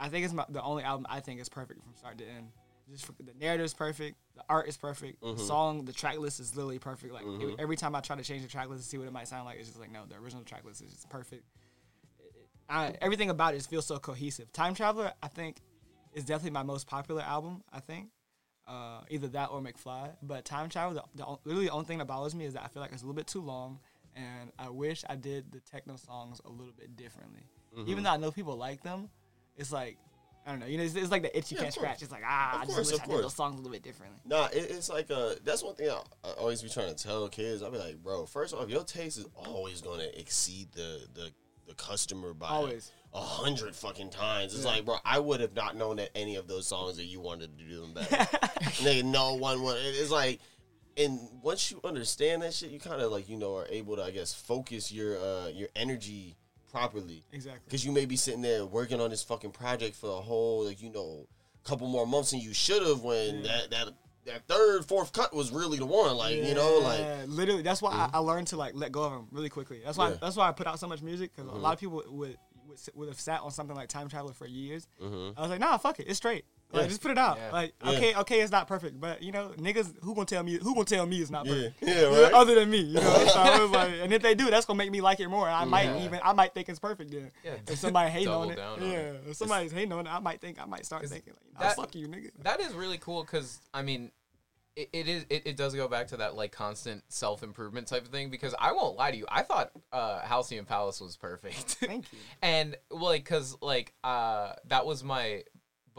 I think it's my, the only album I think is perfect from start to end. Just for, the narrative is perfect, the art is perfect, the song, the track list is literally perfect. Like every, every time I try to change the track list to see what it might sound like, it's just like no, the original track list is just perfect. I, everything about it just feels so cohesive. Time Traveler, I think, is definitely my most popular album. I think uh, either that or McFly. But Time Traveler, the, the literally the only thing that bothers me is that I feel like it's a little bit too long, and I wish I did the techno songs a little bit differently. Mm-hmm. Even though I know people like them, it's like I don't know. You know, it's, it's like the itch you Yeah, can't scratch. It's like ah, Of I just course, wish I did those songs a little bit differently. Nah, it, it's like uh that's one thing I, I always be trying to tell kids. I'll be like, bro, first off, your taste is always gonna exceed the the, the customer by Always. a hundred fucking times. It's like, bro, I would have not known that any of those songs that you wanted to do them better. Nigga, no one would. It's like, and once you understand that shit, you kind of like you know are able to, I guess, focus your uh your energy properly. Exactly. Because you may be sitting there working on this fucking project for a whole, like, you know, couple more months than you should have when that, that that third, fourth cut was really the one. Like, you know, like, literally. That's why I, mm-hmm. I learned to like let go of them really quickly. That's why. Yeah. That's why I put out so much music because a mm-hmm. lot of people would, would would have sat on something like Time Traveler for years. Mm-hmm. I was like, nah, fuck it, it's straight. Like, Yeah. just put it out. Yeah. Like, Yeah. okay, okay, it's not perfect, but you know, niggas, who gonna tell me? Who gonna tell me it's not perfect? yeah, right. Other than me, you know. so I was like, and if they do, that's gonna make me like it more. I might even, I might think it's perfect then. Yeah, If somebody hating on it, on yeah. it. If somebody's hating on it, I might think, I might start thinking, like, nah, that- fuck you, nigga. That is really cool because I mean, it, it is it, it does go back to that like constant self improvement type of thing. Because I won't lie to you, I thought uh, Halcyon Palace was perfect. Thank you. and well, like because like uh that was my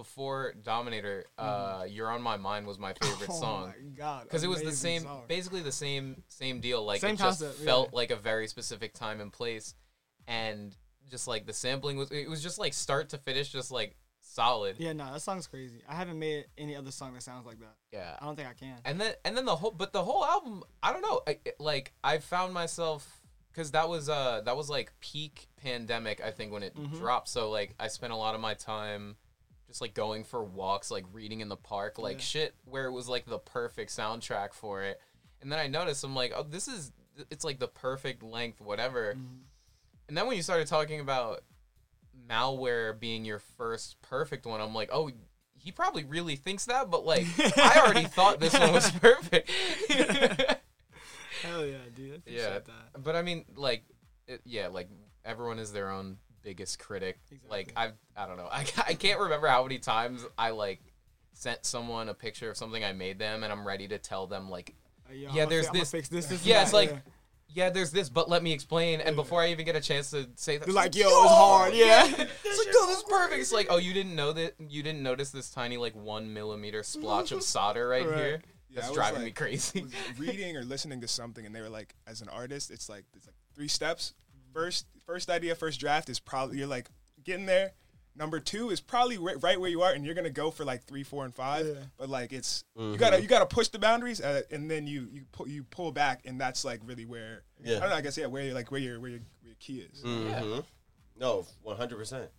before Dominator. Uh, You're on my mind was my favorite oh song. my god. because it was the same song. basically the same same deal like Same it just concept, yeah. felt like a very specific time and place and just like the sampling was it was just like start to finish just like solid Yeah, no, that song's crazy. I haven't made any other song that sounds like that. yeah I don't think I can. and then and then the whole but the whole album i don't know I, it- like i found myself because that was uh that was like peak pandemic i think when it Mhm. dropped so like i spent a lot of my time just like going for walks like reading in the park like Yeah. shit where it was like the perfect soundtrack for it and then i noticed i'm like oh this is it's like the perfect length whatever Mhm. and then when you started talking about malware being your first perfect one i'm like oh he probably really thinks that but like i already thought this one was perfect Hell yeah, dude. I appreciate Yeah. that. but i mean like it, yeah like everyone is their own biggest critic. Like Exactly. i i don't know. I, I can't remember how many times i like sent someone a picture of something i made them and i'm ready to tell them like Uh, yo, Yeah, there's fi- I'ma this- Fix this, this, yeah it's like yeah. yeah there's this but let me explain. And before i even get a chance to say that You're like, yo, it's hard, yeah. it's like yo this is perfect. It's like oh you didn't know that you didn't notice this tiny like one millimeter splotch of solder right, Right. here? Yeah, that's I was, driving me crazy. reading or listening to something? And they were like as an artist it's like it's like three steps. First first idea first draft is probably you're like getting there number two is probably ri- right where you are and you're gonna go for like three four and five Yeah. but like it's Mm-hmm. you gotta you gotta push the boundaries uh, and then you you pull you pull back and that's like really where Yeah. I don't know I guess yeah where you're like where your where your, where your key is Mhm. No, one hundred percent.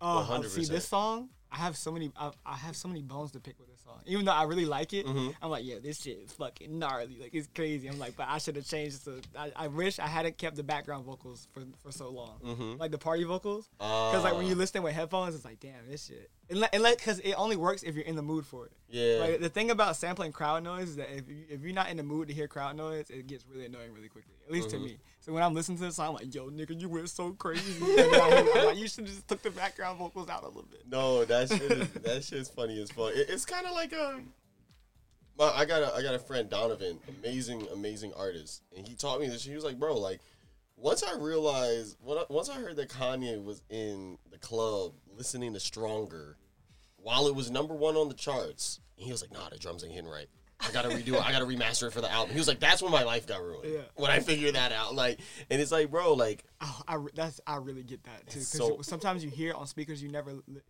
Oh, see this song. I have so many. I, I have so many bones to pick with this song. Even though I really like it, Mhm. I'm like, yeah, this shit is fucking gnarly. Like it's crazy. I'm like, but I should have changed. To, I, I wish I hadn't kept the background vocals for for so long. Mhm. Like the party vocals, Because because like when you listen with headphones, it's like, damn, this shit. And let, because it only works if you're in the mood for it. yeah, Like the thing about sampling crowd noise is that if you, if you're not in the mood to hear crowd noise, it gets really annoying really quickly. At least Mm-hmm. to me. So when I'm listening to this song, I'm like, yo, nigga, you went so crazy. And then I hear- I'm like, you should have just took the background vocals out a little bit. no, that shit is that shit's funny as fuck. It, it's kind of like a. Well, um, I got a I got a friend Donovan, amazing amazing artist, and he taught me this. He was like, bro, like once I realized, when I, once I heard that Kanye was in the club listening to Stronger, while it was number one on the charts, he was like, nah, the drums ain't hitting right. I gotta redo it. I gotta remaster it for the album. He was like, that's when my life got ruined. Yeah. When I figured that out, like, and it's like, bro, like, Oh, I re- that's I really get that too. Because so- sometimes you hear on speakers you never li-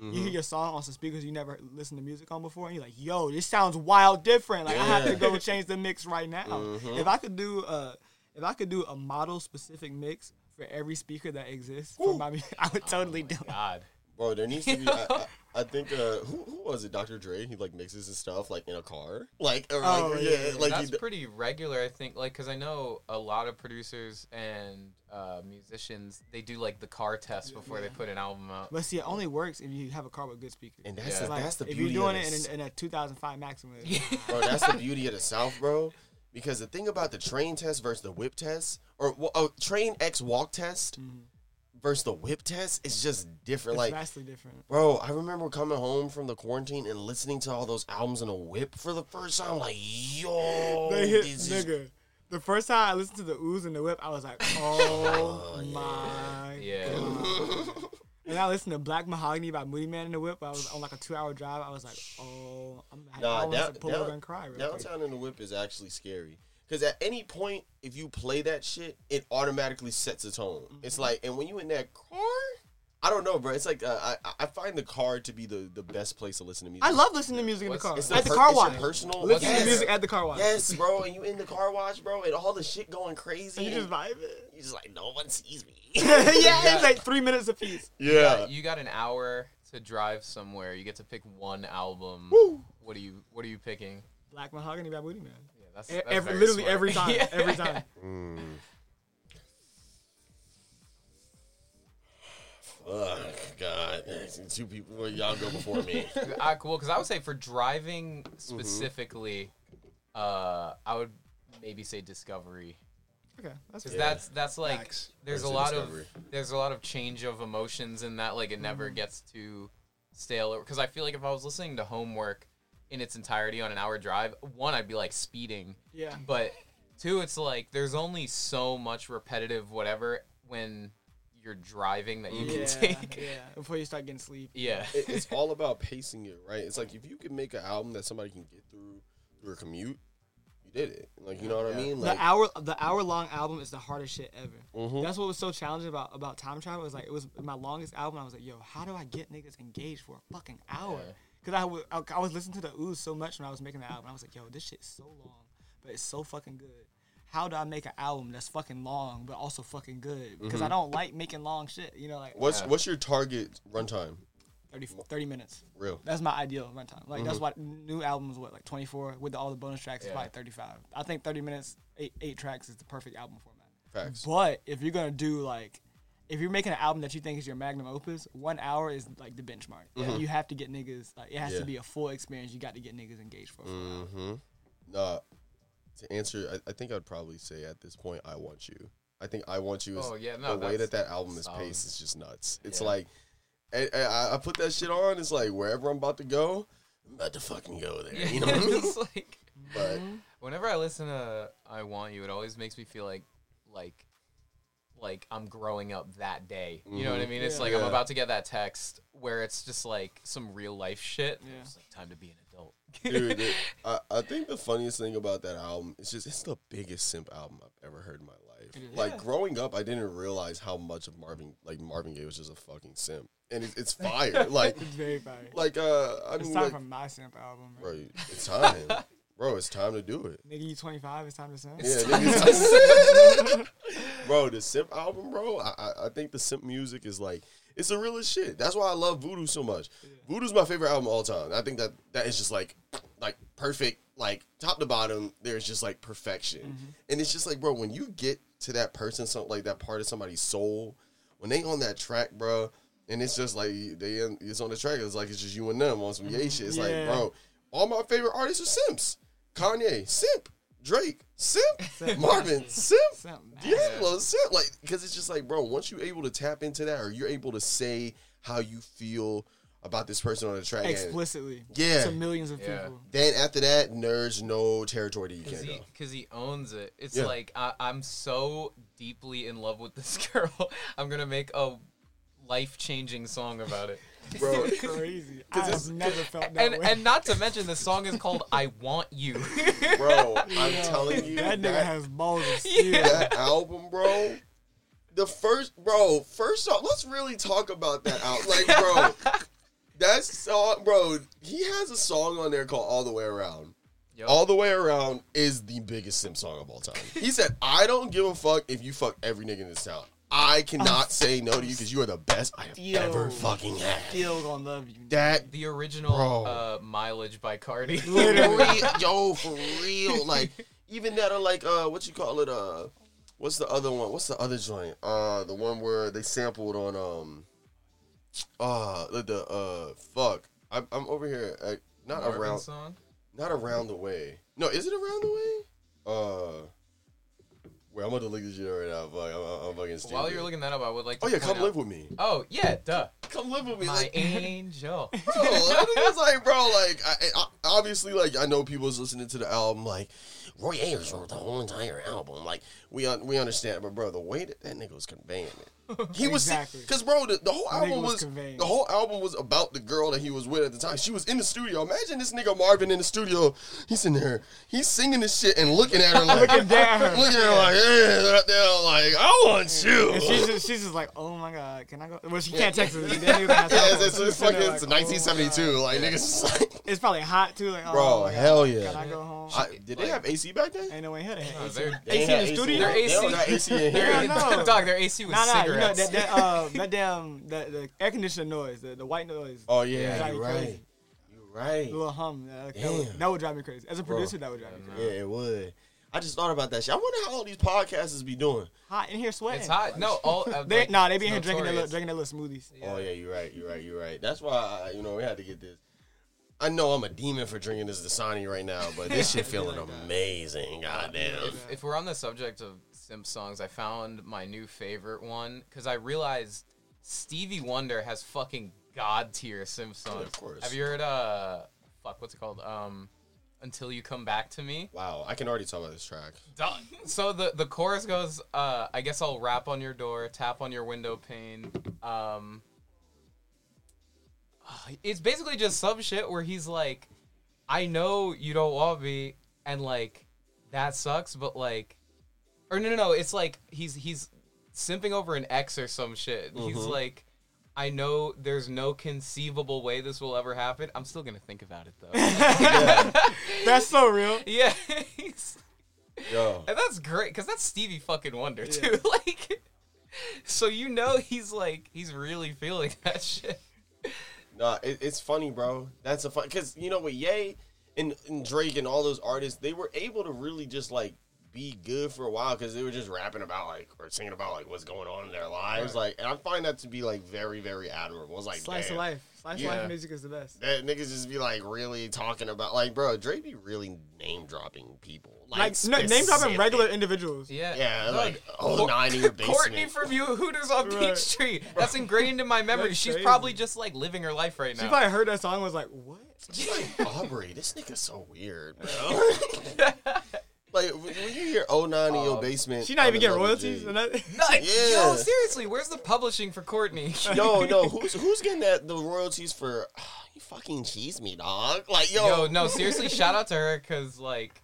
like. You Mm-hmm. hear your song on some speakers you never listened to music on before, and you're like, "Yo, this sounds wild different." Like I have to Yeah. go change the mix right now. Mhm. If I could do a, if I could do a model specific mix for every speaker that exists for my music, I would totally do it. god Bro, there needs to be. I, I, I think uh, who, who was it? Dr. Dre. He like mixes his stuff like in a car, like or, like Oh, yeah, yeah, yeah. like that's he, pretty regular i think like because i know a lot of producers and uh, musicians they do like the car test before they put an album out But see, it only works if you have a car with good speakers. and that's Yeah. the, Like, that's the if beauty you're doing of it in, a, in a 2005 Maxima, bro. That's the beauty of the South, bro. Because the thing about the train test versus the whip test, or well, oh, train X walk test versus the whip test, is just different. It's like, vastly different. bro, I remember coming home from the quarantine and listening to all those albums in a whip for the first time. Like, yo, They hit this is nigga. The first time I listened to the OOZ and the whip, I was like, oh, Oh, my Yeah. god. And I listened to Black Mahogani by Moodymann in the Whip. I was on like a two hour drive. I was like, oh, I'm I Nah, almost down- to pull down- over and cry. Real quick. Downtown in the Whip is actually scary. Because at any point, if you play that shit, it automatically sets a tone. It's Mm-hmm. like, and when you in that car, I don't know, bro. It's like uh, I I find the car to be the, the best place to listen to music. I love listening to music in the What's- car. It's At the per- car it's your wash. personal. Listen yes. to music at the car wash. Yes, bro. And you in the car wash, bro, and all the shit going crazy. And you just and vibe it. you just like no one sees me. yeah, it's like three minutes a piece. yeah. you got an hour to drive somewhere you get to pick one album Woo. what are you what are you picking Black Mahogani by Moodymann. Yeah that's, that's every- literally smart. every time. Yeah. Every time. Mm. Fuck, God. two people. Well, y'all go before me. I, cool, because I would say for driving Mm-hmm. specifically, uh, I would maybe say Discovery. Okay, that's Because Yeah. that's that's like Facts. there's I'd a lot Discovery. of there's a lot of change of emotions in that like it never gets too stale because I feel like if I was listening to Homework in its entirety on an hour drive, one I'd be like speeding, yeah. but two it's like there's only so much repetitive whatever when you're driving that you Yeah, can take. yeah. Before you start getting sleep. Yeah. It- it's all about pacing it, right? It's like if you can make an album that somebody can get through through a commute, you did it. Like you know what I Yeah. mean? The hour the hour long album is the hardest shit ever. Mhm. That's what was so challenging about about time travel. Was like it was my longest album. I was like, yo, how do I get niggas engaged for a fucking hour? Yeah. Because I wa- I, I was listening to the OOZ so much when I was making the album. I was like, yo, this shit's so long, but it's so fucking good. How do I make an album that's fucking long but also fucking good? Because I mm-hmm. don't like making long shit. You know, like what's Yeah. what's your target runtime? 30, 30 minutes. Real. That's my ideal runtime. Like that's mm-hmm. what new albums what like twenty four with all the bonus tracks is Yeah. probably thirty five. I think thirty minutes, eight eight tracks is the perfect album format. Facts. But if you're gonna do like, if you're making an album that you think is your magnum opus, one hour is like the benchmark. You have to get niggas like it has Yeah. to be a full experience. You got to get niggas engaged for. a. Mm-hmm. Nah, to answer, I, I think I'd probably say at this point, I want you. I think I want you is Oh, yeah, no, the way that that album is solid. paced is just nuts. It's Yeah. like, I, I, I put that shit on. It's like wherever I'm about to go, I'm about to fucking go there. You know what I mean? it's like But whenever I listen to "I Want You," it always makes me feel like, like, like I'm growing up that day. You know what I mean? It's Yeah. like I'm Yeah. about to get that text where it's just like some real life shit. Yeah. It's like time to be an adult. dude, it, I, I think the funniest thing about that album is just it's the biggest simp album I've ever heard in my life. It is. Like Yeah. growing up, I didn't realize how much of Marvin, like Marvin Gaye, was just a fucking simp, and it, it's fire. like, It's very fire. like uh, I it's mean, time like, for my simp album. bro, Right? it's time, bro. It's time to do it. Nigga, you 25. It's time to simp. Yeah, niggas- bro, the simp album, bro. I, I I think the simp music is like it's the realest shit. That's why I love Voodoo so much. Voodoo's my favorite album of all time. I think that that is just like like perfect, like top to bottom. There's just like perfection, mm-hmm. and it's just like, bro, when you get to that person, something like that part of somebody's soul, when they on that track, bro. And it's just like they it's on the track. It's like it's just you and them on some yay mm-hmm. shit. It's like, bro, all my favorite artists are simps. Kanye, simp. Drake, simp. Simp. Marvin, simp. Simp, man. D'Angelo, simp. Like, because it's just like, bro, once you're able to tap into that, or you're able to say how you feel about this person on the track, and Explicitly. Yeah. To millions of Yeah. people. then after that, there's no territory that you Because can't he, go. 'cause he owns it. It's Yeah. like I, I'm so deeply in love with this girl. I'm gonna make a life changing song about it. Bro, Crazy. 'Cause I've it's- never felt that and way. and not to mention the song is called "I Want You." bro, I'm Yo, telling you, that nigga has balls of steel. that album, bro. The first, bro, first song. Let's really talk about that out. Like, bro, that song, bro. He has a song on there called "All the Way Around." Yup. All the way around is the biggest Sim song of all time. He said, "I don't give a fuck if you fuck every nigga in this town. I cannot say no to you because you are the best I have Yo. ever fucking had." Still gonna love you. That the original Bro. uh, "Mileage" by Cardi. real, yo, for real. Like even that, are like uh, what you call it? Uh, what's the other one? What's the other joint? Uh, the one where they sampled on um, uh, the, the uh, fuck. I'm, I'm over here. At, not Marvin around, song. not around the way. No, is it around the way? Uh, wait, I'm gonna delete this shit right now. Fuck, I'm, I'm fucking stupid. While you're looking that up, I would like to. oh yeah, point come out- live with me. Oh yeah, duh. Come live with me. My Like, angel. bro, I think it's like, bro, like, I, I, obviously, like, I know people's listening to the album, like, Roy Ayers wrote the whole entire album. Like, we un- we understand, but bro, the way that that nigga was conveying it, he was Exactly. because bro, the, the whole Nigga album was was, the whole album was about the girl that he was with at the time. She was in the studio. Imagine this nigga Marvin in the studio. He's in there, he's singing this shit and looking at her like, Looking down. looking at her like, yeah, right there, like, I want you. And she's just, she's just like, oh my god, can I go? Well, she can't text her. Then nigga gonna have to- Yeah, it's, it's, it's She's fucking there it's like, oh 1972. God. like niggas, just like, It's probably hot too. Like, oh bro, my God, hell yeah. Can I go home? I, did they have AC back then? Ain't no way in here. They had AC. they're- AC had in the studio? Their They AC don't got AC in Their, here. Yeah, no. dog, their AC was Nah, nah, you know that, that uh that damn that the air conditioner noise, the, the white noise, Oh Drive yeah, you're crazy. right. You're right. the little hum. That, that, would, Damn. that would drive me crazy. As a producer, that would drive me crazy. Yeah, it would. I just thought about that shit. I wonder how all these podcasters be doing. Hot in here sweating. It's hot. No, all uh, They, like, nah, they be in it's here drinking their, little, drinking their little smoothies. Oh yeah, you're right. You're right. You're right. That's why I, you know we had to get this. I know I'm a demon for drinking this Dasani right now, but this shit feeling amazing. Goddamn. If, if we're on the subject of simp songs, I found my new favorite one because I realized Stevie Wonder has fucking god tier simp songs. of course. Have you heard uh fuck what's it called um Until You Come Back to Me? Wow, I can already tell by this track. Done. So the the chorus goes, uh, I guess I'll rap on your door, tap on your window pane. Um, it's basically just some shit where he's like, I know you don't want me, and like that sucks, but like, or no no no, it's like he's he's simping over an ex or some shit. He's mm-hmm. like. I know there's no conceivable way this will ever happen. I'm still gonna think about it though. That's so real. yeah, he's, Yo, and that's great because that's Stevie fucking Wonder too. like, so you know he's like he's really feeling that shit. Nah, it, it's funny, bro. That's a fun because you know with Ye and, and Drake and all those artists, they were able to really just like be good for a while because they were just rapping about like or singing about like what's going on in their lives. Like, and I find that to be like very very admirable. It's like Slice damn, of life. Slice of Yeah. life music is the best. That niggas just be like really talking about like, bro, Drake be really name dropping people. Like, no, name dropping regular individuals. Yeah, Yeah, Dog, like oh nine in your basement. Courtney from you Hooters on Right. Peachtree. That's ingrained in my memory. She's probably just like living her life right now. She now. probably heard that song and was like, what? She's like Aubrey, this nigga's so weird, bro. like when when you hear 09 in your Um, basement, She not even getting royalties? G. And that, Like, Yeah. Yo, seriously, where's the publishing for Courtney? No, no, who's who's getting that the royalties for? you fucking cheese me, dog. Like yo, Yo, no, seriously, shout out to her because like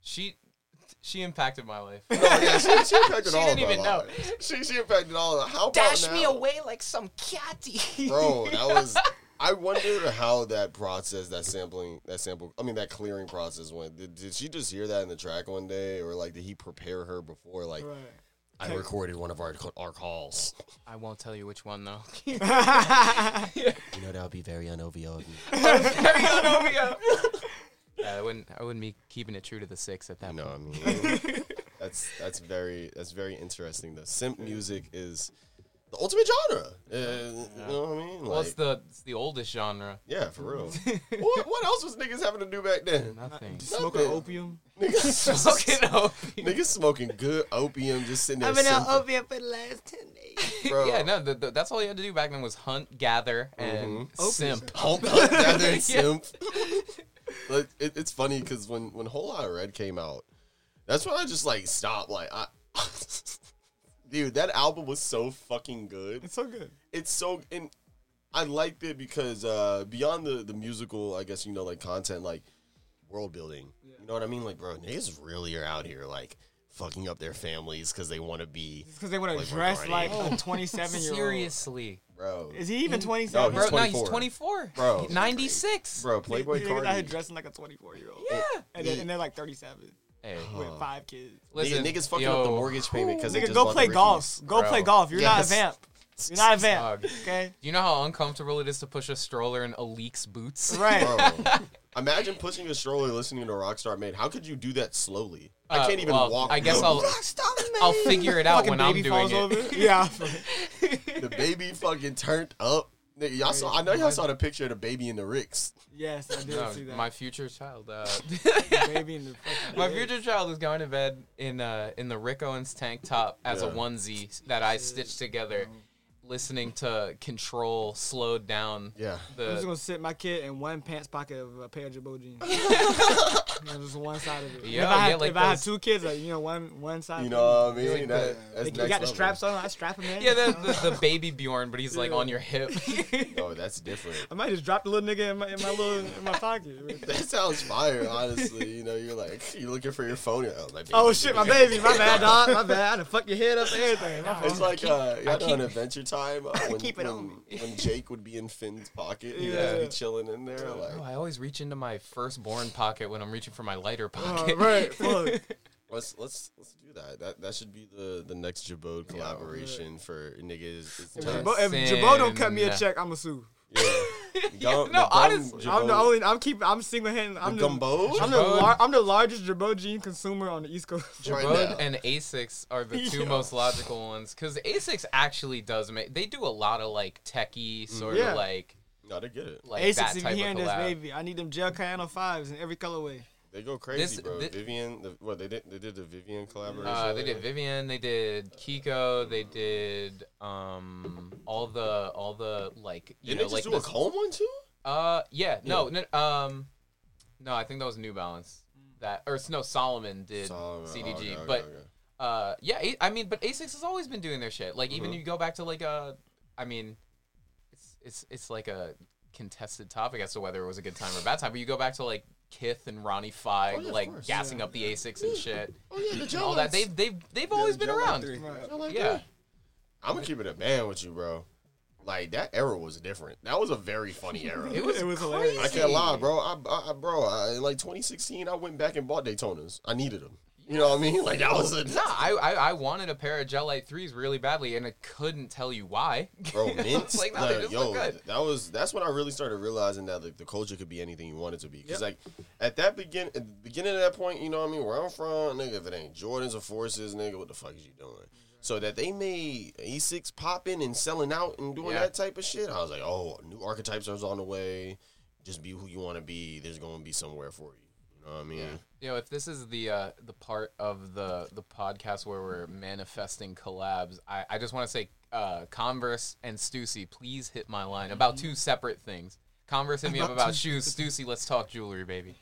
she she impacted my life. No, yeah, she, she impacted She all didn't of our even know. lives. She she impacted all of. How about Dash me away like some catty. bro. That was. I wonder how that process, that sampling, that sample, I mean, that clearing process went. Did, did she just hear that in the track one day, or like did he prepare her before? Like, right. I recorded one of our our calls. I won't tell you which one though. You know that would be very un-OVO of you. Yeah, I wouldn't. I wouldn't be keeping it true to the six at that No, point. I mean that's that's very that's very interesting. The simp music is the ultimate genre. Uh, You know what I mean? Well, it's the it's the oldest genre. yeah, for real. what, what else was niggas having to do back then? Nothing. Smoking opium. Niggas Fucking hope. Niggas smoking good opium, just sitting there. I've been out simping. opium for the last 10 days. Bro. Yeah, no, the, the, that's all you had to do back then was hunt, gather, and simp. Hunt, hump, gather, and simp. Like, it, it's funny because when when Whole Lotta Red came out, that's when I just like stopped. Like, I, dude, that album was so fucking good. It's so good. It's so and I liked it because uh beyond the the musical, I guess you know, like content, like world building. You know what I mean? Like, bro, niggas really are out here like fucking up their families because they want to be, Because they want to Like dress Barney. like a 27 year old. Seriously. bro. Is he even No, 27? he's Bro, no, he's 24. 24. Bro. 96. Bro, Playboi Niggas out here Carti. dressing like a 24 year old. Yeah. And, then, and they're like 37 Hey, with five kids. listen. Nigga, niggas fucking yo, up the mortgage payment because they Nigga, just go bought play the golf. Rickies. Go Bro. play golf. You're not a vamp. You're not a vamp. Dog. Okay? You know how uncomfortable it is to push a stroller in Aleek's boots? Right. Bro, imagine pushing a stroller listening to Rockstar Made. How could you do that slowly? I Uh, can't even well, walk. I guess bro. I'll I'll figure it out Fucking when I'm baby doing falls it. over. Yeah. the baby fucking turned up. Nigga, y'all saw, I know y'all saw the picture of the baby in the Ricks. yes, I did No, see that. my future child. Uh, baby in the fucking my future child is going to bed in uh, in the Rick Owens tank top as a onesie that I stitched together, listening to Control slowed down. Yeah. I'm just gonna sit my kid in one pants pocket of a pair of Jabot jeans. You know, just one side of it. Yo, if I had, yeah, like if I had two kids, like you know, one one side. You know what I mean? the- That, that's Like, next you got the straps on. I strap him in. yeah, the, the, the baby Bjorn, but he's like Yeah. on your hip. oh, that's different. I might just drop the little nigga in my in my little in my pocket. That sounds fire, honestly. You know, you're like, you're looking for your phone. Oh, my baby. Oh shit, my baby, my bad, dog, my bad. I done fuck your head up and everything. It's like uh, y'all know keep- in Adventure Time uh, when, keep it when, on me. when Jake would be in Finn's pocket, he'd Yeah. just be chilling in there. Like, Oh, I always reach into my firstborn pocket when I'm reaching for my lighter Uh, pocket. right, fuck. let's let's let's do that. That that should be the the next Jabode collaboration for niggas. It's If time. Jabot, if don't cut me a check, I'ma sue. Yeah. Gum, no, honestly, I'm the only. I'm keep. I'm single handed. I'm the the. gumbo. I'm the, lar- I'm the largest Jabot jean consumer on the East Coast. Right Jabot now. and Asics are the two Yeah. most logical ones because Asics actually does make. They do a lot of like techie mm-hmm. sort Yeah. of like Gotta get it. like Asics, if you type of hearing this, baby, I need them gel Kayano fives in every colorway. They go crazy, This- bro. thi- Vivienne, the, what they did? They did the Vivienne collaboration. Uh, they did? Vivienne, they did Kiko, they did um all the all the like you Didn't know they like just do a comb one too? uh yeah no no um no I think that was New Balance that or no Salomon did Salomon. CDG Oh, okay, okay, but okay. uh yeah A- I mean but Asics has always been doing their shit like even Mhm. you go back to like uh I mean it's it's it's like a contested topic as to whether it was a good time or a bad time but you go back to like Kith and Ronnie Fieg Oh, yeah, like course. gassing up the Asics and shit Oh yeah, the and all that they've they've they've always been Gel around three. yeah I'm gonna keep it a band with you, bro. Like that era was different. That was a very funny era. It was, It was crazy. hilarious. I can't lie, bro. I, I, I bro, I, like 2016, I went back and bought Daytonas. I needed them. You know what I mean? Like that was a Nah, I, I I wanted a pair of Gel Lyte threes really badly, and I couldn't tell you why. bro mint. like, nah, they like, just yo, look good. that was that's when I really started realizing that like the culture could be anything you want it to be. Because Yep. like at that begin, at the beginning of that point, you know what I mean? Where I'm from, nigga, if it ain't Jordans or Forces, nigga, what the fuck is you doing? So that they made E6 popping and selling out and doing Yeah. that type of shit, I was like, oh, new archetypes are on the way. Just be who you want to be. There's gonna be somewhere for you. You know what I mean? You know, if this is the uh, the part of the the podcast where we're manifesting collabs, I, I just want to say, uh, Converse and Stussy, please hit my line about two separate things. Converse hit me up about shoes. Stussy, let's talk jewelry, baby.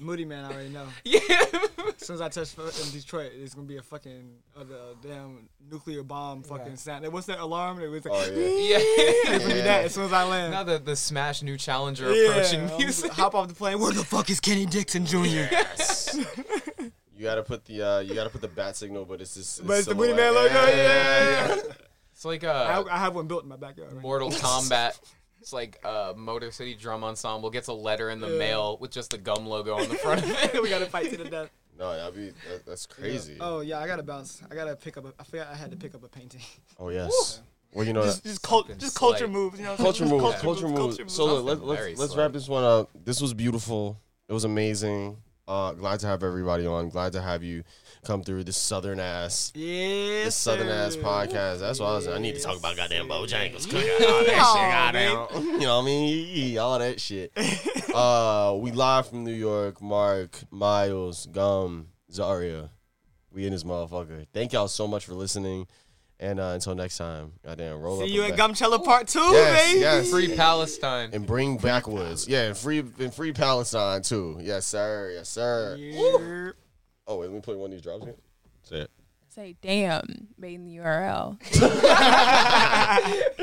Moodymann, I already know. yeah. As soon as I touch foot in Detroit, it's gonna be a fucking uh, the damn nuclear bomb fucking sound. What's that alarm? It was like, Oh yeah. yeah. it's gonna be that as soon as I land. now the the smash new challenger yeah, approaching I'm music. hop off the plane. Where the fuck is Kenny Dixon Jr.? Yes. you gotta put the uh, you gotta put the bat signal, but it's just But it's the silhouette. Moodymann logo, yeah. It's like I, uh, I have one built in my backyard. Right? Mortal Kombat. It's like uh, Motor City Drum Ensemble gets a letter in the Yeah. mail with just the gum logo on the front of it. we gotta fight to the death. No, that'd be that, that's crazy. Oh yeah, I gotta bounce. I gotta pick up. A, I forgot I had to pick up a painting. Oh yes. Well, you know, just that- just, cult, just culture moves. You know, culture just moves, culture moves. culture So look, let, Something very let's let's wrap this one up. This was beautiful. It was amazing. Uh, glad to have everybody on. Glad to have you come through this southern ass, Yes, this southern ass podcast. That's what I was. I need to talk about goddamn sir. Bojangles, Yeah, all that shit, goddamn. You know what I mean? All that shit. uh, we live from New York. Mark, Miles, Gum, Zaria. We in this motherfucker. Thank y'all so much for listening. And uh, until next time, goddamn, roll up. See a you in back- Gumchella Part Two, Yes, baby. yes. Free Palestine. and bring backwoods. Yeah, and free and free Palestine too. Yes, sir. Yes, sir. Yeah. Oh, wait, let me play one of these drops here. Say it. Say, damn, made in the URL.